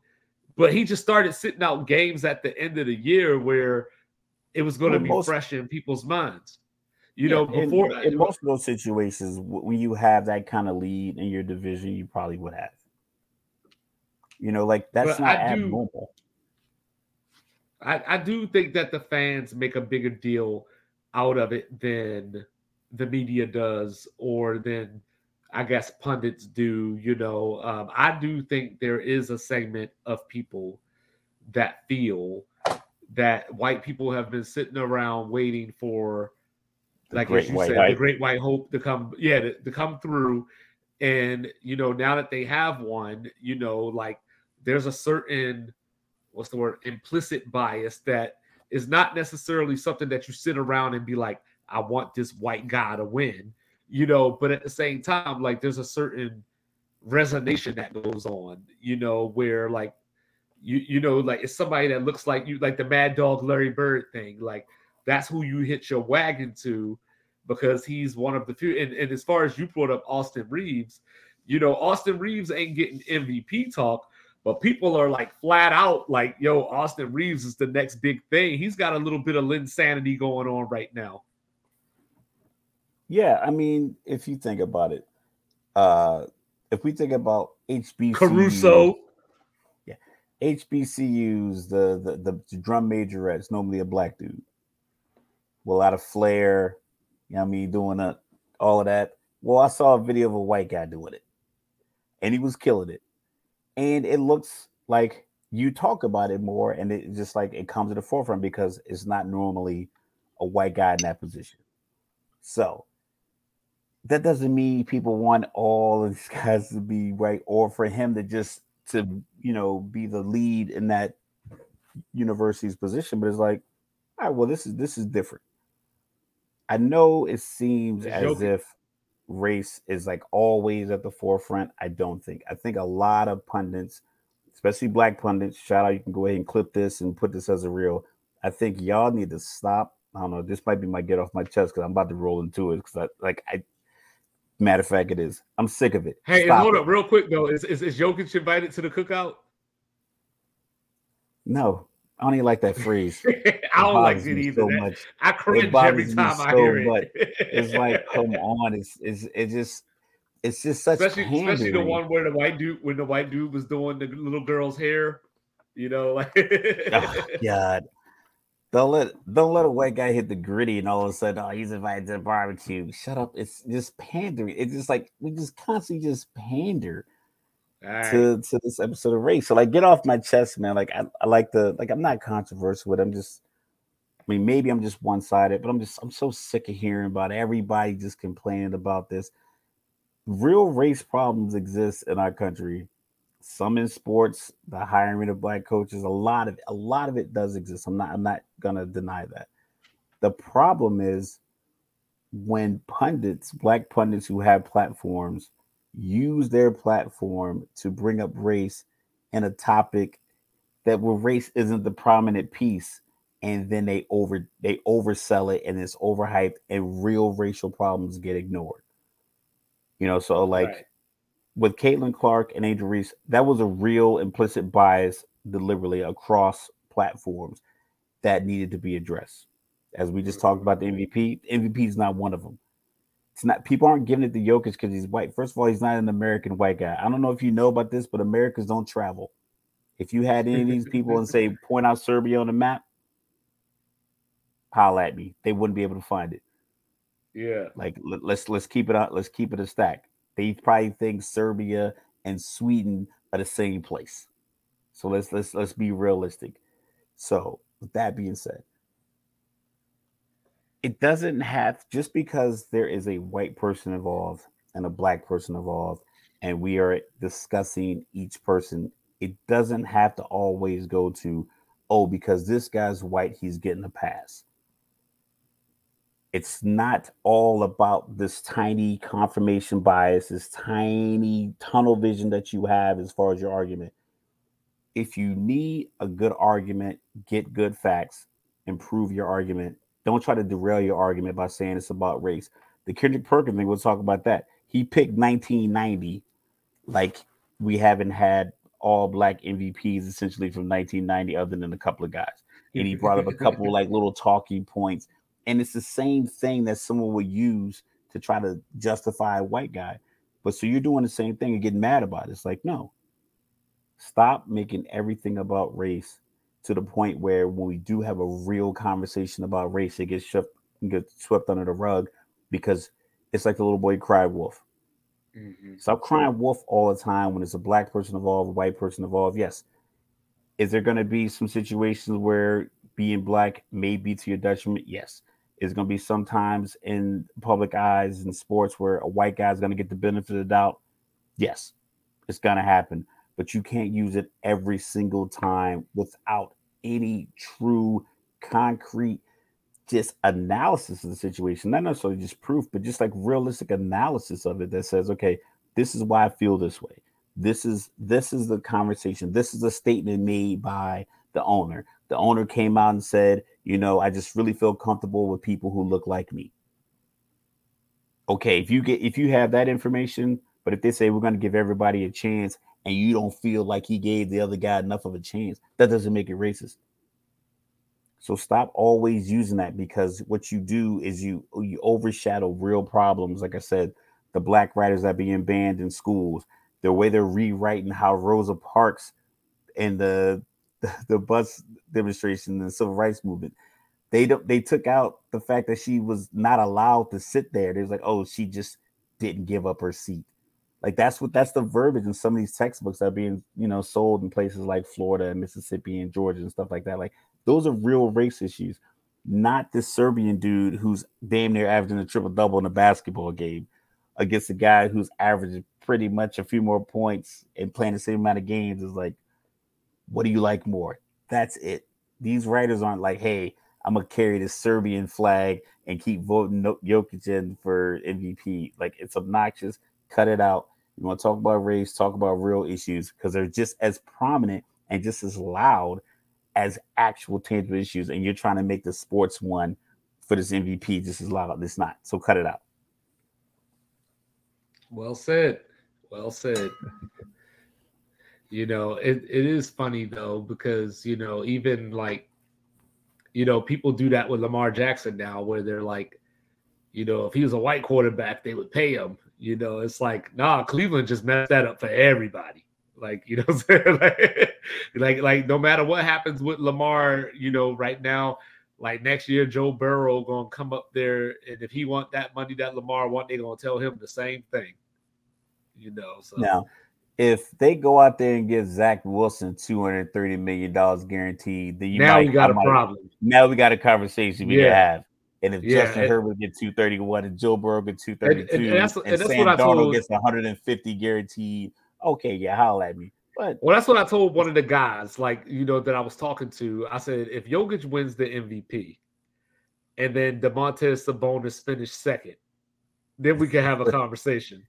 but he just started sitting out games at the end of the year where it was going to be most, fresh in people's minds. You yeah, know, before in, in most of those situations, when you have that kind of lead in your division, you probably would have. You know, like that's not I abnormal. Do, I, I do think that the fans make a bigger deal out of it than the media does or then I guess pundits do. You know, um, I do think there is a segment of people that feel that white people have been sitting around waiting for the like as you said, hype. the great white hope to come, yeah, to, to come through. And you know, now that they have one, you know, like there's a certain what's the word implicit bias that is not necessarily something that you sit around and be like, I want this white guy to win, you know, but at the same time, like there's a certain resonation that goes on, you know, where like you you know, like it's somebody that looks like you, like the Mad Dog Larry Bird thing, like that's who you hit your wagon to because he's one of the few. And, and as far as you brought up Austin Reaves, you know, Austin Reaves ain't getting MVP talk, but people are like flat out like, yo, Austin Reaves is the next big thing. He's got a little bit of Linsanity going on right now. Yeah, I mean, if you think about it, uh if we think about HBCU Caruso, yeah, HBCUs, the the the drum majorettes, normally a black dude with a lot of flair, you know what I mean, doing a, all of that. Well, I saw a video of a white guy doing it, and he was killing it. And it looks like you talk about it more, and it just like it comes to the forefront because it's not normally a white guy in that position. So that doesn't mean people want all of these guys to be right or for him to just to you know be the lead in that university's position. But it's like, all right, well, this is this is different. I know it seems as if race is like always at the forefront. I don't think. I think a lot of pundits, especially black pundits, shout out, you can go ahead and clip this and put this as a reel I think y'all need to stop. I don't know. This might be my get off my chest because I'm about to roll into it. Because I like I matter of fact, it is. I'm sick of it. Hey, hold it. up, real quick though. Is, is is Jokic invited to the cookout? No. I don't even like that phrase. I don't like it either. So much. I cringe every time I hear it. it's like, come on, it's it's it just it's just such especially pandering. especially the one where the white dude when the white dude was doing the little girl's hair, you know, like oh, God. Don't let don't let a white guy hit the griddy and all of a sudden, oh, he's invited to the barbecue. Shut up. It's just pandering. It's just like we just constantly just pander right. to to this episode of race. So like get off my chest, man. Like I, I like the like I'm not controversial with. It. I'm just I mean maybe I'm just one sided, but I'm just I'm so sick of hearing about everybody just complaining about this. Real race problems exist in our country. Some in sports, the hiring of black coaches, a lot of a lot of it does exist. I'm not I'm not gonna deny that. The problem is when pundits, black pundits who have platforms, use their platform to bring up race and a topic that where race isn't the prominent piece and then they over they oversell it and it's overhyped and real racial problems get ignored you know so like right. With caitlin clark and angel reese that was a real implicit bias deliberately across platforms that needed to be addressed as we just talked about the mvp mvp is not one of them it's not people aren't giving it to Jokic because he's white. First of all, he's not an American white guy. I don't know if you know about this, but Americans don't travel. If you had any of these people and say point out Serbia on the map, holla at me. They wouldn't be able to find it. Yeah. Like let, let's let's keep it up. Let's keep it a stack. They probably think Serbia and Sweden are the same place. So let's let's let's be realistic. So with that being said, it doesn't have just because there is a white person involved and a black person involved and we are discussing each person it doesn't have to always go to oh because this guy's white he's getting a pass it's not all about this tiny confirmation bias this tiny tunnel vision that you have as far as your argument if you need a good argument get good facts improve your argument don't try to derail your argument by saying it's about race. The Kendrick Perkins thing, we'll talk about that. He picked 1990, like we haven't had all black MVPs essentially from 1990, other than a couple of guys. And he brought up a couple like little talking points. And it's the same thing that someone would use to try to justify a white guy. But so you're doing the same thing and getting mad about it. It's like, no, stop making everything about race to the point where when we do have a real conversation about race, it gets swept, gets swept under the rug because it's like the little boy cried wolf. Mm-hmm. Stop crying wolf all the time when it's a black person involved, a white person involved. Yes. Is there going to be some situations where being black may be to your detriment? Yes. Is going to be sometimes in public eyes in sports where a white guy is going to get the benefit of the doubt. Yes, it's going to happen, but you can't use it every single time without any true, concrete, just analysis of the situation. Not necessarily just proof, but just like realistic analysis of it that says, okay, this is why I feel this way. This is this is the conversation. This is a statement made by the owner. The owner came out and said, you know, I just really feel comfortable with people who look like me. Okay, if you get if you have that information, but if they say we're going to give everybody a chance and you don't feel like he gave the other guy enough of a chance, that doesn't make it racist. So stop always using that because what you do is you you overshadow real problems. Like I said, the black writers that are being banned in schools, the way they're rewriting how Rosa Parks and the the, the bus demonstration the civil rights movement. They don't they took out the fact that she was not allowed to sit there. They was like, oh, she just didn't give up her seat. Like that's what that's the verbiage in some of these textbooks that are being, you know, sold in places like Florida and Mississippi and Georgia and stuff like that. Like those are real race issues, not this Serbian dude who's damn near averaging a triple double in a basketball game against a guy who's averaging pretty much a few more points and playing the same amount of games is like, what do you like more? That's it. These writers aren't like, hey, I'm gonna carry the Serbian flag and keep voting Jokic in for MVP. Like it's obnoxious. Cut it out. You want to talk about race, talk about real issues because they're just as prominent and just as loud as actual tangible issues. And you're trying to make the sports one for this MVP just as loud. It's not. So cut it out. Well said. Well said. You know, it, it is funny though, because you know, even like, you know, people do that with Lamar Jackson now, where they're like, you know, if he was a white quarterback, they would pay him. You know, it's like, nah, Cleveland just messed that up for everybody. Like, you know, like, like, like, no matter what happens with Lamar, you know, right now, like next year, Joe Burrow gonna come up there, and if he want that money that Lamar want, they gonna tell him the same thing. You know, so if they go out there and give Zach Wilson two hundred thirty million dollars guaranteed, then you now might, we got I a might, problem. Now we got a conversation we yeah. have. And if yeah, Justin and, Herbert get 231 and Joe Burrow get 232 and, and, and, that's, and, and that's Sam Darnold gets 150 guaranteed, okay, yeah, holla at me. But well, that's what I told one of the guys, like you know, that I was talking to. I said, if Jokic wins the MVP, and then Domantas Sabonis finish second, then we can have a conversation.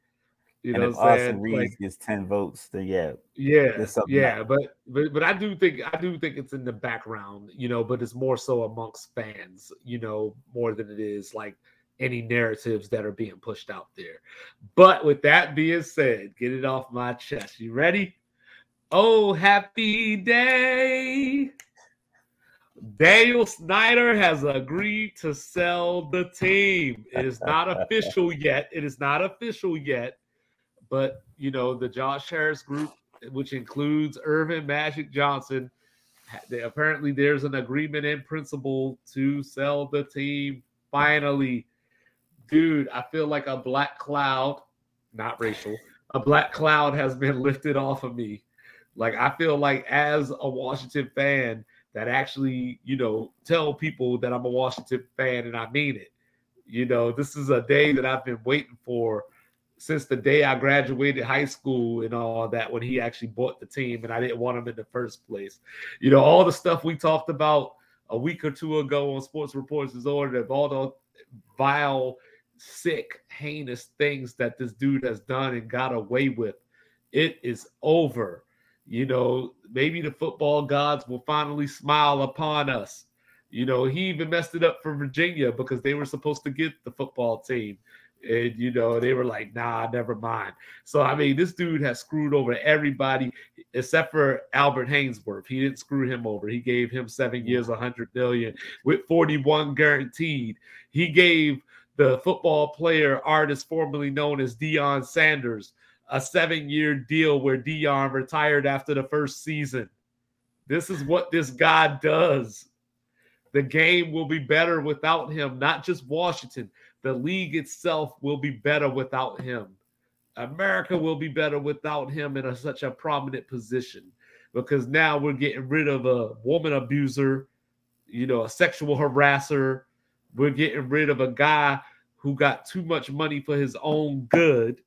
You and know, if Austin Reaves like, gets ten votes, then yeah, yeah, yeah. But but but I do think I do think it's in the background, you know. But it's more so amongst fans, you know, more than it is like any narratives that are being pushed out there. But with that being said, get it off my chest. You ready? Oh, happy day. Daniel Snyder has agreed to sell the team. It is not official yet. It is not official yet. But you know, the Josh Harris group, which includes Earvin Magic Johnson, they, apparently there's an agreement in principle to sell the team. Finally, dude, I feel like a black cloud, not racial, a black cloud has been lifted off of me. Like I feel like as a Washington fan that actually, you know, tell people that I'm a Washington fan and I mean it. You know, this is a day that I've been waiting for since the day I graduated high school and all that when he actually bought the team and I didn't want him in the first place. You know, all the stuff we talked about a week or two ago on Sports Reports Disorder of all the vile, sick, heinous things that this dude has done and got away with. It is over. You know, maybe the football gods will finally smile upon us. You know, he even messed it up for Virginia because they were supposed to get the football team and you know they were like nah never mind. So i mean this dude has screwed over everybody except for albert haynesworth he didn't screw him over. He gave him seven years 100 million with 41 guaranteed. He gave the football player artist formerly known as Deion Sanders a seven-year deal where Deion retired after the first season. This is what this guy does. The game will be better without him not just washington the league itself will be better without him. America will be better without him in a, such a prominent position because now we're getting rid of a woman abuser, you know, a sexual harasser, We're getting rid of a guy who got too much money for his own good.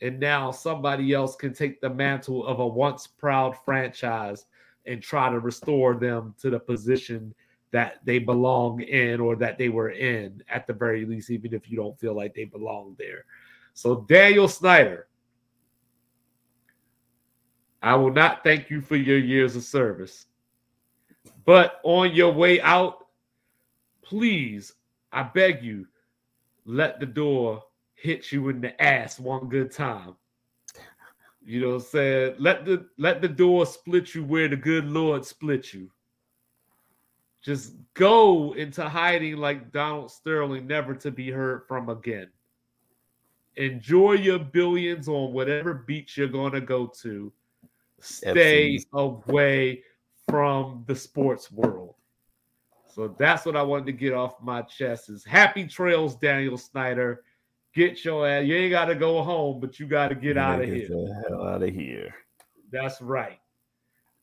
And now somebody else can take the mantle of a once proud franchise and try to restore them to the position that they belong in or that they were in at the very least, even if you don't feel like they belong there. So, Daniel Snyder, I will not thank you for your years of service. But on your way out, please, I beg you, let the door hit you in the ass one good time. You know what I'm saying? Let the let the door split you where the good Lord split you. Just go into hiding like Donald Sterling, never to be heard from again. Enjoy your billions on whatever beach you're going to go to. Stay away from the sports world. So that's what I wanted to get off my chest is happy trails, Daniel Snyder. Get your ass. You ain't got to go home, but you got to get out of here. The hell out of here. That's right.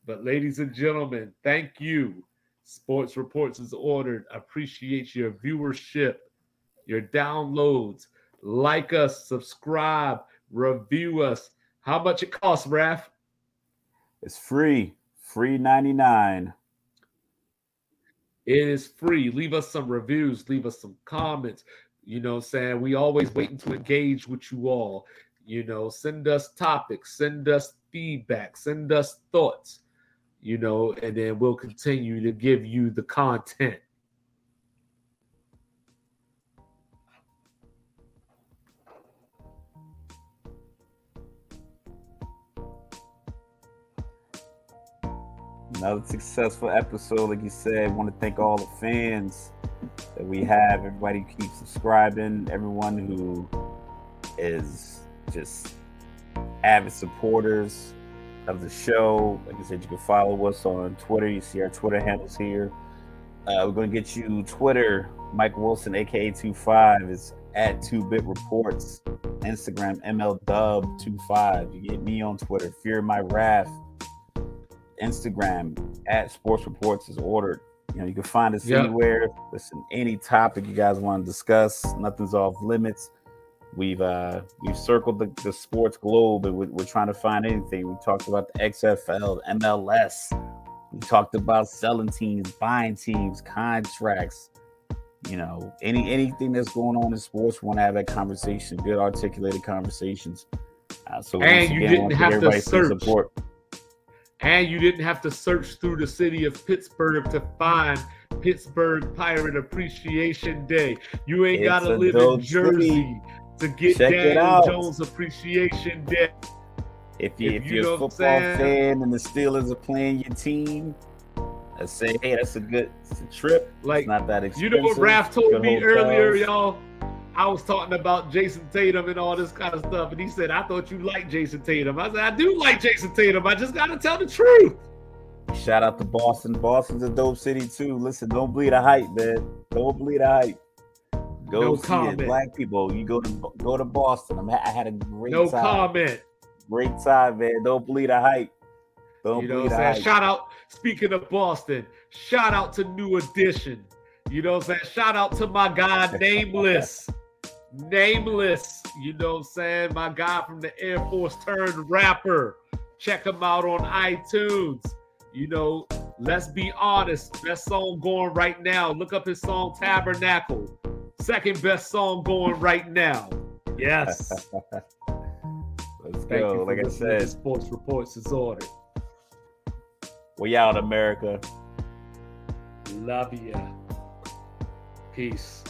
But ladies and gentlemen, thank you. Sports Reports As Ordered. Appreciate your viewership, your downloads. Like us, subscribe, review us. How much it costs, Raf? It's free. Free 99. It is free. Leave us some reviews, leave us some comments. You know, saying we always waiting to engage with you all. You know, send us topics, send us feedback, send us thoughts, you know, and then we'll continue to give you the content. Another successful episode, like you said. I want to thank all the fans that we have. Everybody who keeps subscribing. Everyone who is just avid supporters of the show. Like I said, you can follow us on Twitter. You see our Twitter handles here. Uh, we're going to get you Twitter. Mike Wilson, aka 25, is at 2-Bit Reports. Instagram, MLDub25. You get me on Twitter, Fear My Raf. Instagram at Sports Reports As Ordered. You know, you can find us yep. anywhere. Listen, any topic you guys want to discuss, nothing's off limits. We've uh we've circled the, the sports globe and we're, we're trying to find anything. We talked about the XFL, MLS. We talked about selling teams, buying teams, contracts. You know, any anything that's going on in sports, we want to have that conversation, good articulated conversations. Uh, so and you again, didn't have to search. Support and you didn't have to search through the city of Pittsburgh to find Pittsburgh Pirate Appreciation Day. You ain't got to live in Jersey city. To get Check Daniel Jones Appreciation Day. If, you, if, if you're a football fan and the Steelers are playing your team, I say, hey, that's a good a trip. Like, it's not that expensive. You know what Raf told me earlier, y'all? I was talking about Jayson Tatum and all this kind of stuff, and he said, "I thought you liked Jayson Tatum." I said, "I do like Jayson Tatum. I just got to tell the truth." Shout out to Boston. Boston's a dope city too. Listen, don't bleed a hype, man. Don't bleed a hype. Go no see comment. it. Black people, you go to go to Boston. I'm, I had a great no time. Comment. Great time, man. Don't bleed a hype. Don't you know bleed what I'm saying? Shout out. Speaking of Boston, shout out to New Edition. You know what I'm saying? Shout out to my guy Nameless. Nameless, you know what I'm saying? My guy from the Air Force turned rapper. Check him out on iTunes. You know, let's be honest. Best song going right now. Look up his song Tabernacle. Second best song going right now. Yes. let's Thank go. Like I said, Sports Reports As Ordered. We out, America. Love ya. Peace.